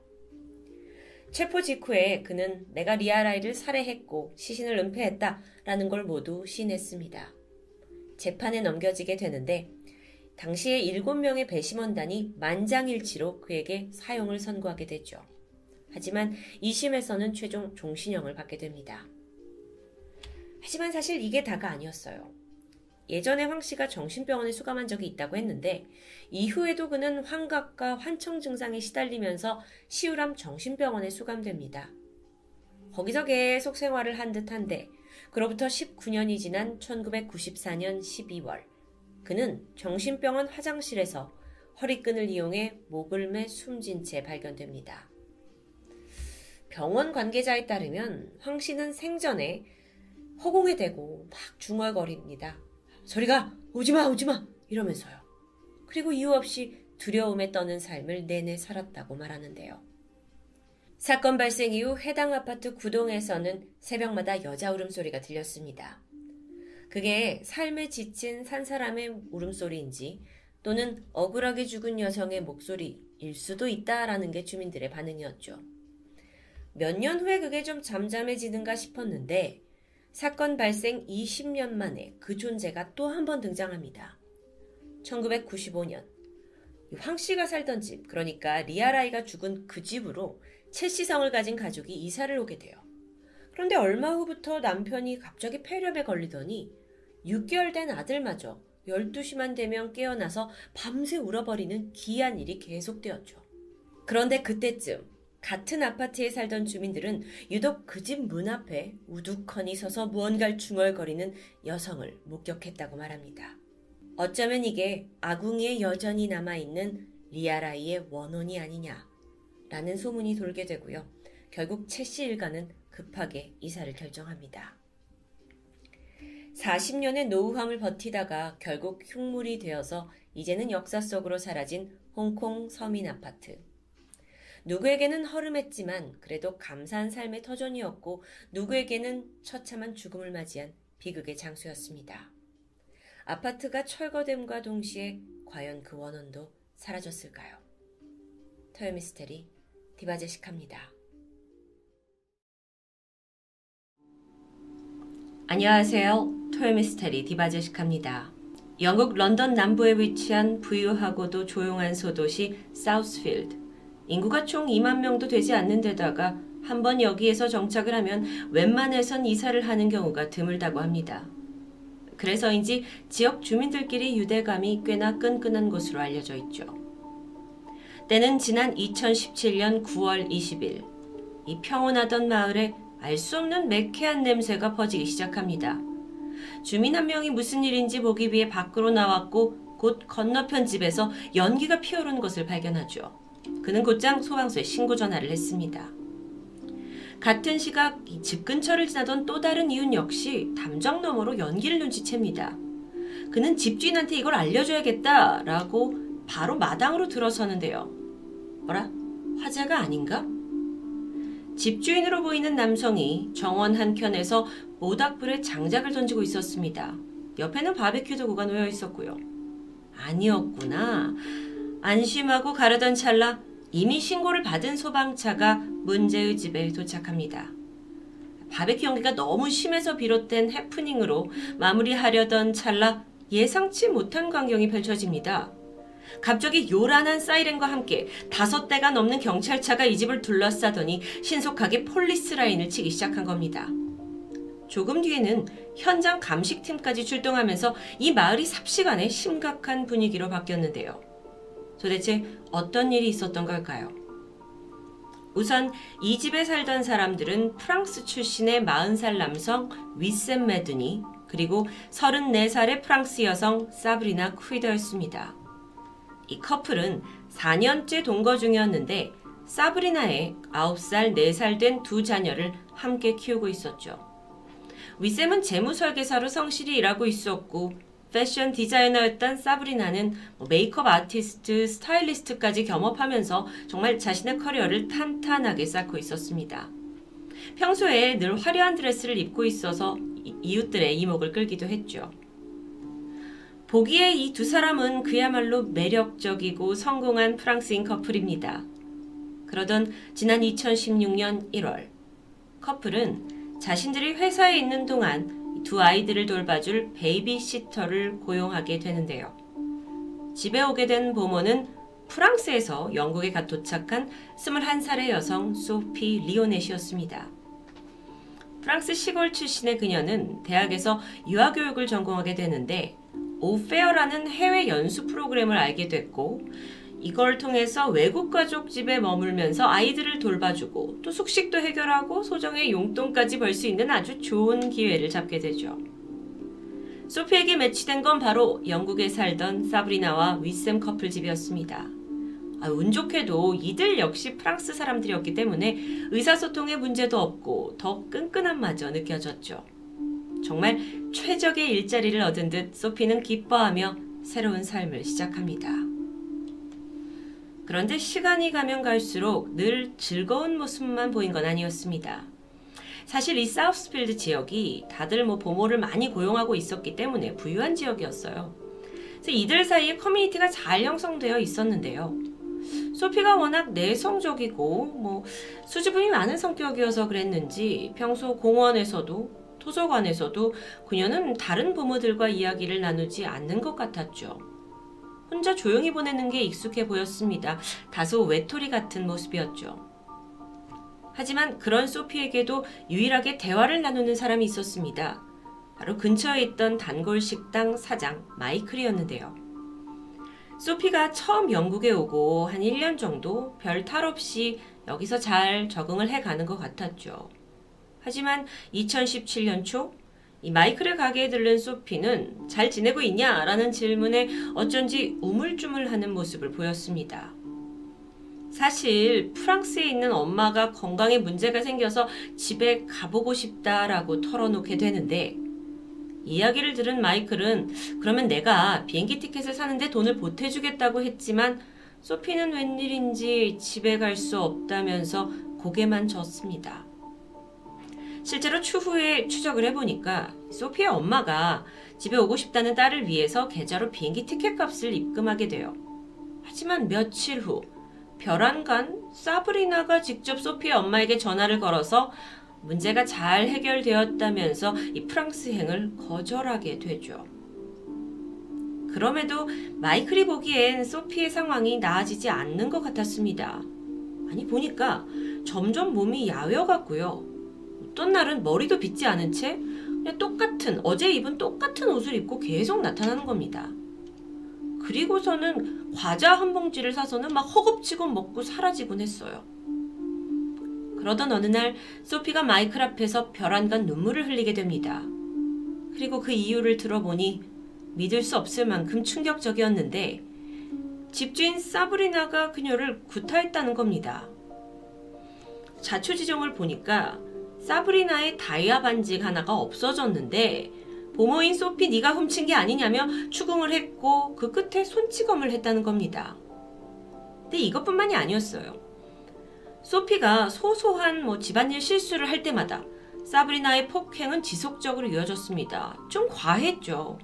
Speaker 1: 체포 직후에 그는 내가 리아라이를 살해했고 시신을 은폐했다 라는 걸 모두 시인했습니다. 재판에 넘겨지게 되는데 당시에 7명의 배심원단이 만장일치로 그에게 사형을 선고하게 되죠. 하지만 2심에서는 최종 종신형을 받게 됩니다. 하지만 사실 이게 다가 아니었어요. 예전에 황 씨가 정신병원에 수감한 적이 있다고 했는데 이후에도 그는 환각과 환청 증상에 시달리면서 시우람 정신병원에 수감됩니다. 거기서 계속 생활을 한 듯한데 그로부터 19년이 지난 1994년 12월 그는 정신병원 화장실에서 허리끈을 이용해 목을 매 숨진 채 발견됩니다. 병원 관계자에 따르면 황 씨는 생전에 허공에 대고 막 중얼거립니다. 저리가 오지마 오지마 이러면서요. 그리고 이유 없이 두려움에 떠는 삶을 내내 살았다고 말하는데요. 사건 발생 이후 해당 아파트 구동에서는 새벽마다 여자 울음소리가 들렸습니다. 그게 삶에 지친 산 사람의 울음소리인지 또는 억울하게 죽은 여성의 목소리일 수도 있다라는 게 주민들의 반응이었죠. 몇 년 후에 그게 좀 잠잠해지는가 싶었는데 사건 발생 20년 만에 그 존재가 또 한 번 등장합니다. 1995년 황 씨가 살던 집, 그러니까 리아라이가 죽은 그 집으로 채씨 성을 가진 가족이 이사를 오게 돼요. 그런데 얼마 후부터 남편이 갑자기 폐렴에 걸리더니 6개월 된 아들마저 12시만 되면 깨어나서 밤새 울어버리는 기이한 일이 계속되었죠. 그런데 그때쯤 같은 아파트에 살던 주민들은 유독 그 집 문 앞에 우두커니 서서 무언가를 중얼거리는 여성을 목격했다고 말합니다. 어쩌면 이게 아궁이에 여전히 남아있는 리아라이의 원혼이 아니냐라는 소문이 돌게 되고요. 결국 채씨 일가는 급하게 이사를 결정합니다. 40년의 노후함을 버티다가 결국 흉물이 되어서 이제는 역사 속으로 사라진 홍콩 서민 아파트. 누구에게는 허름했지만 그래도 감사한 삶의 터전이었고 누구에게는 처참한 죽음을 맞이한 비극의 장소였습니다. 아파트가 철거됨과 동시에 과연 그 원혼도 사라졌을까요? 터요미스테리 디바제식합니다. 안녕하세요. 토요미스테리 디바제식합니다. 영국 런던 남부에 위치한 부유하고도 조용한 소도시 사우스필드. 인구가 총 2만 명도 되지 않는 데다가 한 번 여기에서 정착을 하면 웬만해선 이사를 하는 경우가 드물다고 합니다. 그래서인지 지역 주민들끼리 유대감이 꽤나 끈끈한 곳으로 알려져 있죠. 때는 지난 2017년 9월 20일. 이 평온하던 마을에 알 수 없는 매캐한 냄새가 퍼지기 시작합니다. 주민 한 명이 무슨 일인지 보기 위해 밖으로 나왔고 곧 건너편 집에서 연기가 피어오르는 것을 발견하죠. 그는 곧장 소방서에 신고 전화를 했습니다. 같은 시각 집 근처를 지나던 또 다른 이웃 역시 담장 너머로 연기를 눈치챕니다. 그는 집주인한테 이걸 알려줘야겠다라고 바로 마당으로 들어서는데요. 뭐라? 화재가 아닌가? 집주인으로 보이는 남성이 정원 한켠에서 모닥불에 장작을 던지고 있었습니다. 옆에는 바베큐 도구가 놓여 있었고요. 아니었구나. 안심하고 가려던 찰나 이미 신고를 받은 소방차가 문제의 집에 도착합니다. 바베큐 연기가 너무 심해서 비롯된 해프닝으로 마무리하려던 찰나 예상치 못한 광경이 펼쳐집니다. 갑자기 요란한 사이렌과 함께 다섯 대가 넘는 경찰차가 이 집을 둘러싸더니 신속하게 폴리스 라인을 치기 시작한 겁니다. 조금 뒤에는 현장 감식팀까지 출동하면서 이 마을이 삽시간에 심각한 분위기로 바뀌었는데요. 도대체 어떤 일이 있었던 걸까요? 우선 이 집에 살던 사람들은 프랑스 출신의 40살 남성 위셈 메드니 그리고 34살의 프랑스 여성 사브리나 쿠이더였습니다. 이 커플은 4년째 동거 중이었는데 사브리나의 9살, 4살 된 두 자녀를 함께 키우고 있었죠. 위셈은 재무설계사로 성실히 일하고 있었고 패션 디자이너였던 사브리나는 뭐 메이크업 아티스트, 스타일리스트까지 겸업하면서 정말 자신의 커리어를 탄탄하게 쌓고 있었습니다. 평소에 늘 화려한 드레스를 입고 있어서 이웃들의 이목을 끌기도 했죠. 보기에 이 두 사람은 그야말로 매력적이고 성공한 프랑스인 커플입니다. 그러던 지난 2016년 1월, 커플은 자신들이 회사에 있는 동안 두 아이들을 돌봐줄 베이비시터를 고용하게 되는데요. 집에 오게 된 보모는 프랑스에서 영국에 갓 도착한 21살의 여성 소피 리오넷이었습니다. 프랑스 시골 출신의 그녀는 대학에서 유아교육을 전공하게 되는데 오페어라는 해외 연수 프로그램을 알게 됐고 이걸 통해서 외국 가족 집에 머물면서 아이들을 돌봐주고 또 숙식도 해결하고 소정의 용돈까지 벌 수 있는 아주 좋은 기회를 잡게 되죠. 소피에게 매치된 건 바로 영국에 살던 사브리나와 위셈 커플 집이었습니다. 아, 운 좋게도 이들 역시 프랑스 사람들이었기 때문에 의사소통에 문제도 없고 더 끈끈한 마저 느껴졌죠. 정말 최적의 일자리를 얻은 듯 소피는 기뻐하며 새로운 삶을 시작합니다. 그런데 시간이 가면 갈수록 늘 즐거운 모습만 보인 건 아니었습니다. 사실 이 사우스필드 지역이 다들 뭐 보모를 많이 고용하고 있었기 때문에 부유한 지역이었어요. 그래서 이들 사이에 커뮤니티가 잘 형성되어 있었는데요. 소피가 워낙 내성적이고 뭐 수줍음이 많은 성격이어서 그랬는지 평소 공원에서도 도서관에서도 그녀는 다른 부모들과 이야기를 나누지 않는 것 같았죠. 혼자 조용히 보내는 게 익숙해 보였습니다. 다소 외톨이 같은 모습이었죠. 하지만 그런 소피에게도 유일하게 대화를 나누는 사람이 있었습니다. 바로 근처에 있던 단골 식당 사장 마이클이었는데요. 소피가 처음 영국에 오고 한 1년 정도 별 탈 없이 여기서 잘 적응을 해 가는 것 같았죠. 하지만 2017년 초 이 마이클의 가게에 들른 소피는 잘 지내고 있냐? 라는 질문에 어쩐지 우물쭈물하는 모습을 보였습니다. 사실 프랑스에 있는 엄마가 건강에 문제가 생겨서 집에 가보고 싶다라고 털어놓게 되는데 이야기를 들은 마이클은 그러면 내가 비행기 티켓을 사는데 돈을 보태주겠다고 했지만 소피는 웬일인지 집에 갈 수 없다면서 고개만 졌습니다. 실제로 추후에 추적을 해보니까 소피의 엄마가 집에 오고 싶다는 딸을 위해서 계좌로 비행기 티켓 값을 입금하게 돼요. 하지만 며칠 후 별안간 사브리나가 직접 소피의 엄마에게 전화를 걸어서 문제가 잘 해결되었다면서 이 프랑스행을 거절하게 되죠. 그럼에도 마이클이 보기엔 소피의 상황이 나아지지 않는 것 같았습니다. 아니 보니까 점점 몸이 야외어 같고요. 어떤 날은 머리도 빗지 않은 채 똑같은 어제 입은 똑같은 옷을 입고 계속 나타나는 겁니다. 그리고서는 과자 한 봉지를 사서는 막 허겁지겁 먹고 사라지곤 했어요. 그러던 어느 날 소피가 마이클 앞에서 벼란간 눈물을 흘리게 됩니다. 그리고 그 이유를 들어보니 믿을 수 없을 만큼 충격적이었는데 집주인 사브리나가 그녀를 구타했다는 겁니다. 자초지종을 보니까 사브리나의 다이아 반지 하나가 없어졌는데 보모인 소피 네가 훔친 게 아니냐며 추궁을 했고 그 끝에 손찌검을 했다는 겁니다. 근데 이것뿐만이 아니었어요. 소피가 소소한 뭐 집안일 실수를 할 때마다 사브리나의 폭행은 지속적으로 이어졌습니다. 좀 과했죠.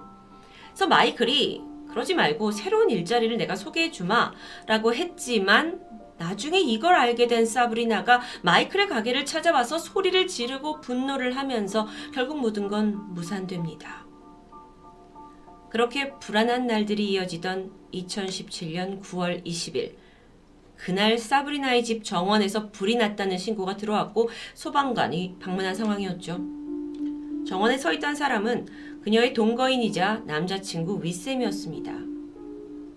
Speaker 1: 그래서 마이클이 그러지 말고 새로운 일자리를 내가 소개해 주마 라고 했지만 나중에 이걸 알게 된 사브리나가 마이클의 가게를 찾아와서 소리를 지르고 분노를 하면서 결국 모든 건 무산됩니다. 그렇게 불안한 날들이 이어지던 2017년 9월 20일 그날 사브리나의 집 정원에서 불이 났다는 신고가 들어왔고 소방관이 방문한 상황이었죠. 정원에 서 있던 사람은 그녀의 동거인이자 남자친구 윗쌤이었습니다.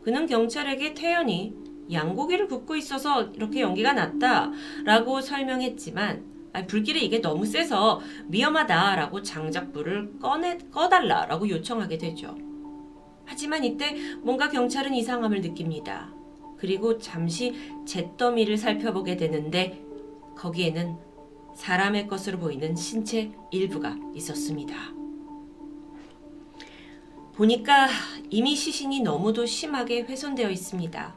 Speaker 1: 그는 경찰에게 태연이 양고기를 굽고 있어서 이렇게 연기가 났다라고 설명했지만 불길이 이게 너무 세서 위험하다라고 장작불을 꺼내 꺼달라라고 요청하게 되죠. 하지만 이때 뭔가 경찰은 이상함을 느낍니다. 그리고 잠시 잿더미를 살펴보게 되는데 거기에는 사람의 것으로 보이는 신체 일부가 있었습니다. 보니까 이미 시신이 너무도 심하게 훼손되어 있습니다.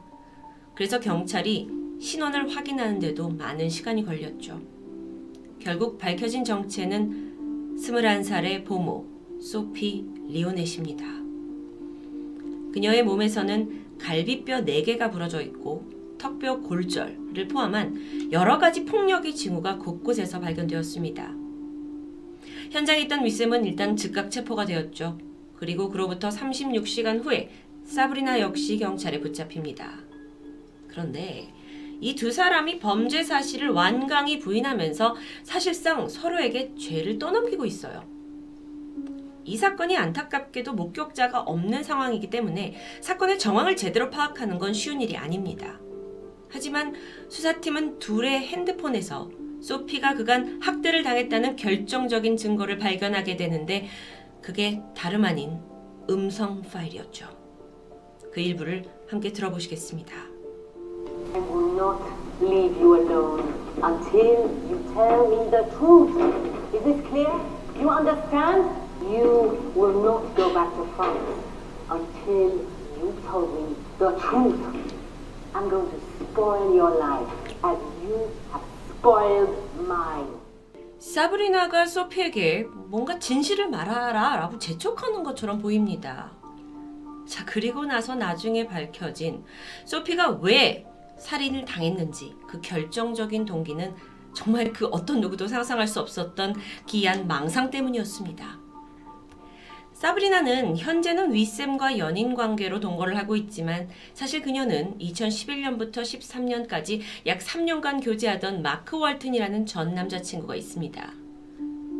Speaker 1: 그래서 경찰이 신원을 확인하는데도 많은 시간이 걸렸죠. 결국 밝혀진 정체는 21살의 보모 소피 리오넷입니다. 그녀의 몸에서는 갈비뼈 4개가 부러져 있고 턱뼈 골절을 포함한 여러 가지 폭력의 징후가 곳곳에서 발견되었습니다. 현장에 있던 윗쌤은 일단 즉각 체포가 되었죠. 그리고 그로부터 36시간 후에 사브리나 역시 경찰에 붙잡힙니다. 그런데 이 두 사람이 범죄 사실을 완강히 부인하면서 사실상 서로에게 죄를 떠넘기고 있어요. 이 사건이 안타깝게도 목격자가 없는 상황이기 때문에 사건의 정황을 제대로 파악하는 건 쉬운 일이 아닙니다. 하지만 수사팀은 둘의 핸드폰에서 소피가 그간 학대를 당했다는 결정적인 증거를 발견하게 되는데 그게 다름 아닌 음성 파일이었죠. 그 일부를 함께 들어보시겠습니다.
Speaker 2: I will not leave you alone until you tell me the truth. Is this clear? You understand? You will not go back to France until you tell me the truth. I'm going to spoil your life as you have spoiled mine.
Speaker 1: 사브리나가 소피에게 뭔가 진실을 말하라 라고 재촉하는 것처럼 보입니다. 자, 그리고 나서 나중에 밝혀진 소피가 왜 살인을 당했는지 그 결정적인 동기는 정말 그 어떤 누구도 상상할 수 없었던 기이한 망상 때문이었습니다. 사브리나는 현재는 윗쌤과 연인 관계로 동거를 하고 있지만 사실 그녀는 2011년부터 13년까지 약 3년간 교제하던 마크 월튼이라는 전 남자친구가 있습니다.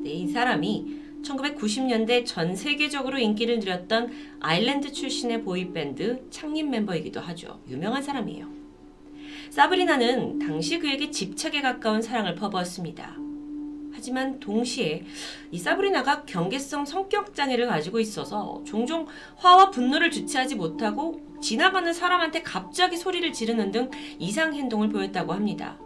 Speaker 1: 네, 이 사람이 1990년대 전 세계적으로 인기를 누렸던 아일랜드 출신의 보이밴드 창립 멤버이기도 하죠. 유명한 사람이에요. 사브리나는 당시 그에게 집착에 가까운 사랑을 퍼부었습니다. 하지만 동시에 이 사브리나가 경계성 성격 장애를 가지고 있어서 종종 화와 분노를 주체하지 못하고 지나가는 사람한테 갑자기 소리를 지르는 등 이상 행동을 보였다고 합니다.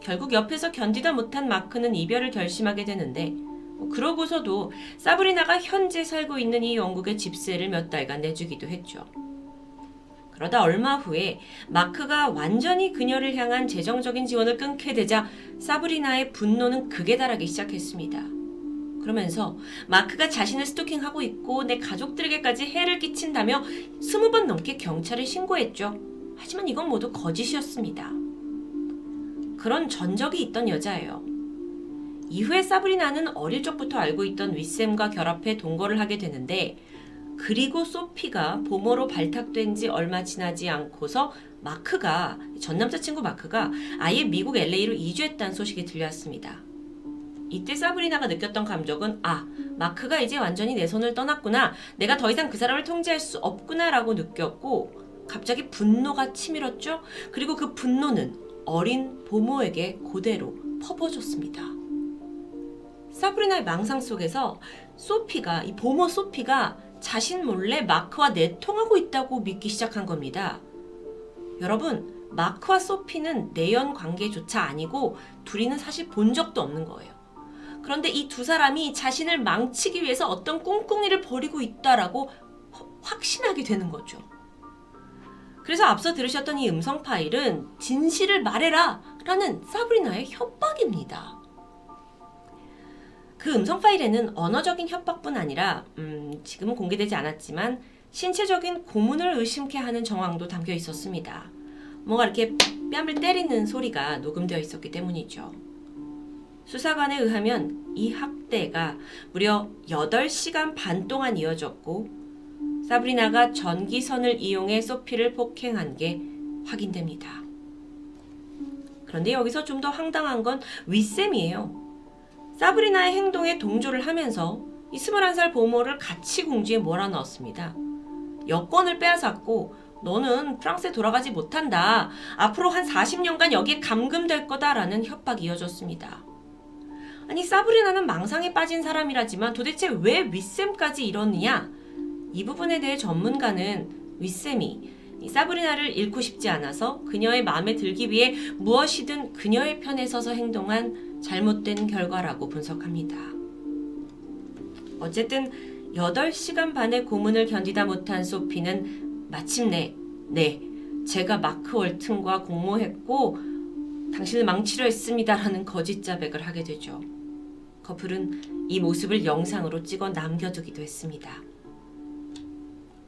Speaker 1: 결국 옆에서 견디다 못한 마크는 이별을 결심하게 되는데 뭐 그러고서도 사브리나가 현재 살고 있는 이 영국의 집세를 몇 달간 내주기도 했죠. 그러다 얼마 후에 마크가 완전히 그녀를 향한 재정적인 지원을 끊게 되자 사브리나의 분노는 극에 달하기 시작했습니다. 그러면서 마크가 자신을 스토킹하고 있고 내 가족들에게까지 해를 끼친다며 스무 번 넘게 경찰에 신고했죠. 하지만 이건 모두 거짓이었습니다. 그런 전적이 있던 여자예요. 이후에 사브리나는 어릴 적부터 알고 있던 윗샘과 결합해 동거를 하게 되는데 그리고 소피가 보모로 발탁된 지 얼마 지나지 않고서 마크가 전 남자친구 마크가 아예 미국 LA로 이주했다는 소식이 들려왔습니다. 이때 사브리나가 느꼈던 감정은 아, 마크가 이제 완전히 내 손을 떠났구나. 내가 더 이상 그 사람을 통제할 수 없구나라고 느꼈고 갑자기 분노가 치밀었죠. 그리고 그 분노는 어린 보모에게 그대로 퍼부어졌습니다. 사브리나의 망상 속에서 소피가 이 보모 소피가 자신 몰래 마크와 내통하고 있다고 믿기 시작한 겁니다. 여러분, 마크와 소피는 내연 관계조차 아니고 둘이는 사실 본 적도 없는 거예요. 그런데 이 두 사람이 자신을 망치기 위해서 어떤 꿍꿍이를 벌이고 있다라고 확신하게 되는 거죠. 그래서 앞서 들으셨던 이 음성 파일은 진실을 말해라 라는 사브리나의 협박입니다. 그 음성 파일에는 언어적인 협박뿐 아니라 음, 지금은 공개되지 않았지만 신체적인 고문을 의심케 하는 정황도 담겨 있었습니다. 뭔가 이렇게 뺨을 때리는 소리가 녹음되어 있었기 때문이죠. 수사관에 의하면 이 학대가 무려 8시간 반 동안 이어졌고 사브리나가 전기선을 이용해 소피를 폭행한 게 확인됩니다. 그런데 여기서 좀 더 황당한 건 윗셈이에요. 사브리나의 행동에 동조를 하면서 이 21살 보모를 같이 공주에 몰아넣었습니다. 여권을 빼앗았고 너는 프랑스에 돌아가지 못한다. 앞으로 한 40년간 여기에 감금될 거다라는 협박이 이어졌습니다. 아니 사브리나는 망상에 빠진 사람이라지만 도대체 왜 윗셈까지 이러느냐? 이 부분에 대해 전문가는 윗셈이 사브리나를 잃고 싶지 않아서 그녀의 마음에 들기 위해 무엇이든 그녀의 편에 서서 행동한 잘못된 결과라고 분석합니다. 어쨌든 8시간 반의 고문을 견디다 못한 소피는 마침내 네, 제가 마크 월튼과 공모했고 당신을 망치려 했습니다라는 거짓 자백을 하게 되죠. 커플은 이 모습을 영상으로 찍어 남겨두기도 했습니다.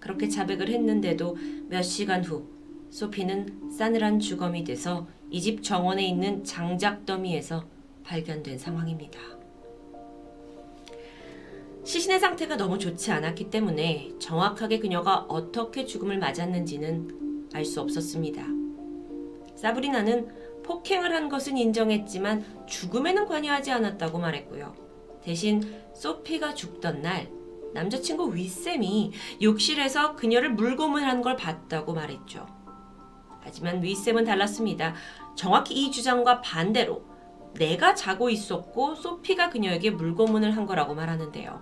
Speaker 1: 그렇게 자백을 했는데도 몇 시간 후 소피는 싸늘한 주검이 돼서 이 집 정원에 있는 장작 더미에서 발견된 상황입니다. 시신의 상태가 너무 좋지 않았기 때문에 정확하게 그녀가 어떻게 죽음을 맞았는지는 알 수 없었습니다. 사브리나는 폭행을 한 것은 인정했지만 죽음에는 관여하지 않았다고 말했고요. 대신 소피가 죽던 날 남자친구 윗쌤이 욕실에서 그녀를 물고문 한 걸 봤다고 말했죠. 하지만 윗쌤은 달랐습니다. 정확히 이 주장과 반대로 내가 자고 있었고 소피가 그녀에게 물고문을 한 거라고 말하는데요.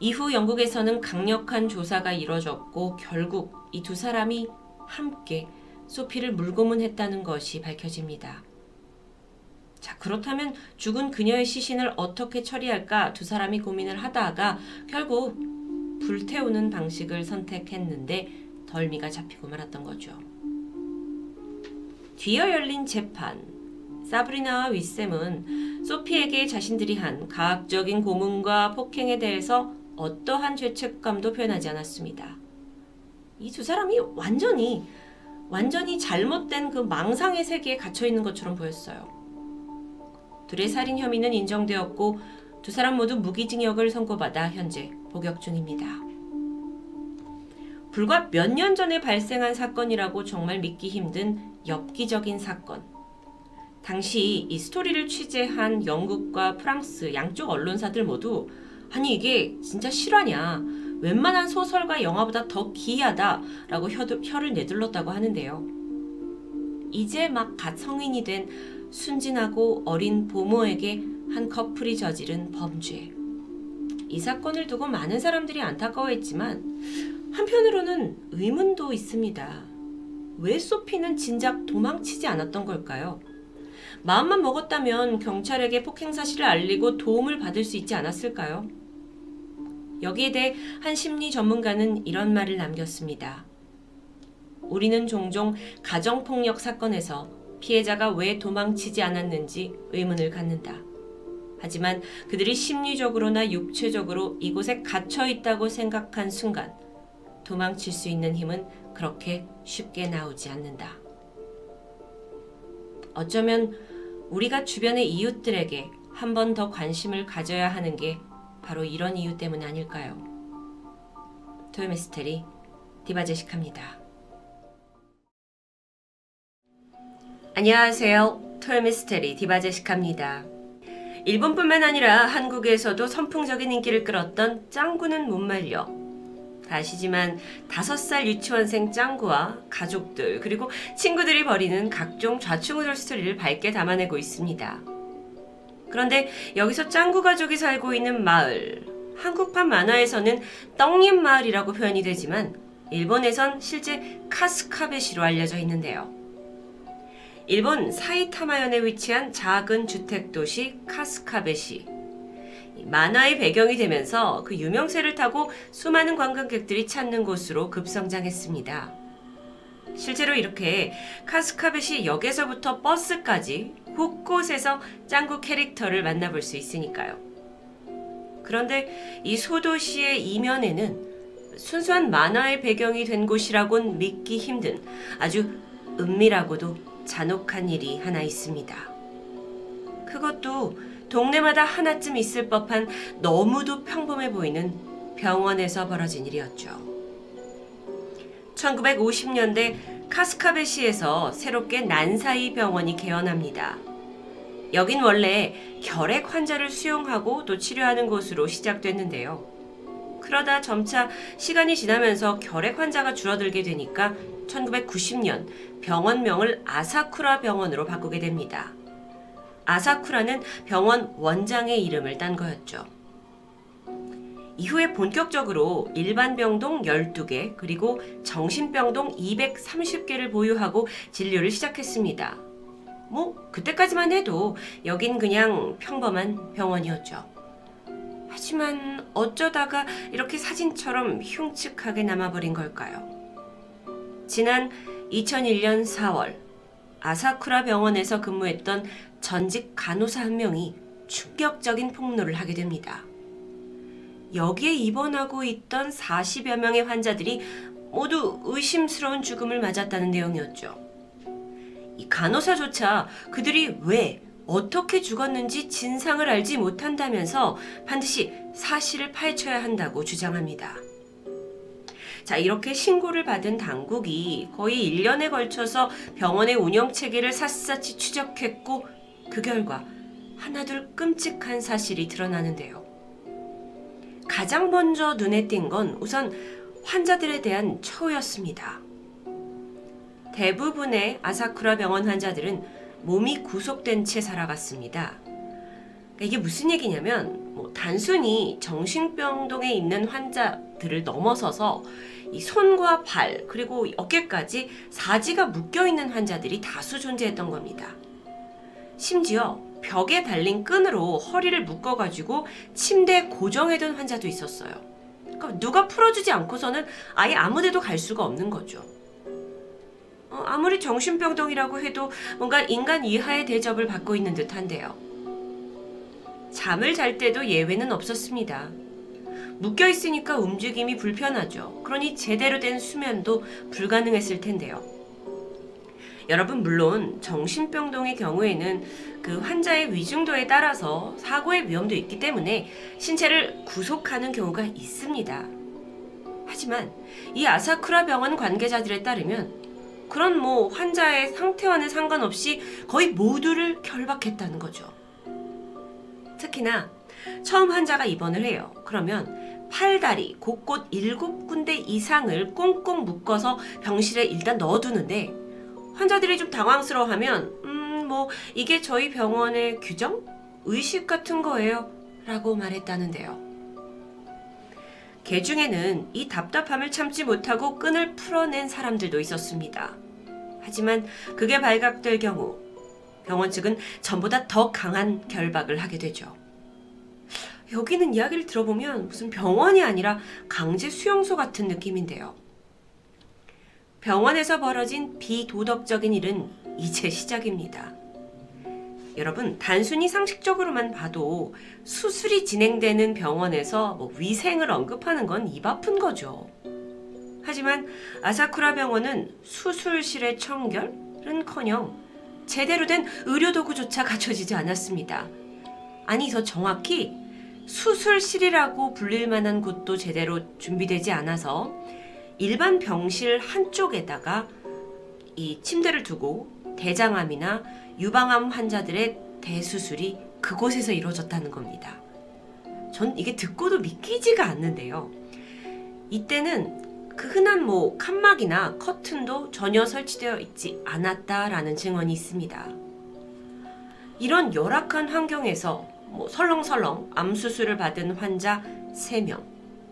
Speaker 1: 이후 영국에서는 강력한 조사가 이뤄졌고 결국 이 두 사람이 함께 소피를 물고문했다는 것이 밝혀집니다. 자, 그렇다면 죽은 그녀의 시신을 어떻게 처리할까 두 사람이 고민을 하다가 결국 불태우는 방식을 선택했는데 덜미가 잡히고 말았던 거죠. 뒤어 열린 재판. 사브리나와 윗셈은 소피에게 자신들이 한 가학적인 고문과 폭행에 대해서 어떠한 죄책감도 표현하지 않았습니다. 이 두 사람이 완전히 완전히 잘못된 그 망상의 세계에 갇혀 있는 것처럼 보였어요. 둘의 살인 혐의는 인정되었고 두 사람 모두 무기징역을 선고받아 현재 복역 중입니다. 불과 몇 년 전에 발생한 사건이라고 정말 믿기 힘든 엽기적인 사건. 당시 이 스토리를 취재한 영국과 프랑스 양쪽 언론사들 모두 아니 이게 진짜 실화냐 웬만한 소설과 영화보다 더 기이하다라고 혀를 내둘렀다고 하는데요. 이제 막 갓 성인이 된 순진하고 어린 보모에게 한 커플이 저지른 범죄. 이 사건을 두고 많은 사람들이 안타까워했지만 한편으로는 의문도 있습니다. 왜 소피는 진작 도망치지 않았던 걸까요? 마음만 먹었다면 경찰에게 폭행 사실을 알리고 도움을 받을 수 있지 않았을까요? 여기에 대해 한 심리 전문가는 이런 말을 남겼습니다. 우리는 종종 가정폭력 사건에서 피해자가 왜 도망치지 않았는지 의문을 갖는다. 하지만 그들이 심리적으로나 육체적으로 이곳에 갇혀 있다고 생각한 순간 도망칠 수 있는 힘은 그렇게 쉽게 나오지 않는다. 어쩌면 우리가 주변의 이웃들에게 한 번 더 관심을 가져야 하는 게 바로 이런 이유 때문 아닐까요? 토요미스테리 디바제식합니다. 안녕하세요. 토요미스테리 디바제식합니다. 일본뿐만 아니라 한국에서도 선풍적인 인기를 끌었던 짱구는 못 말려. 다시지만 다섯 살 유치원생 짱구와 가족들 그리고 친구들이 벌이는 각종 좌충우돌 스토리를 밝게 담아내고 있습니다. 그런데 여기서 짱구 가족이 살고 있는 마을, 한국판 만화에서는 떡잎 마을이라고 표현이 되지만 일본에선 실제 카스카베시로 알려져 있는데요. 일본 사이타마현에 위치한 작은 주택 도시 카스카베시. 만화의 배경이 되면서 그 유명세를 타고 수많은 관광객들이 찾는 곳으로 급성장했습니다. 실제로 이렇게 카스카베시 역에서부터 버스까지 곳곳에서 짱구 캐릭터를 만나볼 수 있으니까요. 그런데 이 소도시의 이면에는 순수한 만화의 배경이 된 곳이라곤 믿기 힘든 아주 은밀하고도 잔혹한 일이 하나 있습니다. 그것도 동네마다 하나쯤 있을 법한 너무도 평범해 보이는 병원에서 벌어진 일이었죠. 1950년대 카스카베시에서 새롭게 난사이 병원이 개원합니다. 여긴 원래 결핵 환자를 수용하고 또 치료하는 곳으로 시작됐는데요. 그러다 점차 시간이 지나면서 결핵 환자가 줄어들게 되니까 1990년 병원명을 아사쿠라 병원으로 바꾸게 됩니다. 아사쿠라는 병원 원장의 이름을 딴 거였죠. 이후에 본격적으로 일반 병동 12개 그리고 정신병동 230개를 보유하고 진료를 시작했습니다. 뭐 그때까지만 해도 여긴 그냥 평범한 병원이었죠. 하지만 어쩌다가 이렇게 사진처럼 흉측하게 남아버린 걸까요? 지난 2001년 4월 아사쿠라 병원에서 근무했던 전직 간호사 한 명이 충격적인 폭로를 하게 됩니다. 여기에 입원하고 있던 40여 명의 환자들이 모두 의심스러운 죽음을 맞았다는 내용이었죠. 이 간호사조차 그들이 왜 어떻게 죽었는지 진상을 알지 못한다면서 반드시 사실을 파헤쳐야 한다고 주장합니다. 자, 이렇게 신고를 받은 당국이 거의 1년에 걸쳐서 병원의 운영 체계를 샅샅이 추적했고 그 결과 하나둘 끔찍한 사실이 드러나는데요. 가장 먼저 눈에 띈 건 우선 환자들에 대한 처우였습니다. 대부분의 아사쿠라 병원 환자들은 몸이 구속된 채 살아갔습니다. 그러니까 이게 무슨 얘기냐면 뭐 단순히 정신병동에 있는 환자들을 넘어서서 이 손과 발 그리고 어깨까지 사지가 묶여 있는 환자들이 다수 존재했던 겁니다. 심지어 벽에 달린 끈으로 허리를 묶어가지고 침대에 고정해둔 환자도 있었어요. 그러니까 누가 풀어주지 않고서는 아예 아무데도 갈 수가 없는 거죠. 어, 아무리 정신병동이라고 해도 뭔가 인간 이하의 대접을 받고 있는 듯한데요. 잠을 잘 때도 예외는 없었습니다. 묶여 있으니까 움직임이 불편하죠. 그러니 제대로 된 수면도 불가능했을 텐데요. 여러분 물론 정신병동의 경우에는 그 환자의 위중도에 따라서 사고의 위험도 있기 때문에 신체를 구속하는 경우가 있습니다. 하지만 이 아사쿠라 병원 관계자들에 따르면 그런 뭐 환자의 상태와는 상관없이 거의 모두를 결박했다는 거죠. 특히나 처음 환자가 입원을 해요. 그러면 팔다리 곳곳 일곱 군데 이상을 꽁꽁 묶어서 병실에 일단 넣어두는데 환자들이 좀 당황스러워하면 음, 뭐 이게 저희 병원의 규정? 의식 같은 거예요. 라고 말했다는데요. 개 중에는 이 답답함을 참지 못하고 끈을 풀어낸 사람들도 있었습니다. 하지만 그게 발각될 경우 병원 측은 전보다 더 강한 결박을 하게 되죠. 여기는 이야기를 들어보면 무슨 병원이 아니라 강제 수용소 같은 느낌인데요. 병원에서 벌어진 비도덕적인 일은 이제 시작입니다. 여러분, 단순히 상식적으로만 봐도 수술이 진행되는 병원에서 뭐 위생을 언급하는 건 입 아픈 거죠. 하지만 아사쿠라 병원은 수술실의 청결은 커녕 제대로 된 의료도구조차 갖춰지지 않았습니다. 아니, 더 정확히 수술실이라고 불릴 만한 곳도 제대로 준비되지 않아서 일반 병실 한쪽에다가 이 침대를 두고 대장암이나 유방암 환자들의 대수술이 그곳에서 이루어졌다는 겁니다. 전 이게 듣고도 믿기지가 않는데요. 이때는 그 흔한 뭐 칸막이나 커튼도 전혀 설치되어 있지 않았다라는 증언이 있습니다. 이런 열악한 환경에서 뭐 설렁설렁 암 수술을 받은 환자 3명.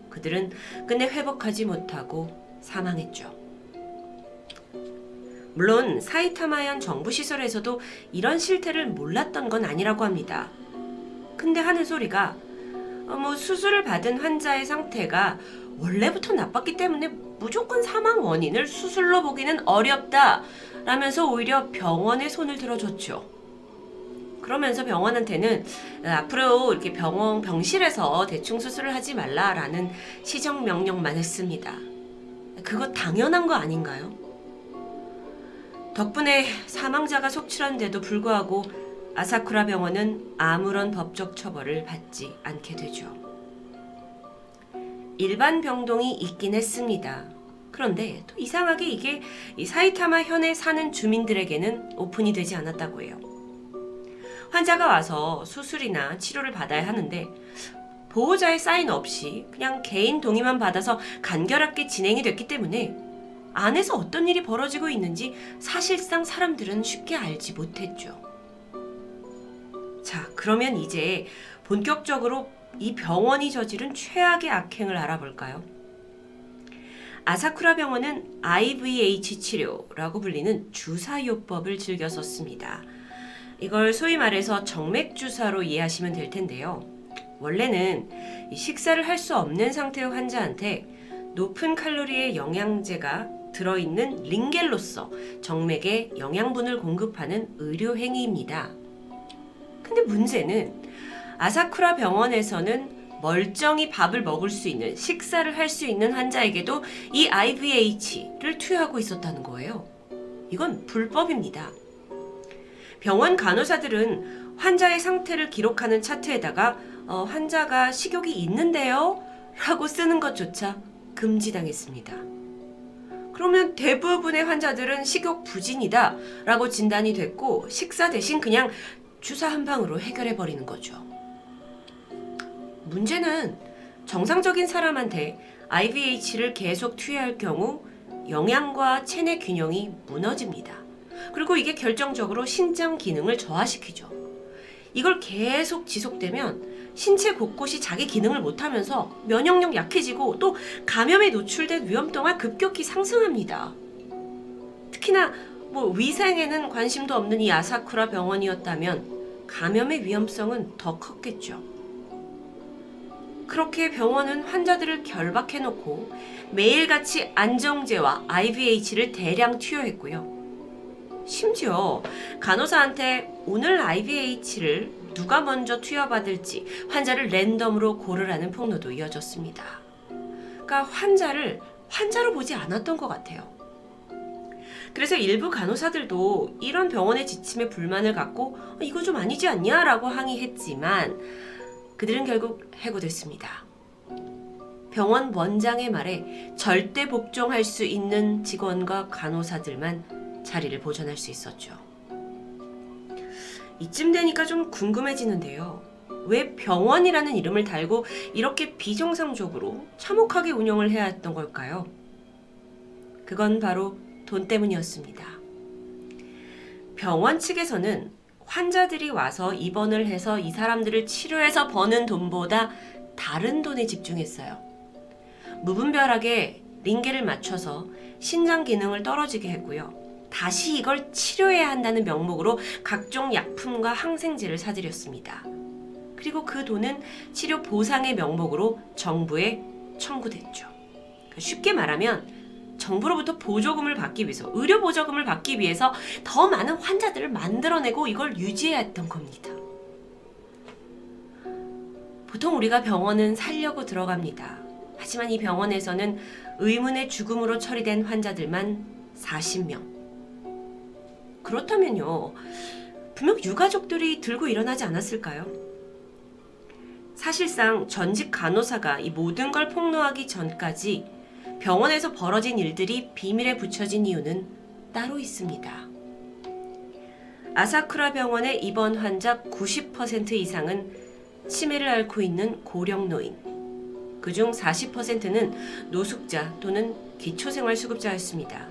Speaker 1: 그들은 끝내 회복하지 못하고 사망했죠. 물론 사이타마현 정부 시설에서도 이런 실태를 몰랐던 건 아니라고 합니다. 근데 하는 소리가 어, 뭐 수술을 받은 환자의 상태가 원래부터 나빴기 때문에 무조건 사망 원인을 수술로 보기는 어렵다 라면서 오히려 병원에 손을 들어줬죠. 그러면서 병원한테는 앞으로 이렇게 병원 병실에서 대충 수술을 하지 말라라는 시정 명령만 했습니다. 그거 당연한 거 아닌가요? 덕분에 사망자가 속출한데도 불구하고 아사쿠라 병원은 아무런 법적 처벌을 받지 않게 되죠. 일반 병동이 있긴 했습니다. 그런데 또 이상하게 이게 사이타마 현에 사는 주민들에게는 오픈이 되지 않았다고 해요. 환자가 와서 수술이나 치료를 받아야 하는데 보호자의 사인 없이 그냥 개인 동의만 받아서 간결하게 진행이 됐기 때문에 안에서 어떤 일이 벌어지고 있는지 사실상 사람들은 쉽게 알지 못했죠. 자, 그러면 이제 본격적으로 이 병원이 저지른 최악의 악행을 알아볼까요? 아사쿠라 병원은 IVH 치료라고 불리는 주사요법을 즐겨 썼습니다. 이걸 소위 말해서 정맥주사로 이해하시면 될 텐데요. 원래는 식사를 할 수 없는 상태의 환자한테 높은 칼로리의 영양제가 들어있는 링겔로서 정맥에 영양분을 공급하는 의료 행위입니다. 근데 문제는 아사쿠라 병원에서는 멀쩡히 밥을 먹을 수 있는 식사를 할 수 있는 환자에게도 이 IVH를 투여하고 있었다는 거예요. 이건 불법입니다. 병원 간호사들은 환자의 상태를 기록하는 차트에다가 어, 환자가 식욕이 있는데요? 라고 쓰는 것조차 금지당했습니다. 그러면 대부분의 환자들은 식욕 부진이다 라고 진단이 됐고 식사 대신 그냥 주사 한 방으로 해결해 버리는 거죠. 문제는 정상적인 사람한테 IVH를 계속 투여할 경우 영양과 체내 균형이 무너집니다. 그리고 이게 결정적으로 신장 기능을 저하시키죠. 이걸 계속 지속되면 신체 곳곳이 자기 기능을 못하면서 면역력 약해지고 또 감염에 노출된 위험도가 급격히 상승합니다. 특히나 뭐 위생에는 관심도 없는 이 아사쿠라 병원이었다면 감염의 위험성은 더 컸겠죠. 그렇게 병원은 환자들을 결박해놓고 매일같이 안정제와 IVH를 대량 투여했고요. 심지어 간호사한테 오늘 IVH를 누가 먼저 투여받을지 환자를 랜덤으로 고르라는 폭로도 이어졌습니다. 그러니까 환자를 환자로 보지 않았던 것 같아요. 그래서 일부 간호사들도 이런 병원의 지침에 불만을 갖고 어, 이거 좀 아니지 않냐라고 항의했지만 그들은 결국 해고됐습니다. 병원 원장의 말에 절대 복종할 수 있는 직원과 간호사들만 자리를 보존할 수 있었죠. 이쯤 되니까 좀 궁금해지는데요. 왜 병원이라는 이름을 달고 이렇게 비정상적으로 참혹하게 운영을 해야 했던 걸까요? 그건 바로 돈 때문이었습니다. 병원 측에서는 환자들이 와서 입원을 해서 이 사람들을 치료해서 버는 돈보다 다른 돈에 집중했어요. 무분별하게 링게를 맞춰서 신장 기능을 떨어지게 했고요. 다시 이걸 치료해야 한다는 명목으로 각종 약품과 항생제를 사들였습니다. 그리고 그 돈은 치료 보상의 명목으로 정부에 청구됐죠. 그러니까 쉽게 말하면 정부로부터 보조금을 받기 위해서, 의료 보조금을 받기 위해서 더 많은 환자들을 만들어내고 이걸 유지해야 했던 겁니다. 보통 우리가 병원은 살려고 들어갑니다. 하지만 이 병원에서는 의문의 죽음으로 처리된 환자들만 40명. 그렇다면요. 분명 유가족들이 들고 일어나지 않았을까요? 사실상 전직 간호사가 이 모든 걸 폭로하기 전까지 병원에서 벌어진 일들이 비밀에 붙여진 이유는 따로 있습니다. 아사쿠라 병원의 입원 환자 90% 이상은 치매를 앓고 있는 고령 노인. 그중 40%는 노숙자 또는 기초생활수급자였습니다.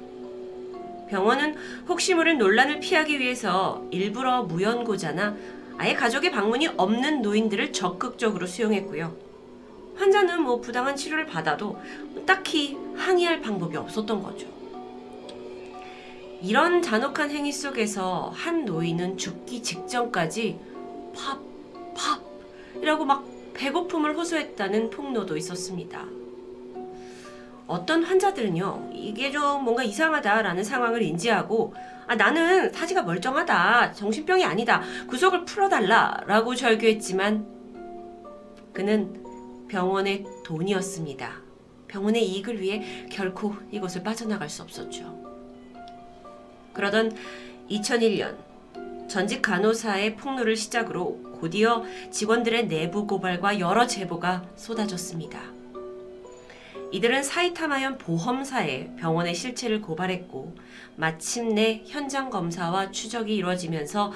Speaker 1: 병원은 혹시 모를 논란을 피하기 위해서 일부러 무연고자나 아예 가족의 방문이 없는 노인들을 적극적으로 수용했고요. 환자는 뭐 부당한 치료를 받아도 딱히 항의할 방법이 없었던 거죠. 이런 잔혹한 행위 속에서 한 노인은 죽기 직전까지 팝, 팝, 이라고 막 배고픔을 호소했다는 폭로도 있었습니다. 어떤 환자들은요, 이게 좀 뭔가 이상하다라는 상황을 인지하고, 아, 나는 사지가 멀쩡하다. 정신병이 아니다. 구속을 풀어달라. 라고 절규했지만, 그는 병원의 돈이었습니다. 병원의 이익을 위해 결코 이곳을 빠져나갈 수 없었죠. 그러던 2001년, 전직 간호사의 폭로를 시작으로 곧이어 직원들의 내부 고발과 여러 제보가 쏟아졌습니다. 이들은 사이타마현 보험사에 병원의 실체를 고발했고 마침내 현장 검사와 추적이 이루어지면서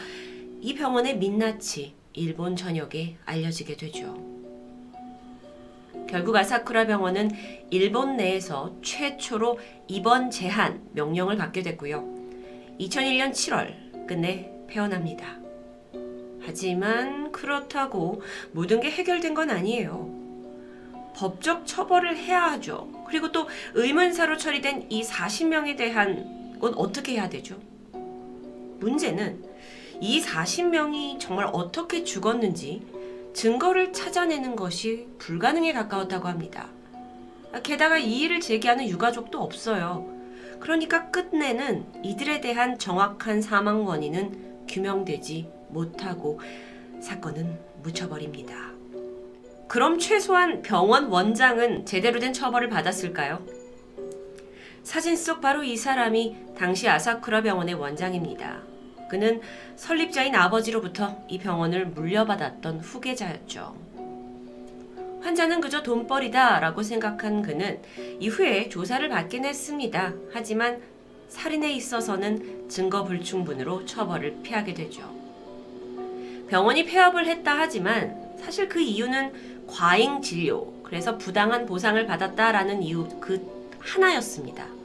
Speaker 1: 이 병원의 민낯이 일본 전역에 알려지게 되죠. 결국 아사쿠라 병원은 일본 내에서 최초로 입원 제한 명령을 받게 됐고요. 2001년 7월 끝내 폐원합니다. 하지만 그렇다고 모든 게 해결된 건 아니에요. 법적 처벌을 해야 하죠. 그리고 또 의문사로 처리된 이 40명에 대한 건 어떻게 해야 되죠? 문제는 이 40명이 정말 어떻게 죽었는지 증거를 찾아내는 것이 불가능에 가까웠다고 합니다. 게다가 이 일을 제기하는 유가족도 없어요. 그러니까 끝내는 이들에 대한 정확한 사망 원인은 규명되지 못하고 사건은 묻혀버립니다. 그럼 최소한 병원 원장은 제대로 된 처벌을 받았을까요? 사진 속 바로 이 사람이 당시 아사쿠라 병원의 원장입니다. 그는 설립자인 아버지로부터 이 병원을 물려받았던 후계자였죠. 환자는 그저 돈벌이다 라고 생각한 그는 이후에 조사를 받긴 했습니다. 하지만 살인에 있어서는 증거 불충분으로 처벌을 피하게 되죠. 병원이 폐업을 했다 하지만 사실 그 이유는 과잉 진료, 그래서 부당한 보상을 받았다라는 이유 그 하나였습니다.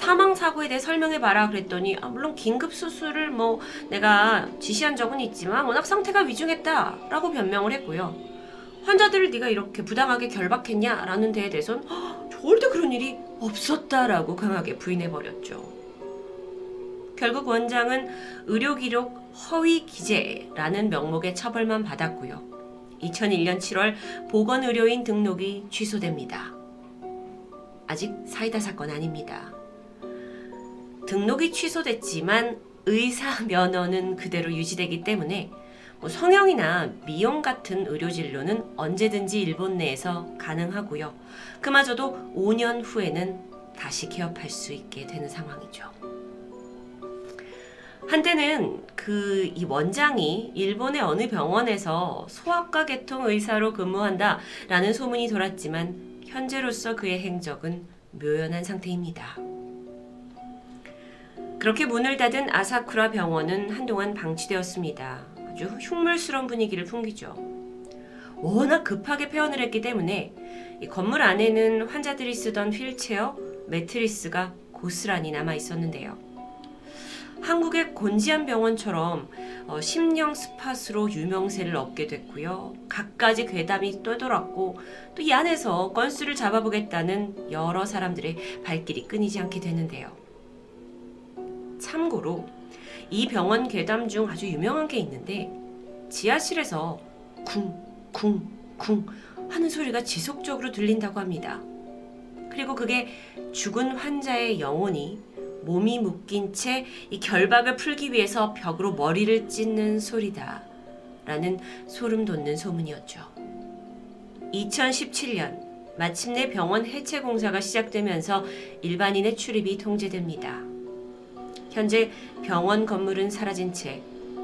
Speaker 1: 사망 사고에 대해 설명해 봐라 그랬더니 아, 물론 긴급 수술을 뭐 내가 지시한 적은 있지만 워낙 상태가 위중했다라고 변명을 했고요. 환자들을 네가 이렇게 부당하게 결박했냐라는 데에 대해선 절대 그런 일이 없었다라고 강하게 부인해 버렸죠. 결국 원장은 의료기록 허위 기재라는 명목의 처벌만 받았고요. 2001년 7월 보건의료인 등록이 취소됩니다. 아직 사이다 사건 아닙니다. 등록이 취소됐지만 의사 면허는 그대로 유지되기 때문에 뭐 성형이나 미용 같은 의료 진료는 언제든지 일본 내에서 가능하고요. 그마저도 5년 후에는 다시 개업할 수 있게 되는 상황이죠. 한때는 그 이 원장이 일본의 어느 병원에서 소아과 계통 의사로 근무한다라는 소문이 돌았지만 현재로서 그의 행적은 묘연한 상태입니다. 그렇게 문을 닫은 아사쿠라 병원은 한동안 방치되었습니다. 아주 흉물스러운 분위기를 풍기죠. 워낙 급하게 폐원을 했기 때문에 건물 안에는 환자들이 쓰던 휠체어, 매트리스가 고스란히 남아 있었는데요. 한국의 곤지암 병원처럼 어, 심령 스팟으로 유명세를 얻게 됐고요. 갖가지 괴담이 떠돌았고 또 이 안에서 건수를 잡아보겠다는 여러 사람들의 발길이 끊이지 않게 되는데요. 참고로 이 병원 괴담 중 아주 유명한 게 있는데 지하실에서 쿵, 쿵, 쿵 하는 소리가 지속적으로 들린다고 합니다. 그리고 그게 죽은 환자의 영혼이 몸이 묶인 채 이 결박을 풀기 위해서 벽으로 머리를 찢는 소리다. 라는 소름 돋는 소문이었죠. 2017년 마침내 병원 해체 공사가 시작되면서 일반인의 출입이 통제됩니다. 현재 병원 건물은 사라진 채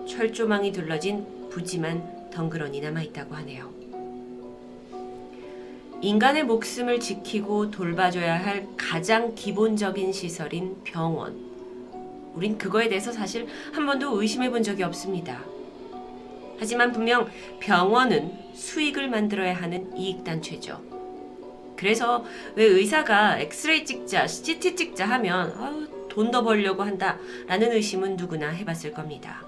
Speaker 1: 철조망이 둘러진 부지만 덩그러니 남아있다고 하네요. 인간의 목숨을 지키고 돌봐줘야 할 가장 기본적인 시설인 병원. 우린 그거에 대해서 사실 한 번도 의심해 본 적이 없습니다. 하지만 분명 병원은 수익을 만들어야 하는 이익단체죠. 그래서 왜 의사가 엑스레이 찍자, CT 찍자 하면 돈 더 벌려고 한다라는 의심은 누구나 해봤을 겁니다.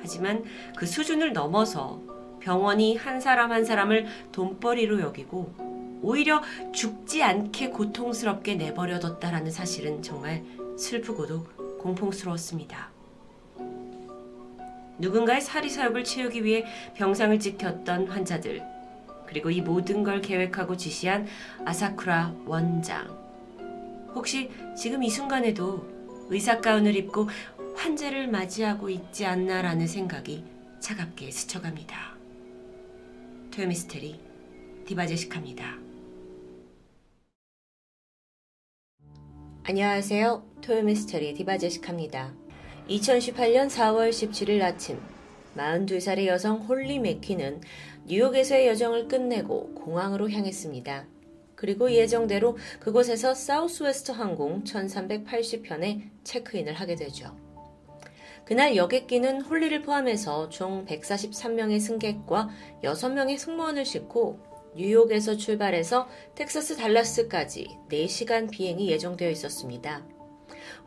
Speaker 1: 하지만 그 수준을 넘어서 병원이 한 사람 한 사람을 돈벌이로 여기고 오히려 죽지 않게 고통스럽게 내버려뒀다라는 사실은 정말 슬프고도 공포스러웠습니다. 누군가의 사리사욕을 채우기 위해 병상을 지켰던 환자들, 그리고 이 모든 걸 계획하고 지시한 아사쿠라 원장. 혹시 지금 이 순간에도 의사 가운을 입고 환자를 맞이하고 있지 않나라는 생각이 차갑게 스쳐갑니다. 토요미스테리 디바제식합니다. 안녕하세요. 토요미스테리 디바제식합니다. 2018년 4월 17일 아침 42살의 여성 홀리 맥키는 뉴욕에서의 여정을 끝내고 공항으로 향했습니다. 그리고 예정대로 그곳에서 사우스웨스트 항공 1380편에 체크인을 하게 되죠. 그날 여객기는 홀리를 포함해서 총 143명의 승객과 6명의 승무원을 싣고 뉴욕에서 출발해서 텍사스 달라스까지 4시간 비행이 예정되어 있었습니다.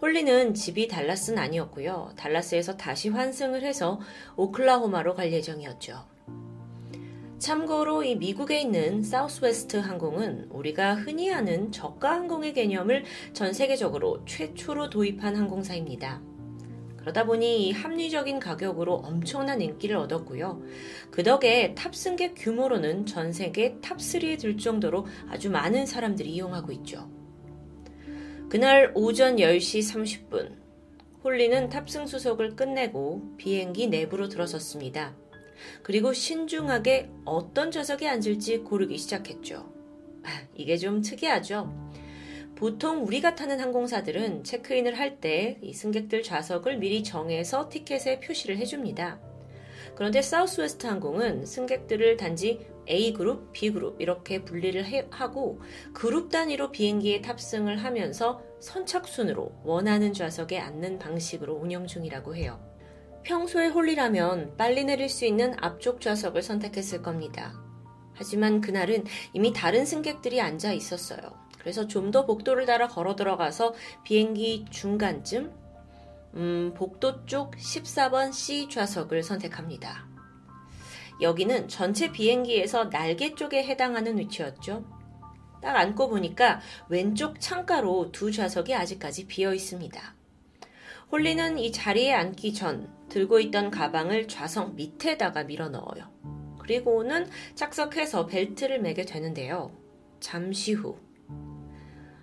Speaker 1: 홀리는 집이 달라스는 아니었고요. 달라스에서 다시 환승을 해서 오클라호마로 갈 예정이었죠. 참고로 이 미국에 있는 사우스웨스트 항공은 우리가 흔히 아는 저가 항공의 개념을 전 세계적으로 최초로 도입한 항공사입니다. 그러다 보니 합리적인 가격으로 엄청난 인기를 얻었고요. 그 덕에 탑승객 규모로는 전 세계 탑3에 들 정도로 아주 많은 사람들이 이용하고 있죠. 그날 오전 10시 30분, 홀리는 탑승 수속을 끝내고 비행기 내부로 들어섰습니다. 그리고 신중하게 어떤 좌석에 앉을지 고르기 시작했죠. 아, (laughs) 이게 좀 특이하죠? 보통 우리가 타는 항공사들은 체크인을 할때이 승객들 좌석을 미리 정해서 티켓에 표시를 해줍니다. 그런데 사우스웨스트 항공은 승객들을 단지 A그룹, B그룹 이렇게 분리를 해, 하고 그룹 단위로 비행기에 탑승을 하면서 선착순으로 원하는 좌석에 앉는 방식으로 운영 중이라고 해요. 평소에 홀리라면 빨리 내릴 수 있는 앞쪽 좌석을 선택했을 겁니다. 하지만 그날은 이미 다른 승객들이 앉아 있었어요. 그래서 좀 더 복도를 따라 걸어 들어가서 비행기 중간쯤 음, 복도 쪽 14번 C 좌석을 선택합니다. 여기는 전체 비행기에서 날개 쪽에 해당하는 위치였죠. 딱 앉고 보니까 왼쪽 창가로 두 좌석이 아직까지 비어 있습니다. 홀리는 이 자리에 앉기 전 들고 있던 가방을 좌석 밑에다가 밀어 넣어요. 그리고는 착석해서 벨트를 매게 되는데요. 잠시 후.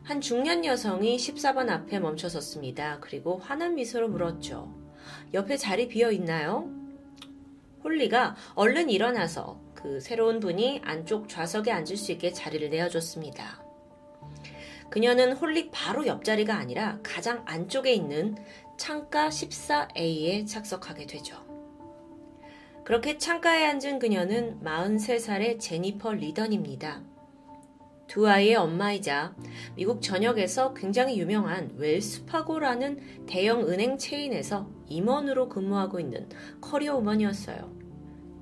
Speaker 1: 한 중년 여성이 14번 앞에 멈춰 섰습니다. 그리고 환한 미소로 물었죠. 옆에 자리 비어 있나요? 홀리가 얼른 일어나서 그 새로운 분이 안쪽 좌석에 앉을 수 있게 자리를 내어줬습니다. 그녀는 홀리 바로 옆자리가 아니라 가장 안쪽에 있는 창가 14A에 착석하게 되죠. 그렇게 창가에 앉은 그녀는 43살의 제니퍼 리던입니다. 두 아이의 엄마이자 미국 전역에서 굉장히 유명한 웰스파고라는 대형 은행 체인에서 임원으로 근무하고 있는 커리어 우먼이었어요.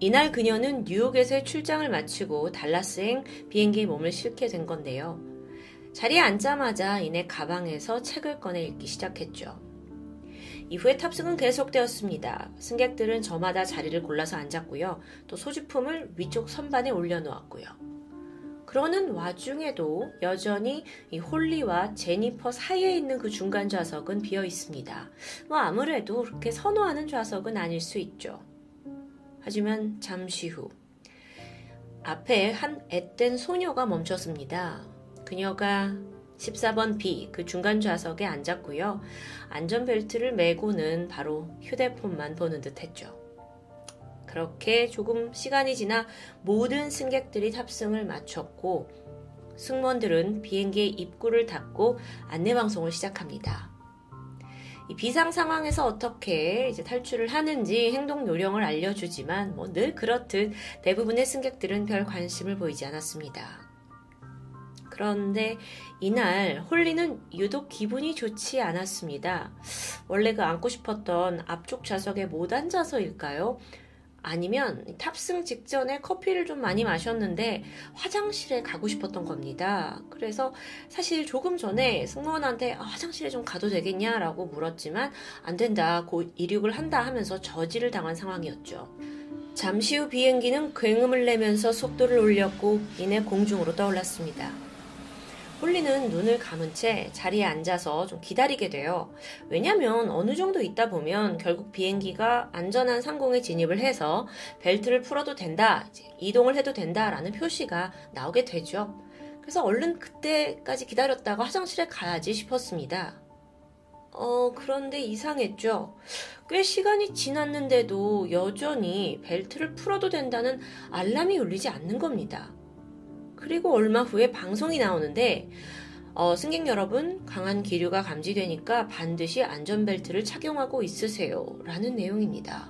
Speaker 1: 이날 그녀는 뉴욕에서의 출장을 마치고 달라스행 비행기에 몸을 싣게 된 건데요. 자리에 앉자마자 이내 가방에서 책을 꺼내 읽기 시작했죠. 이후에 탑승은 계속되었습니다. 승객들은 저마다 자리를 골라서 앉았고요. 또 소지품을 위쪽 선반에 올려놓았고요. 그러는 와중에도 여전히 이 홀리와 제니퍼 사이에 있는 그 중간 좌석은 비어 있습니다. 뭐 아무래도 그렇게 선호하는 좌석은 아닐 수 있죠. 하지만 잠시 후 앞에 한 앳된 소녀가 멈췄습니다. 그녀가 14번 B 그 중간 좌석에 앉았고요. 안전벨트를 매고는 바로 휴대폰만 보는 듯 했죠. 그렇게 조금 시간이 지나 모든 승객들이 탑승을 마쳤고 승무원들은 비행기의 입구를 닫고 안내방송을 시작합니다. 이 비상 상황에서 어떻게 이제 탈출을 하는지 행동 요령을 알려주지만 뭐 늘 그렇듯 대부분의 승객들은 별 관심을 보이지 않았습니다. 그런데 이날 홀리는 유독 기분이 좋지 않았습니다. 원래 그 앉고 싶었던 앞쪽 좌석에 못 앉아서일까요? 아니면 탑승 직전에 커피를 좀 많이 마셨는데 화장실에 가고 싶었던 겁니다. 그래서 사실 조금 전에 승무원한테 아, 화장실에 좀 가도 되겠냐라고 물었지만 안 된다. 곧 이륙을 한다 하면서 저지를 당한 상황이었죠. 잠시 후 비행기는 굉음을 내면서 속도를 올렸고 이내 공중으로 떠올랐습니다. 홀리는 눈을 감은 채 자리에 앉아서 좀 기다리게 돼요. 왜냐면 어느 정도 있다 보면 결국 비행기가 안전한 상공에 진입을 해서 벨트를 풀어도 된다, 이동을 해도 된다라는 표시가 나오게 되죠. 그래서 얼른 그때까지 기다렸다가 화장실에 가야지 싶었습니다. 어, 그런데 이상했죠. 꽤 시간이 지났는데도 여전히 벨트를 풀어도 된다는 알람이 울리지 않는 겁니다. 그리고 얼마 후에 방송이 나오는데 어, 승객 여러분, 강한 기류가 감지되니까 반드시 안전벨트를 착용하고 있으세요. 라는 내용입니다.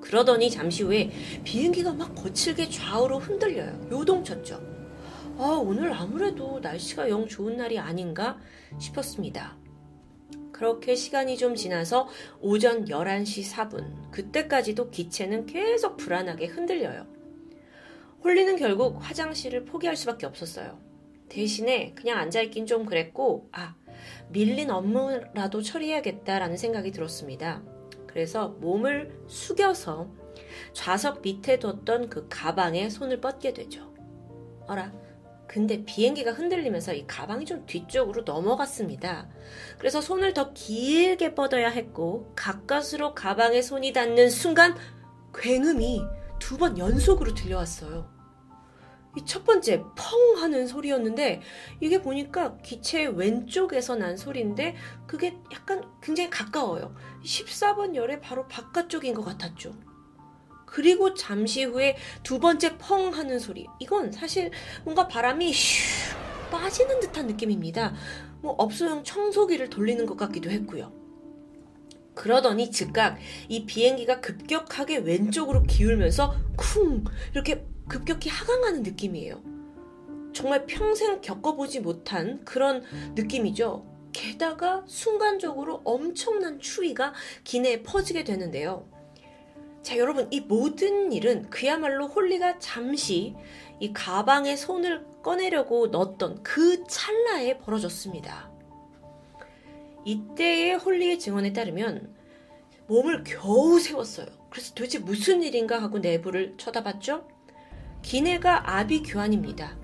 Speaker 1: 그러더니 잠시 후에 비행기가 막 거칠게 좌우로 흔들려요. 요동쳤죠. 아, 오늘 아무래도 날씨가 영 좋은 날이 아닌가 싶었습니다. 그렇게 시간이 좀 지나서 오전 11시 4분, 그때까지도 기체는 계속 불안하게 흔들려요. 홀리는 결국 화장실을 포기할 수밖에 없었어요. 대신에 그냥 앉아있긴 좀 그랬고, 아, 밀린 업무라도 처리해야겠다라는 생각이 들었습니다. 그래서 몸을 숙여서 좌석 밑에 뒀던 그 가방에 손을 뻗게 되죠. 어라, 근데 비행기가 흔들리면서 이 가방이 좀 뒤쪽으로 넘어갔습니다. 그래서 손을 더 길게 뻗어야 했고, 가까스로 가방에 손이 닿는 순간, 굉음이 두 번 연속으로 들려왔어요. 이 첫 번째 펑 하는 소리였는데 이게 보니까 기체 왼쪽에서 난 소리인데 그게 약간 굉장히 가까워요. 14번 열의 바로 바깥쪽인 것 같았죠. 그리고 잠시 후에 두 번째 펑 하는 소리. 이건 사실 뭔가 바람이 슈 빠지는 듯한 느낌입니다. 뭐 업소용 청소기를 돌리는 것 같기도 했고요. 그러더니 즉각 이 비행기가 급격하게 왼쪽으로 기울면서 쿵 이렇게 급격히 하강하는 느낌이에요. 정말 평생 겪어보지 못한 그런 느낌이죠. 게다가 순간적으로 엄청난 추위가 기내에 퍼지게 되는데요. 자, 여러분, 이 모든 일은 그야말로 홀리가 잠시 이 가방에 손을 꺼내려고 넣었던 그 찰나에 벌어졌습니다. 이때의 홀리의 증언에 따르면 몸을 겨우 세웠어요. 그래서 도대체 무슨 일인가 하고 내부를 쳐다봤죠? 기내가 아비 규환입니다.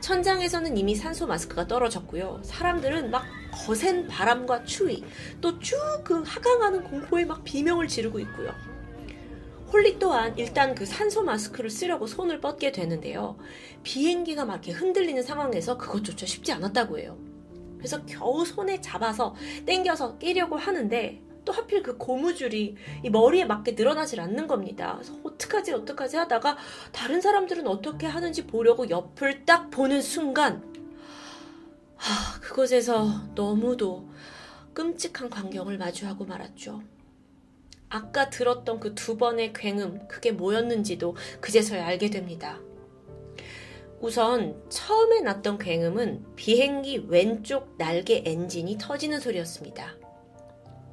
Speaker 1: 천장에서는 이미 산소 마스크가 떨어졌고요. 사람들은 막 거센 바람과 추위, 또 쭉 그 하강하는 공포에 막 비명을 지르고 있고요. 홀리 또한 일단 그 산소 마스크를 쓰려고 손을 뻗게 되는데요. 비행기가 막 이렇게 흔들리는 상황에서 그것조차 쉽지 않았다고 해요. 그래서 겨우 손에 잡아서 땡겨서 끼려고 하는데 또 하필 그 고무줄이 이 머리에 맞게 늘어나질 않는 겁니다. 그래서 어떡하지 어떡하지 하다가 다른 사람들은 어떻게 하는지 보려고 옆을 딱 보는 순간 하, 그곳에서 너무도 끔찍한 광경을 마주하고 말았죠. 아까 들었던 그 두 번의 굉음, 그게 뭐였는지도 그제서야 알게 됩니다. 우선 처음에 났던 굉음은 비행기 왼쪽 날개 엔진이 터지는 소리였습니다.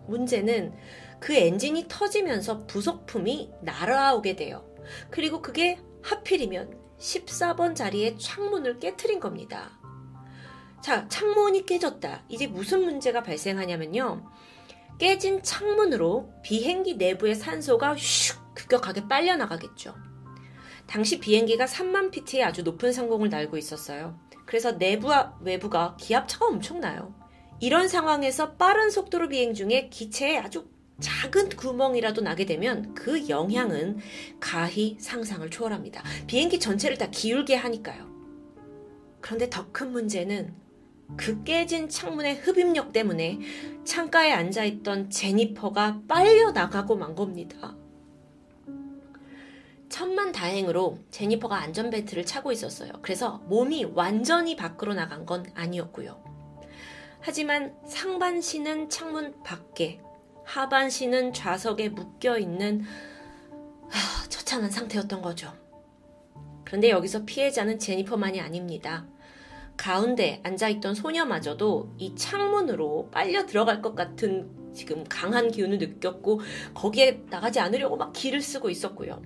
Speaker 1: 문제는 그 엔진이 터지면서 부속품이 날아오게 돼요. 그리고 그게 하필이면 14번 자리의 창문을 깨트린 겁니다. 자, 창문이 깨졌다. 이제 무슨 문제가 발생하냐면요. 깨진 창문으로 비행기 내부의 산소가 슉 급격하게 빨려나가겠죠. 당시 비행기가 3만 피트의 아주 높은 상공을 날고 있었어요. 그래서 내부와 외부가 기압차가 엄청나요. 이런 상황에서 빠른 속도로 비행 중에 기체에 아주 작은 구멍이라도 나게 되면 그 영향은 가히 상상을 초월합니다. 비행기 전체를 다 기울게 하니까요. 그런데 더 큰 문제는 그 깨진 창문의 흡입력 때문에 창가에 앉아있던 제니퍼가 빨려 나가고 만 겁니다. 천만 다행으로 제니퍼가 안전벨트를 차고 있었어요. 그래서 몸이 완전히 밖으로 나간 건 아니었고요. 하지만 상반신은 창문 밖에, 하반신은 좌석에 묶여 있는 하, 처참한 상태였던 거죠. 그런데 여기서 피해자는 제니퍼만이 아닙니다. 가운데 앉아있던 소녀마저도 이 창문으로 빨려 들어갈 것 같은 지금 강한 기운을 느꼈고 거기에 나가지 않으려고 막 기를 쓰고 있었고요.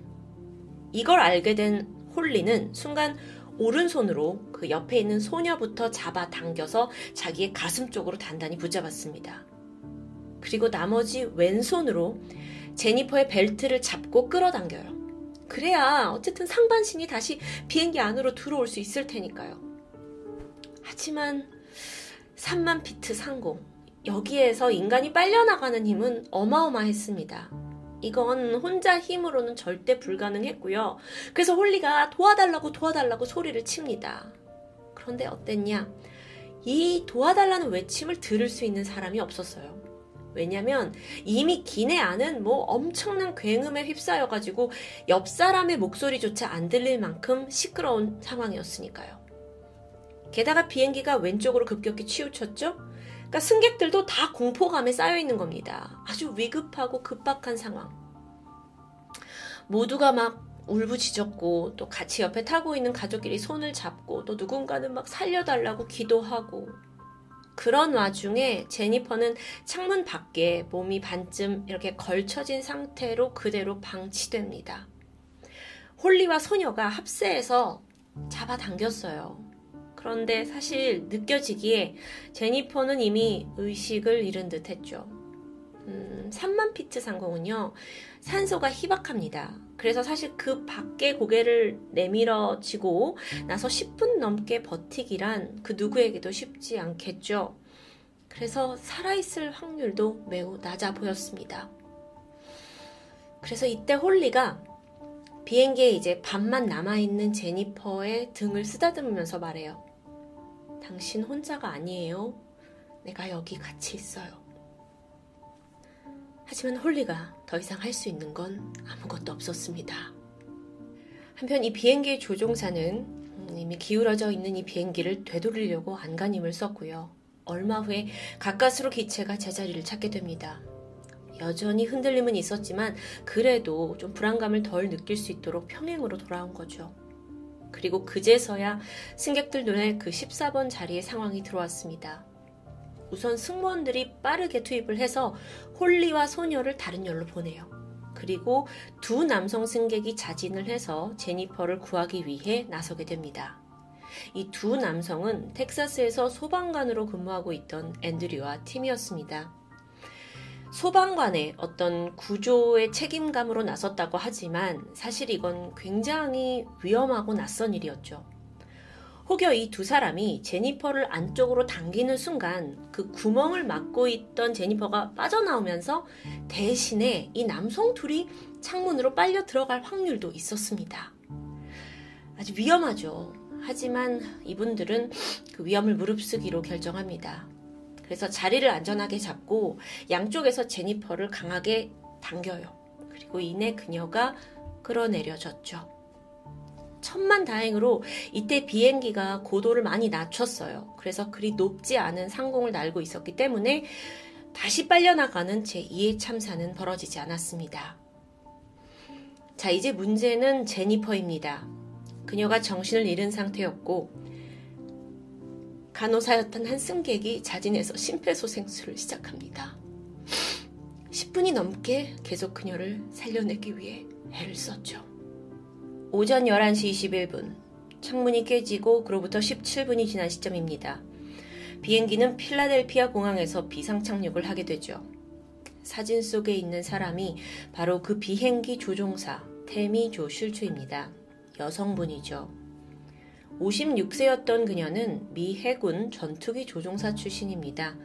Speaker 1: 이걸 알게 된 홀리는 순간 오른손으로 그 옆에 있는 소녀부터 잡아 당겨서 자기의 가슴 쪽으로 단단히 붙잡았습니다. 그리고 나머지 왼손으로 제니퍼의 벨트를 잡고 끌어당겨요. 그래야 어쨌든 상반신이 다시 비행기 안으로 들어올 수 있을 테니까요. 하지만 3만 피트 상공. 여기에서 인간이 빨려나가는 힘은 어마어마했습니다. 이건 혼자 힘으로는 절대 불가능했고요. 그래서 홀리가 도와달라고 도와달라고 소리를 칩니다. 그런데 어땠냐? 이 도와달라는 외침을 들을 수 있는 사람이 없었어요. 왜냐면 이미 기내 안은 뭐 엄청난 굉음에 휩싸여가지고 옆 사람의 목소리조차 안 들릴 만큼 시끄러운 상황이었으니까요. 게다가 비행기가 왼쪽으로 급격히 치우쳤죠? 그러니까 승객들도 다 공포감에 쌓여 있는 겁니다. 아주 위급하고 급박한 상황. 모두가 막 울부짖었고 또 같이 옆에 타고 있는 가족끼리 손을 잡고 또 누군가는 막 살려달라고 기도하고 그런 와중에 제니퍼는 창문 밖에 몸이 반쯤 이렇게 걸쳐진 상태로 그대로 방치됩니다. 홀리와 소녀가 합세해서 잡아당겼어요. 그런데 사실 느껴지기에 제니퍼는 이미 의식을 잃은 듯 했죠. 음, 3만 피트 상공은요, 산소가 희박합니다. 그래서 사실 그 밖에 고개를 내밀어 지고 나서 10분 넘게 버티기란 그 누구에게도 쉽지 않겠죠. 그래서 살아있을 확률도 매우 낮아 보였습니다. 그래서 이때 홀리가 비행기에 이제 반만 남아있는 제니퍼의 등을 쓰다듬으면서 말해요. 당신 혼자가 아니에요. 내가 여기 같이 있어요. 하지만 홀리가 더 이상 할 수 있는 건 아무것도 없었습니다. 한편 이 비행기의 조종사는 이미 기울어져 있는 이 비행기를 되돌리려고 안간힘을 썼고요. 얼마 후에 가까스로 기체가 제자리를 찾게 됩니다. 여전히 흔들림은 있었지만 그래도 좀 불안감을 덜 느낄 수 있도록 평행으로 돌아온 거죠. 그리고 그제서야 승객들 눈에 그 14번 자리의 상황이 들어왔습니다. 우선 승무원들이 빠르게 투입을 해서 홀리와 소녀를 다른 열로 보내요. 그리고 두 남성 승객이 자진을 해서 제니퍼를 구하기 위해 나서게 됩니다. 이 두 남성은 텍사스에서 소방관으로 근무하고 있던 앤드류와 팀이었습니다. 소방관의 어떤 구조의 책임감으로 나섰다고 하지만 사실 이건 굉장히 위험하고 낯선 일이었죠. 혹여 이 두 사람이 제니퍼를 안쪽으로 당기는 순간 그 구멍을 막고 있던 제니퍼가 빠져나오면서 대신에 이 남성 둘이 창문으로 빨려 들어갈 확률도 있었습니다. 아주 위험하죠. 하지만 이분들은 그 위험을 무릅쓰기로 결정합니다. 그래서 자리를 안전하게 잡고 양쪽에서 제니퍼를 강하게 당겨요. 그리고 이내 그녀가 끌어내려졌죠. 천만 다행으로 이때 비행기가 고도를 많이 낮췄어요. 그래서 그리 높지 않은 상공을 날고 있었기 때문에 다시 빨려나가는 제2의 참사는 벌어지지 않았습니다. 자, 이제 문제는 제니퍼입니다. 그녀가 정신을 잃은 상태였고, 간호사였던 한 승객이 자진해서 심폐소생술을 시작합니다. 10분이 넘게 계속 그녀를 살려내기 위해 애를 썼죠. 오전 11시 21분, 창문이 깨지고 그로부터 17분이 지난 시점입니다. 비행기는 필라델피아 공항에서 비상착륙을 하게 되죠. 사진 속에 있는 사람이 바로 그 비행기 조종사 테미 조 슐츠입니다. 여성분이죠. 56세였던 그녀는 미 해군 전투기 조종사 출신입니다.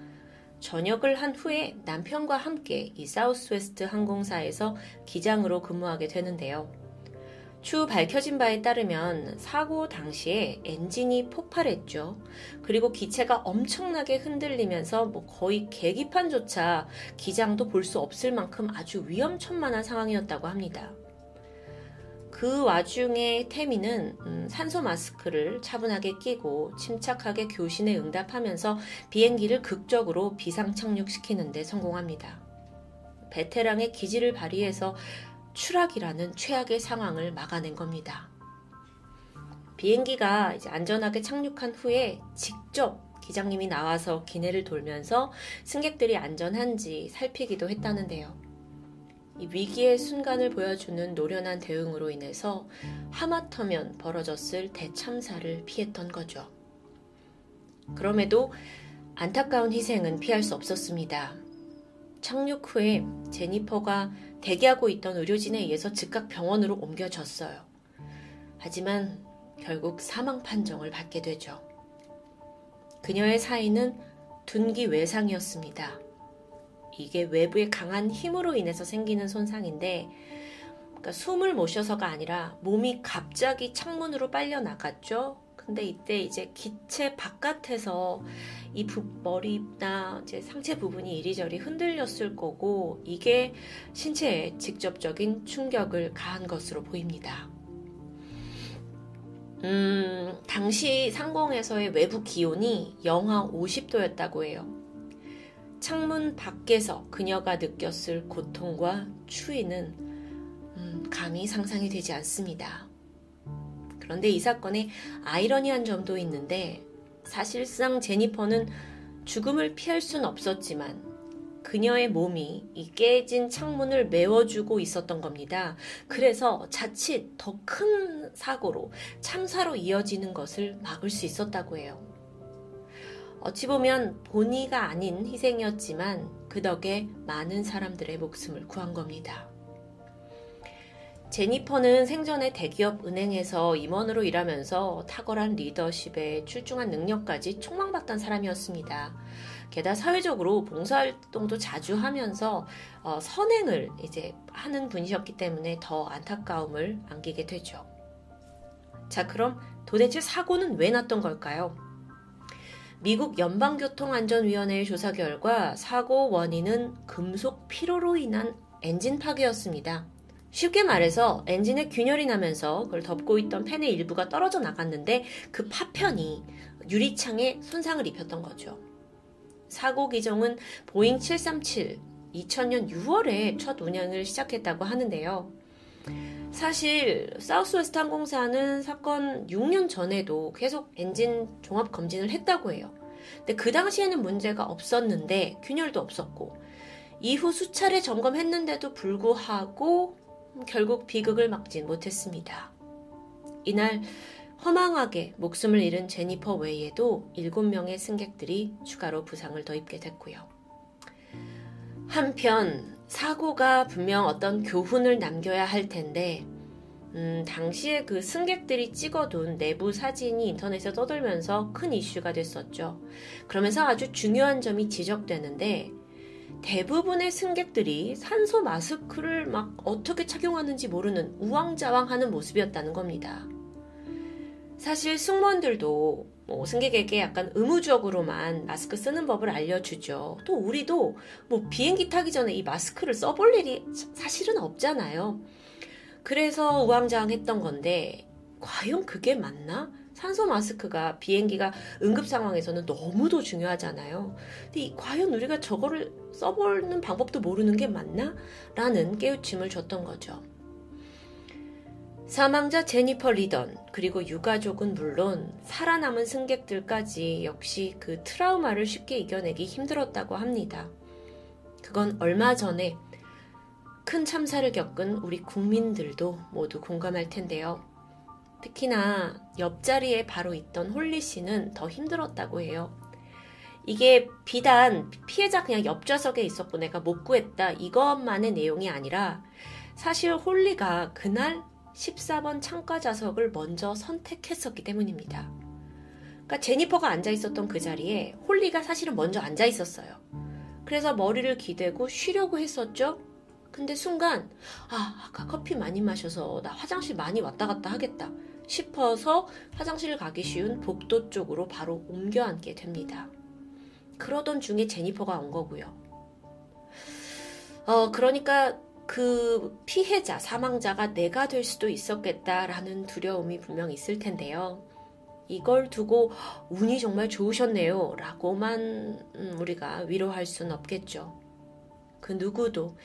Speaker 1: 전역을 한 후에 남편과 함께 이 사우스웨스트 항공사에서 기장으로 근무하게 되는데요. 추후 밝혀진 바에 따르면 사고 당시에 엔진이 폭발했죠. 그리고 기체가 엄청나게 흔들리면서 뭐 거의 계기판조차 기장도 볼 수 없을 만큼 아주 위험천만한 상황이었다고 합니다. 그 와중에 태미는 음, 산소 마스크를 차분하게 끼고 침착하게 교신에 응답하면서 비행기를 극적으로 비상 착륙시키는데 성공합니다. 베테랑의 기지를 발휘해서 추락이라는 최악의 상황을 막아낸 겁니다. 비행기가 이제 안전하게 착륙한 후에 직접 기장님이 나와서 기내를 돌면서 승객들이 안전한지 살피기도 했다는데요. 이 위기의 순간을 보여주는 노련한 대응으로 인해서 하마터면 벌어졌을 대참사를 피했던 거죠. 그럼에도 안타까운 희생은 피할 수 없었습니다. 착륙 후에 제니퍼가 대기하고 있던 의료진에 의해서 즉각 병원으로 옮겨졌어요. 하지만 결국 사망 판정을 받게 되죠. 그녀의 사인은 둔기 외상이었습니다. 이게 외부의 강한 힘으로 인해서 생기는 손상인데, 그러니까 숨을 못 쉬어서가 아니라 몸이 갑자기 창문으로 빨려 나갔죠. 근데 이때 이제 기체 바깥에서 이 부, 머리나 이제 상체 부분이 이리저리 흔들렸을 거고 이게 신체에 직접적인 충격을 가한 것으로 보입니다. 음, 당시 상공에서의 외부 기온이 영하 50도였다고 해요. 창문 밖에서 그녀가 느꼈을 고통과 추위는 음, 감히 상상이 되지 않습니다. 그런데 이 사건에 아이러니한 점도 있는데 사실상 제니퍼는 죽음을 피할 순 없었지만 그녀의 몸이 이 깨진 창문을 메워주고 있었던 겁니다. 그래서 자칫 더 큰 사고로 참사로 이어지는 것을 막을 수 있었다고 해요. 어찌 보면 본의가 아닌 희생이었지만 그 덕에 많은 사람들의 목숨을 구한 겁니다. 제니퍼는 생전에 대기업 은행에서 임원으로 일하면서 탁월한 리더십에 출중한 능력까지 촉망받던 사람이었습니다. 게다가 사회적으로 봉사활동도 자주 하면서 어, 선행을 이제 하는 분이셨기 때문에 더 안타까움을 안기게 되죠. 자, 그럼 도대체 사고는 왜 났던 걸까요? 미국 연방교통안전위원회의 조사 결과 사고 원인은 금속 피로로 인한 엔진 파괴였습니다. 쉽게 말해서 엔진에 균열이 나면서 그걸 덮고 있던 팬의 일부가 떨어져 나갔는데 그 파편이 유리창에 손상을 입혔던 거죠. 사고 기종은 보잉 737 2000년 6월에 첫 운영을 시작했다고 하는데요. 사실 사우스웨스트 항공사는 사건 6년 전에도 계속 엔진 종합 검진을 했다고 해요. 근데 그 당시에는 문제가 없었는데 균열도 없었고 이후 수차례 점검했는데도 불구하고 결국 비극을 막진 못했습니다. 이날 허망하게 목숨을 잃은 제니퍼 외에도 7명의 승객들이 추가로 부상을 더 입게 됐고요. 한편 사고가 분명 어떤 교훈을 남겨야 할 텐데 음, 당시에 그 승객들이 찍어둔 내부 사진이 인터넷에 떠돌면서 큰 이슈가 됐었죠. 그러면서 아주 중요한 점이 지적되는데 대부분의 승객들이 산소 마스크를 막 어떻게 착용하는지 모르는 우왕좌왕 하는 모습이었다는 겁니다. 사실 승무원들도 뭐 승객에게 약간 의무적으로만 마스크 쓰는 법을 알려주죠. 또 우리도 뭐 비행기 타기 전에 이 마스크를 써볼 일이 사실은 없잖아요. 그래서 우왕좌왕했던 건데 과연 그게 맞나? 산소 마스크가 비행기가 응급 상황에서는 너무도 중요하잖아요. 근데 이, 과연 우리가 저거를 써보는 방법도 모르는 게 맞나? 라는 깨우침을 줬던 거죠. 사망자 제니퍼 리던 그리고 유가족은 물론 살아남은 승객들까지 역시 그 트라우마를 쉽게 이겨내기 힘들었다고 합니다. 그건 얼마 전에 큰 참사를 겪은 우리 국민들도 모두 공감할 텐데요. 특히나 옆자리에 바로 있던 홀리 씨는 더 힘들었다고 해요. 이게 비단 피해자 그냥 옆좌석에 있었고 내가 못 구했다 이것만의 내용이 아니라 사실 홀리가 그날 14번 창가 좌석을 먼저 선택했었기 때문입니다. 그러니까 제니퍼가 앉아 있었던 그 자리에 홀리가 사실은 먼저 앉아 있었어요. 그래서 머리를 기대고 쉬려고 했었죠. 근데 순간 아 아까 커피 많이 마셔서 나 화장실 많이 왔다 갔다 하겠다 싶어서 화장실 가기 쉬운 복도 쪽으로 바로 옮겨 앉게 됩니다. 그러던 중에 제니퍼가 온 거고요. 어 그러니까 그 피해자, 사망자가 내가 될 수도 있었겠다라는 두려움이 분명 있을 텐데요. 이걸 두고 운이 정말 좋으셨네요. 라고만 음, 우리가 위로할 수는 없겠죠. 그 누구도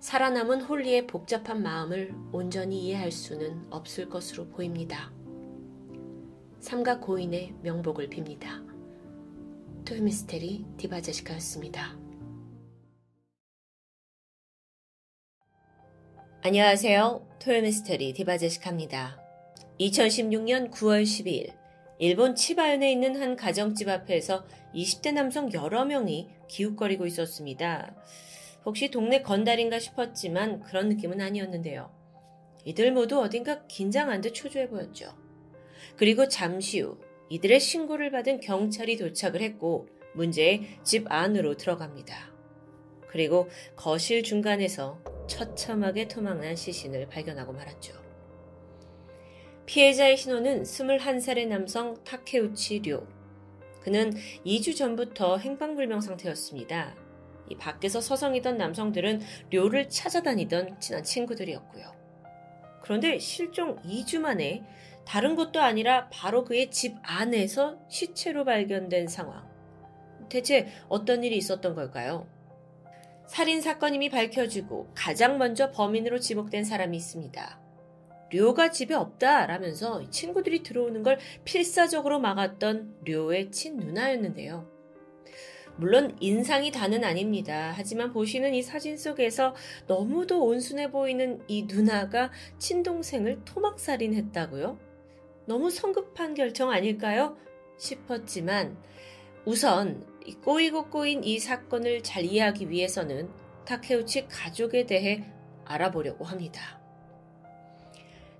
Speaker 1: 살아남은 홀리의 복잡한 마음을 온전히 이해할 수는 없을 것으로 보입니다. 삼가 고인의 명복을 빕니다. 토요미스테리 디바제시카였습니다. 안녕하세요. 토요미스테리 디바제시카입니다. 2016년 9월 12일 일본 치바현에 있는 한 가정집 앞에서 20대 남성 여러 명이 기웃거리고 있었습니다. 혹시 동네 건달인가 싶었지만 그런 느낌은 아니었는데요. 이들 모두 어딘가 긴장한 듯 초조해 보였죠. 그리고 잠시 후 이들의 신고를 받은 경찰이 도착을 했고 문제의 집 안으로 들어갑니다. 그리고 거실 중간에서 처참하게 토막난 시신을 발견하고 말았죠. 피해자의 신원은 21살의 남성 타케우치 료. 그는 2주 전부터 행방불명 상태였습니다. 이 밖에서 서성이던 남성들은 료를 찾아다니던 친한 친구들이었고요. 그런데 실종 2주 만에 다른 곳도 아니라 바로 그의 집 안에서 시체로 발견된 상황. 대체 어떤 일이 있었던 걸까요? 살인 사건임이 밝혀지고 가장 먼저 범인으로 지목된 사람이 있습니다. 료가 집에 없다라면서 친구들이 들어오는 걸 필사적으로 막았던 료의 친누나였는데요. 물론 인상이 다는 아닙니다. 하지만 보시는 이 사진 속에서 너무도 온순해 보이는 이 누나가 친동생을 토막살인했다고요? 너무 성급한 결정 아닐까요? 싶었지만 우선 꼬이고 꼬인 이 사건을 잘 이해하기 위해서는 타케우치 가족에 대해 알아보려고 합니다.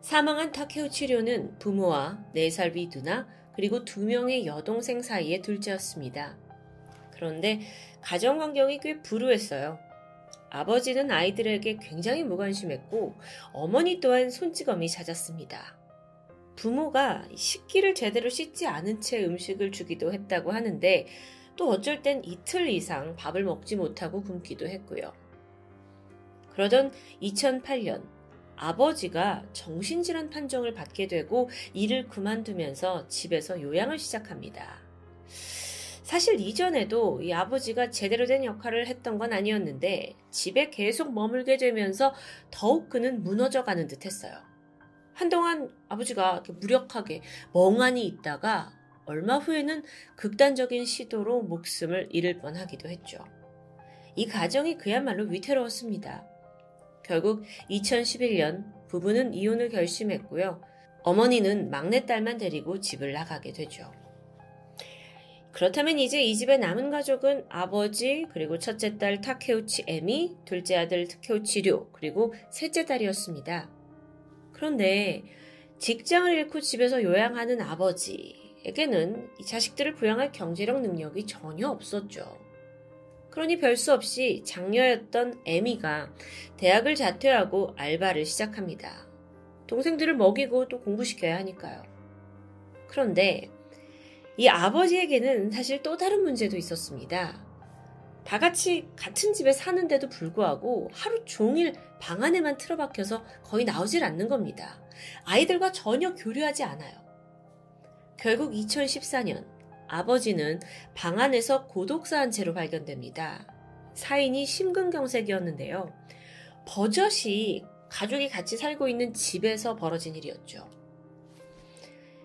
Speaker 1: 사망한 타케우치료는 부모와 4살 위 누나 그리고 두 명의 여동생 사이의 둘째였습니다. 그런데 가정 환경이 꽤 불우했어요. 아버지는 아이들에게 굉장히 무관심했고 어머니 또한 손찌검이 잦았습니다. 부모가 식기를 제대로 씻지 않은 채 음식을 주기도 했다고 하는데 또 어쩔 땐 이틀 이상 밥을 먹지 못하고 굶기도 했고요. 그러던 2008년 아버지가 정신질환 판정을 받게 되고 일을 그만두면서 집에서 요양을 시작합니다. 사실 이전에도 이 아버지가 제대로 된 역할을 했던 건 아니었는데 집에 계속 머물게 되면서 더욱 그는 무너져 가는 듯 했어요. 한동안 아버지가 무력하게 멍하니 있다가 얼마 후에는 극단적인 시도로 목숨을 잃을 뻔 하기도 했죠. 이 가정이 그야말로 위태로웠습니다. 결국 2011년 부부는 이혼을 결심했고요. 어머니는 막내딸만 데리고 집을 나가게 되죠. 그렇다면 이제 이 집의 남은 가족은 아버지, 그리고 첫째 딸 타케우치 에미, 둘째 아들 타케우치 료, 그리고 셋째 딸이었습니다. 그런데 직장을 잃고 집에서 요양하는 아버지 에게는 이 자식들을 부양할 경제력 능력이 전혀 없었죠. 그러니 별 수 없이 장녀였던 에미가 대학을 자퇴하고 알바를 시작합니다. 동생들을 먹이고 또 공부시켜야 하니까요. 그런데 이 아버지에게는 사실 또 다른 문제도 있었습니다. 다 같이 같은 집에 사는데도 불구하고 하루 종일 방 안에만 틀어박혀서 거의 나오질 않는 겁니다. 아이들과 전혀 교류하지 않아요. 결국 2014년 아버지는 방 안에서 고독사한 채로 발견됩니다. 사인이 심근경색이었는데요. 버젓이 가족이 같이 살고 있는 집에서 벌어진 일이었죠.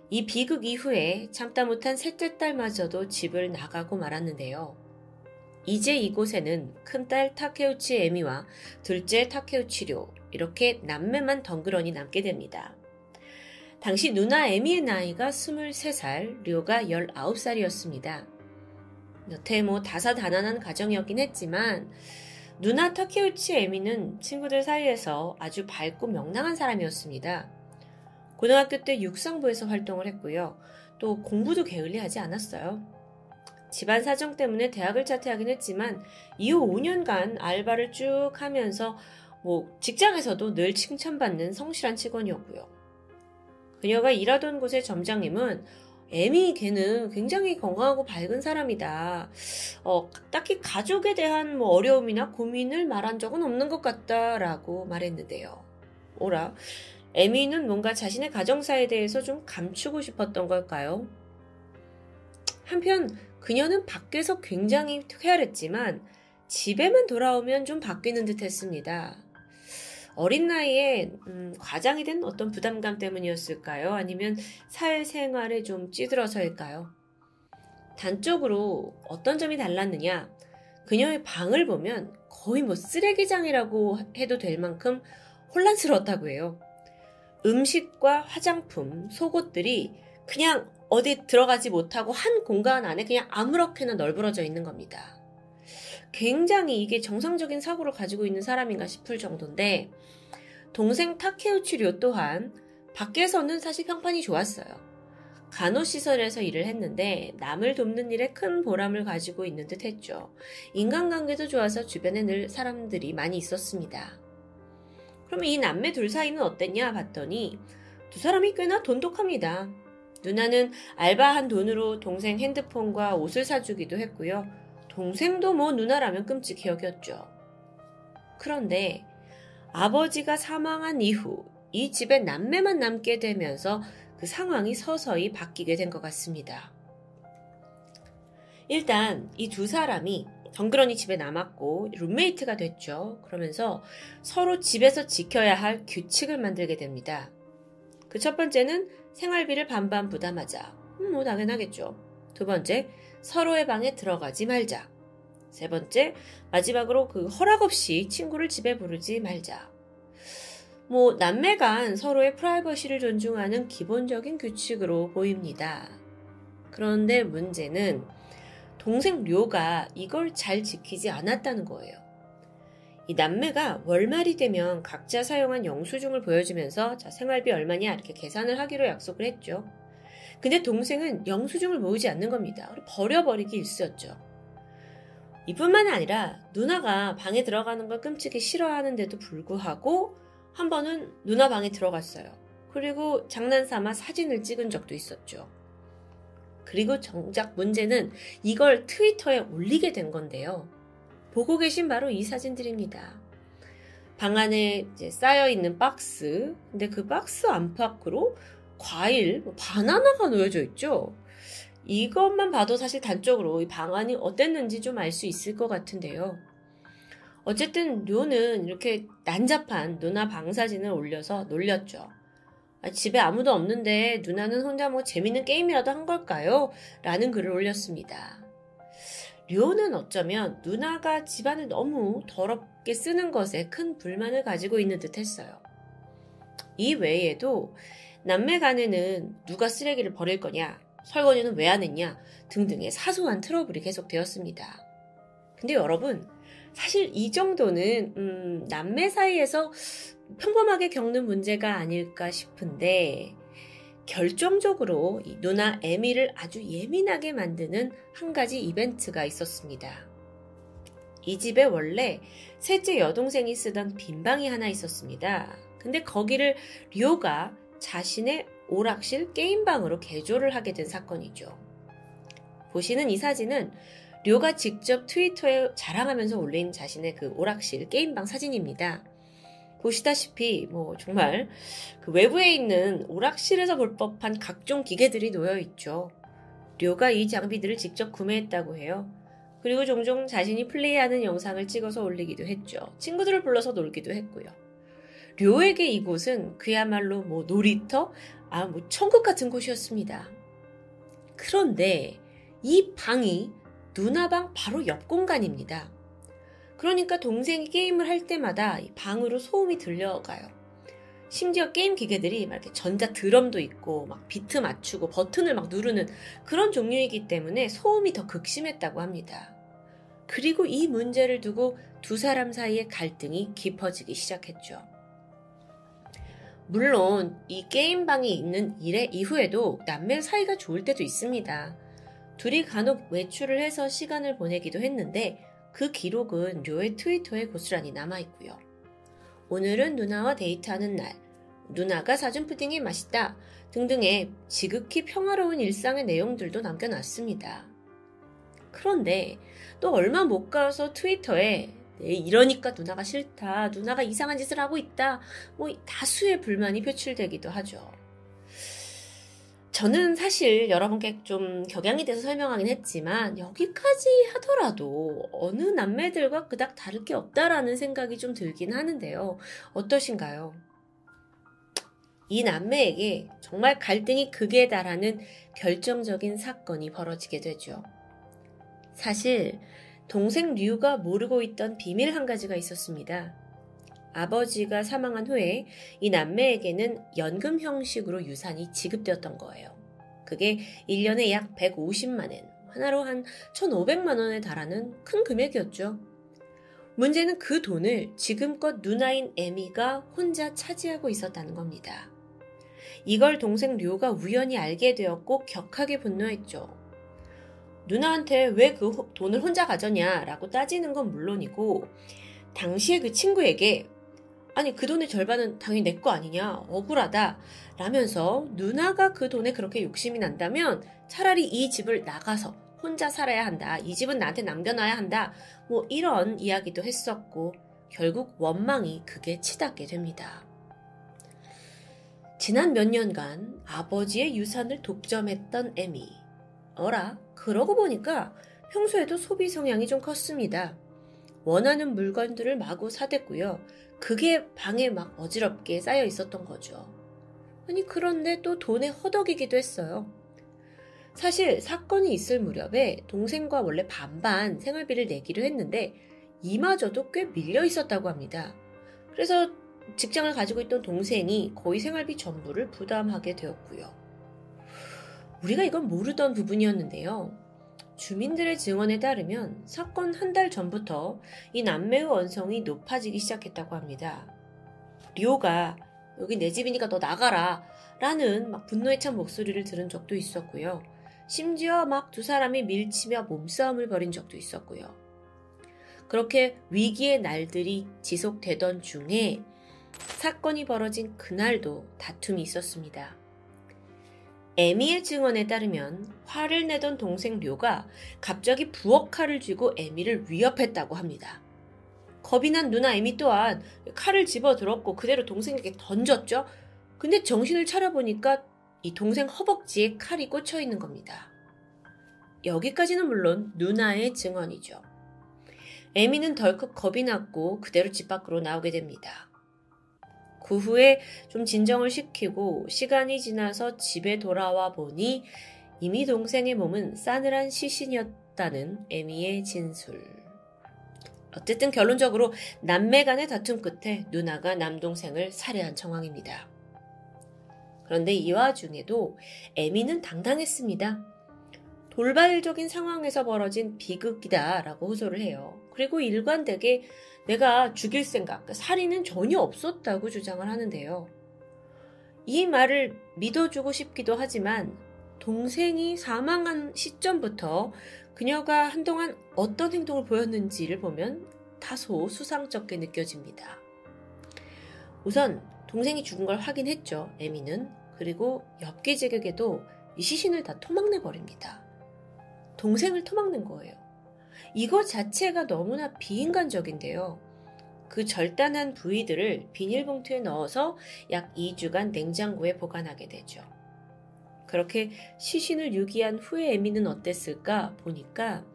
Speaker 1: 이 비극 이후에 참다 못한 셋째 딸마저도 집을 나가고 말았는데요. 이제 이곳에는 큰딸 타케우치 에미와 둘째 타케우치료 이렇게 남매만 덩그러니 남게 됩니다. 당시 누나 에미의 나이가 23살, 료가 19살이었습니다. 여태 뭐 다사다난한 가정이었긴 했지만 누나 타케우치 에미는 친구들 사이에서 아주 밝고 명랑한 사람이었습니다. 고등학교 때 육상부에서 활동을 했고요. 또 공부도 게을리하지 않았어요. 집안 사정 때문에 대학을 자퇴하긴 했지만 이후 5년간 알바를 쭉 하면서 뭐 직장에서도 늘 칭찬받는 성실한 직원이었고요. 그녀가 일하던 곳의 점장님은 에미 걔는 굉장히 건강하고 밝은 사람이다. 어, 딱히 가족에 대한 뭐 어려움이나 고민을 말한 적은 없는 것 같다라고 말했는데요. 오라. 에미는 뭔가 자신의 가정사에 대해서 좀 감추고 싶었던 걸까요? 한편 그녀는 밖에서 굉장히 쾌활했지만 집에만 돌아오면 좀 바뀌는 듯 했습니다. 어린 나이에 음, 과장이 된 어떤 부담감 때문이었을까요? 아니면 사회 생활에 좀 찌들어서일까요? 단적으로 어떤 점이 달랐느냐? 그녀의 방을 보면 거의 뭐 쓰레기장이라고 해도 될 만큼 혼란스러웠다고 해요. 음식과 화장품, 속옷들이 그냥 어디 들어가지 못하고 한 공간 안에 그냥 아무렇게나 널브러져 있는 겁니다. 굉장히 이게 정상적인 사고를 가지고 있는 사람인가 싶을 정도인데 동생 타케우치 료 또한 밖에서는 사실 평판이 좋았어요. 간호시설에서 일을 했는데 남을 돕는 일에 큰 보람을 가지고 있는 듯 했죠. 인간관계도 좋아서 주변에 늘 사람들이 많이 있었습니다. 그럼 이 남매 둘 사이는 어땠냐 봤더니 두 사람이 꽤나 돈독합니다. 누나는 알바한 돈으로 동생 핸드폰과 옷을 사주기도 했고요. 동생도 뭐 누나라면 끔찍히 여겼죠. 그런데 아버지가 사망한 이후 이 집에 남매만 남게 되면서 그 상황이 서서히 바뀌게 된 것 같습니다. 일단 이 두 사람이 덩그러니 집에 남았고 룸메이트가 됐죠. 그러면서 서로 집에서 지켜야 할 규칙을 만들게 됩니다. 그 첫 번째는 생활비를 반반 부담하자. 음, 뭐 당연하겠죠. 두 번째, 서로의 방에 들어가지 말자. 세 번째, 마지막으로 그 허락 없이 친구를 집에 부르지 말자. 뭐, 남매 간 서로의 프라이버시를 존중하는 기본적인 규칙으로 보입니다. 그런데 문제는 동생 료가 이걸 잘 지키지 않았다는 거예요. 이 남매가 월말이 되면 각자 사용한 영수증을 보여주면서 자, 생활비 얼마냐 이렇게 계산을 하기로 약속을 했죠. 근데 동생은 영수증을 모으지 않는 겁니다. 버려버리기 일쑤였죠. 이뿐만 아니라 누나가 방에 들어가는 걸 끔찍이 싫어하는데도 불구하고 한 번은 누나 방에 들어갔어요. 그리고 장난삼아 사진을 찍은 적도 있었죠. 그리고 정작 문제는 이걸 트위터에 올리게 된 건데요. 보고 계신 바로 이 사진들입니다. 방 안에 쌓여 있는 박스, 근데 그 박스 안팎으로 과일, 뭐 바나나가 놓여져 있죠. 이것만 봐도 사실 단적으로 이 방안이 어땠는지 좀 알 수 있을 것 같은데요. 어쨌든 료는 이렇게 난잡한 누나 방 사진을 올려서 놀렸죠. 아, 집에 아무도 없는데 누나는 혼자 뭐 재밌는 게임이라도 한 걸까요? 라는 글을 올렸습니다. 료는 어쩌면 누나가 집안을 너무 더럽게 쓰는 것에 큰 불만을 가지고 있는 듯 했어요. 이 외에도 남매 간에는 누가 쓰레기를 버릴 거냐, 설거지는 왜 안 했냐 등등의 사소한 트러블이 계속되었습니다. 근데 여러분, 사실 이 정도는 음, 남매 사이에서 평범하게 겪는 문제가 아닐까 싶은데 결정적으로 누나 에미를 아주 예민하게 만드는 한 가지 이벤트가 있었습니다. 이 집에 원래 셋째 여동생이 쓰던 빈 방이 하나 있었습니다. 근데 거기를 리오가 자신의 오락실 게임방으로 개조를 하게 된 사건이죠. 보시는 이 사진은 료가 직접 트위터에 자랑하면서 올린 자신의 그 오락실 게임방 사진입니다. 보시다시피 뭐 정말 그 외부에 있는 오락실에서 볼 법한 각종 기계들이 놓여 있죠. 료가 이 장비들을 직접 구매했다고 해요. 그리고 종종 자신이 플레이하는 영상을 찍어서 올리기도 했죠. 친구들을 불러서 놀기도 했고요. 료에게 이곳은 그야말로 뭐 놀이터, 아, 뭐 천국 같은 곳이었습니다. 그런데 이 방이 누나방 바로 옆 공간입니다. 그러니까 동생이 게임을 할 때마다 방으로 소음이 들려가요. 심지어 게임 기계들이 막 이렇게 전자 드럼도 있고 막 비트 맞추고 버튼을 막 누르는 그런 종류이기 때문에 소음이 더 극심했다고 합니다. 그리고 이 문제를 두고 두 사람 사이의 갈등이 깊어지기 시작했죠. 물론 이 게임방이 있는 일의 이후에도 남매 사이가 좋을 때도 있습니다. 둘이 간혹 외출을 해서 시간을 보내기도 했는데 그 기록은 료의 트위터에 고스란히 남아있고요. 오늘은 누나와 데이트하는 날, 누나가 사준 푸딩이 맛있다 등등의 지극히 평화로운 일상의 내용들도 남겨놨습니다. 그런데 또 얼마 못 가서 트위터에 네, 이러니까 누나가 싫다, 누나가 이상한 짓을 하고 있다, 뭐 다수의 불만이 표출되기도 하죠. 저는 사실 여러분께 좀 격양이 돼서 설명하긴 했지만 여기까지 하더라도 어느 남매들과 그닥 다를 게 없다라는 생각이 좀 들긴 하는데요. 어떠신가요? 이 남매에게 정말 갈등이 극에 달하는 결정적인 사건이 벌어지게 되죠. 사실 동생 류가 모르고 있던 비밀 한 가지가 있었습니다. 아버지가 사망한 후에 이 남매에게는 연금 형식으로 유산이 지급되었던 거예요. 그게 1년에 약 150만엔, 하나로 한 1,500만 원에 달하는 큰 금액이었죠. 문제는 그 돈을 지금껏 누나인 에미가 혼자 차지하고 있었다는 겁니다. 이걸 동생 료가 우연히 알게 되었고 격하게 분노했죠. 누나한테 왜 그 돈을 혼자 가졌냐? 라고 따지는 건 물론이고 당시에 그 친구에게 아니 그 돈의 절반은 당연히 내 거 아니냐? 억울하다. 라면서 누나가 그 돈에 그렇게 욕심이 난다면 차라리 이 집을 나가서 혼자 살아야 한다. 이 집은 나한테 남겨놔야 한다. 뭐 이런 이야기도 했었고 결국 원망이 극에 치닫게 됩니다. 지난 몇 년간 아버지의 유산을 독점했던 에미. 어라, 그러고 보니까 평소에도 소비 성향이 좀 컸습니다. 원하는 물건들을 마구 사댔고요. 그게 방에 막 어지럽게 쌓여 있었던 거죠. 아니, 그런데 또 돈에 허덕이기도 했어요. 사실 사건이 있을 무렵에 동생과 원래 반반 생활비를 내기로 했는데 이마저도 꽤 밀려 있었다고 합니다. 그래서 직장을 가지고 있던 동생이 거의 생활비 전부를 부담하게 되었고요. 우리가 이건 모르던 부분이었는데요. 주민들의 증언에 따르면 사건 한 달 전부터 이 남매의 원성이 높아지기 시작했다고 합니다. 리오가 여기 내 집이니까 너 나가라 라는 막 분노에 찬 목소리를 들은 적도 있었고요. 심지어 막 두 사람이 밀치며 몸싸움을 벌인 적도 있었고요. 그렇게 위기의 날들이 지속되던 중에 사건이 벌어진 그날도 다툼이 있었습니다. 에미의 증언에 따르면 화를 내던 동생 료가 갑자기 부엌 칼을 쥐고 에미를 위협했다고 합니다. 겁이 난 누나 에미 또한 칼을 집어 들었고 그대로 동생에게 던졌죠. 근데 정신을 차려보니까 이 동생 허벅지에 칼이 꽂혀 있는 겁니다. 여기까지는 물론 누나의 증언이죠. 에미는 덜컥 겁이 났고 그대로 집 밖으로 나오게 됩니다. 그 후에 좀 진정을 시키고 시간이 지나서 집에 돌아와 보니 이미 동생의 몸은 싸늘한 시신이었다는 에미의 진술. 어쨌든 결론적으로 남매 간의 다툼 끝에 누나가 남동생을 살해한 정황입니다. 그런데 이 와중에도 에미는 당당했습니다. 돌발적인 상황에서 벌어진 비극이다라고 호소를 해요. 그리고 일관되게 내가 죽일 생각, 그 살인은 전혀 없었다고 주장을 하는데요. 이 말을 믿어주고 싶기도 하지만 동생이 사망한 시점부터 그녀가 한동안 어떤 행동을 보였는지를 보면 다소 수상쩍게 느껴집니다. 우선 동생이 죽은 걸 확인했죠, 에미는. 그리고 엽기 제격에도 이 시신을 다 토막내 버립니다. 동생을 토막낸 거예요. 이것 자체가 너무나 비인간적인데요. 그 절단한 부위들을 비닐봉투에 넣어서 약 2주간 냉장고에 보관하게 되죠. 그렇게 시신을 유기한 후에 에미는 어땠을까 보니까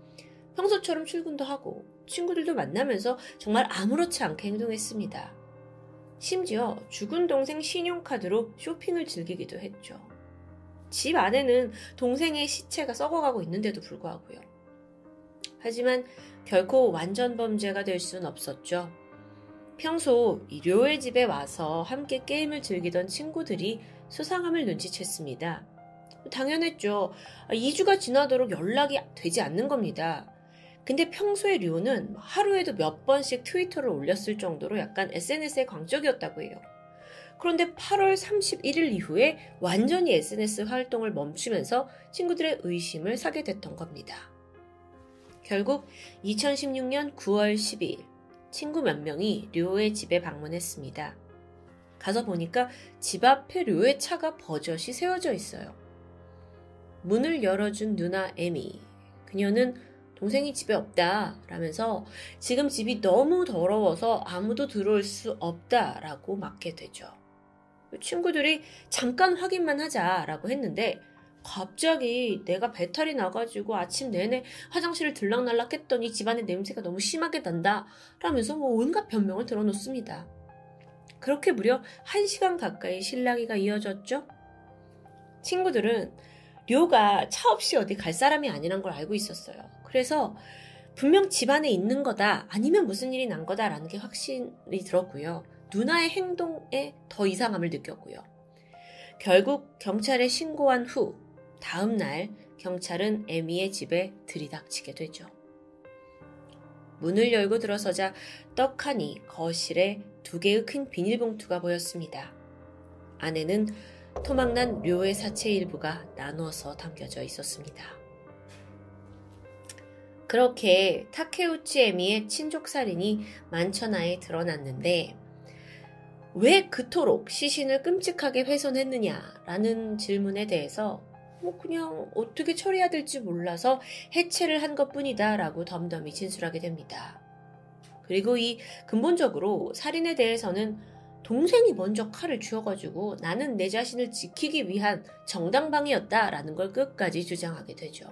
Speaker 1: 평소처럼 출근도 하고 친구들도 만나면서 정말 아무렇지 않게 행동했습니다. 심지어 죽은 동생 신용카드로 쇼핑을 즐기기도 했죠. 집 안에는 동생의 시체가 썩어가고 있는데도 불구하고요. 하지만 결코 완전 범죄가 될 수는 없었죠. 평소 료의 집에 와서 함께 게임을 즐기던 친구들이 수상함을 눈치챘습니다. 당연했죠. 2주가 지나도록 연락이 되지 않는 겁니다. 근데 평소에 료는 하루에도 몇 번씩 트위터를 올렸을 정도로 약간 SNS에 광적이었다고 해요. 그런데 8월 31일 이후에 완전히 SNS 활동을 멈추면서 친구들의 의심을 사게 됐던 겁니다. 결국 2016년 9월 12일 친구 몇 명이 료의 집에 방문했습니다. 가서 보니까 집 앞에 료의 차가 버젓이 세워져 있어요. 문을 열어준 누나 에미. 그녀는 동생이 집에 없다 라면서 지금 집이 너무 더러워서 아무도 들어올 수 없다 라고 맞게 되죠. 친구들이 잠깐 확인만 하자 라고 했는데 갑자기 내가 배탈이 나가지고 아침 내내 화장실을 들락날락 했더니 집안의 냄새가 너무 심하게 난다 라면서 뭐 온갖 변명을 들어놓습니다. 그렇게 무려 1시간 가까이 실랑이가 이어졌죠. 친구들은 료가 차 없이 어디 갈 사람이 아니란 걸 알고 있었어요. 그래서 분명 집안에 있는 거다 아니면 무슨 일이 난 거다라는 게 확신이 들었고요. 누나의 행동에 더 이상함을 느꼈고요. 결국 경찰에 신고한 후 다음 날 경찰은 에미의 집에 들이닥치게 되죠. 문을 열고 들어서자 떡하니 거실에 두 개의 큰 비닐봉투가 보였습니다. 안에는 토막난 료의 사체 일부가 나눠서 담겨져 있었습니다. 그렇게 타케우치 에미의 친족 살인이 만천하에 드러났는데 왜 그토록 시신을 끔찍하게 훼손했느냐라는 질문에 대해서 뭐 그냥 어떻게 처리해야 될지 몰라서 해체를 한 것뿐이다 라고 덤덤히 진술하게 됩니다. 그리고 이 근본적으로 살인에 대해서는 동생이 먼저 칼을 쥐어가지고 나는 내 자신을 지키기 위한 정당방위였다라는 걸 끝까지 주장하게 되죠.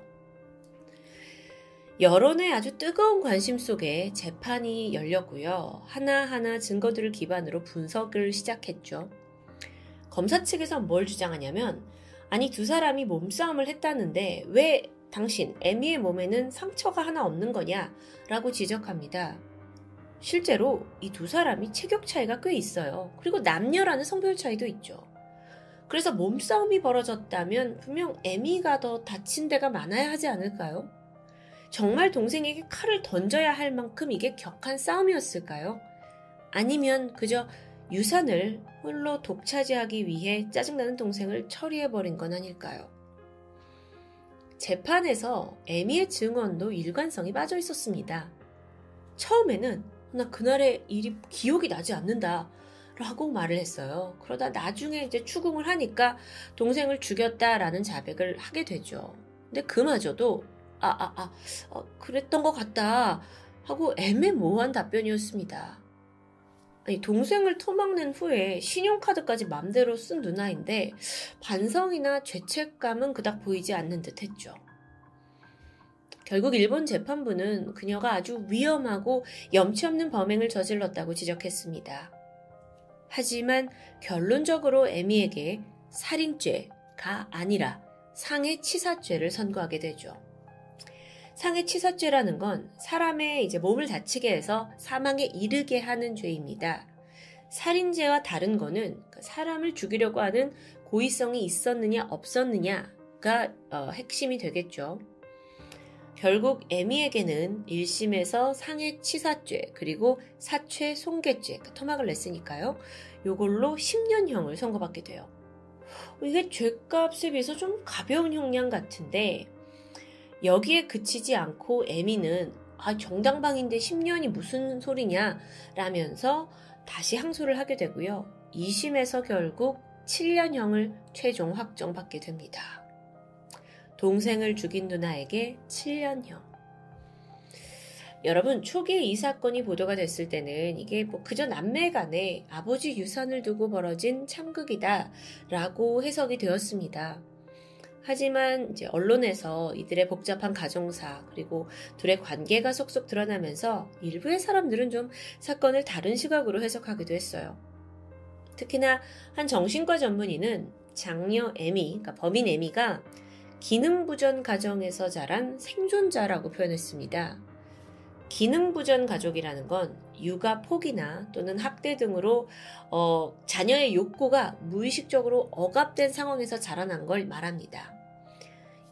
Speaker 1: 여론의 아주 뜨거운 관심 속에 재판이 열렸고요. 하나하나 증거들을 기반으로 분석을 시작했죠. 검사 측에서 뭘 주장하냐면, 아니, 두 사람이 몸싸움을 했다는데, 왜 당신, 에미의 몸에는 상처가 하나 없는 거냐? 라고 지적합니다. 실제로 이 두 사람이 체격 차이가 꽤 있어요. 그리고 남녀라는 성별 차이도 있죠. 그래서 몸싸움이 벌어졌다면 분명 에미가 더 다친 데가 많아야 하지 않을까요? 정말 동생에게 칼을 던져야 할 만큼 이게 격한 싸움이었을까요? 아니면 그저 유산을 홀로 독차지하기 위해 짜증나는 동생을 처리해버린 건 아닐까요? 재판에서 에미의 증언도 일관성이 빠져 있었습니다. 처음에는 나 그날의 일이 기억이 나지 않는다. 라고 말을 했어요. 그러다 나중에 이제 추궁을 하니까 동생을 죽였다라는 자백을 하게 되죠. 근데 그마저도, 아, 아, 아, 어, 그랬던 것 같다. 하고 애매모호한 답변이었습니다. 아니, 동생을 토막낸 후에 신용카드까지 맘대로 쓴 누나인데, 반성이나 죄책감은 그닥 보이지 않는 듯 했죠. 결국 일본 재판부는 그녀가 아주 위험하고 염치 없는 범행을 저질렀다고 지적했습니다. 하지만 결론적으로 에미에게 살인죄가 아니라 상해 치사죄를 선고하게 되죠. 상해 치사죄라는 건 사람의 이제 몸을 다치게 해서 사망에 이르게 하는 죄입니다. 살인죄와 다른 거는 그 사람을 죽이려고 하는 고의성이 있었느냐 없었느냐가 어, 핵심이 되겠죠. 결국 에미에게는 1심에서 상해 치사죄 그리고 사최 손괴죄 그 토막을 냈으니까요. 요걸로 10년형을 선고받게 돼요. 이게 죄값에 비해서 좀 가벼운 형량 같은데 여기에 그치지 않고 에미는 아 정당방인데 10년이 무슨 소리냐 라면서 다시 항소를 하게 되고요. 2심에서 결국 7년형을 최종 확정받게 됩니다. 동생을 죽인 누나에게 7년형. 여러분, 초기에 이 사건이 보도가 됐을 때는 이게 뭐 그저 남매 간에 아버지 유산을 두고 벌어진 참극이다 라고 해석이 되었습니다. 하지만 이제 언론에서 이들의 복잡한 가정사 그리고 둘의 관계가 속속 드러나면서 일부의 사람들은 좀 사건을 다른 시각으로 해석하기도 했어요. 특히나 한 정신과 전문의는 장녀 에미, 그러니까 범인 에미가 기능부전 가정에서 자란 생존자라고 표현했습니다. 기능부전 가족이라는 건 육아 포기나 또는 학대 등으로 어, 자녀의 욕구가 무의식적으로 억압된 상황에서 자라난 걸 말합니다.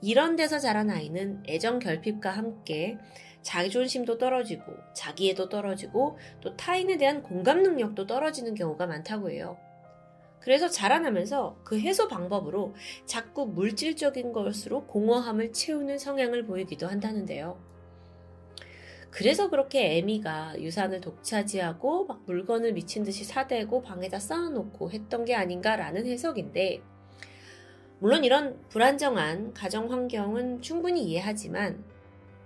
Speaker 1: 이런 데서 자란 아이는 애정 결핍과 함께 자존심도 떨어지고 자기애도 떨어지고 또 타인에 대한 공감 능력도 떨어지는 경우가 많다고 해요. 그래서 자라나면서 그 해소 방법으로 자꾸 물질적인 것으로 공허함을 채우는 성향을 보이기도 한다는데요. 그래서 그렇게 에미가 유산을 독차지하고 막 물건을 미친 듯이 사대고 방에다 쌓아놓고 했던 게 아닌가라는 해석인데, 물론 이런 불안정한 가정 환경은 충분히 이해하지만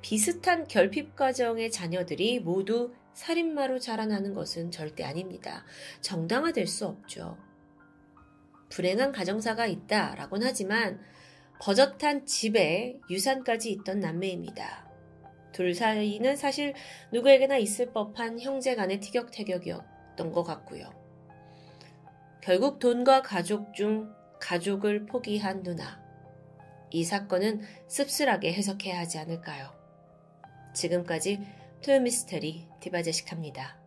Speaker 1: 비슷한 결핍 과정의 자녀들이 모두 살인마로 자라나는 것은 절대 아닙니다. 정당화될 수 없죠. 불행한 가정사가 있다라곤 하지만 버젓한 집에 유산까지 있던 남매입니다. 둘 사이는 사실 누구에게나 있을 법한 형제 간의 티격태격이었던 것 같고요. 결국 돈과 가족 중 가족을 포기한 누나. 이 사건은 씁쓸하게 해석해야 하지 않을까요? 지금까지 토요미스테리 디바제식합니다.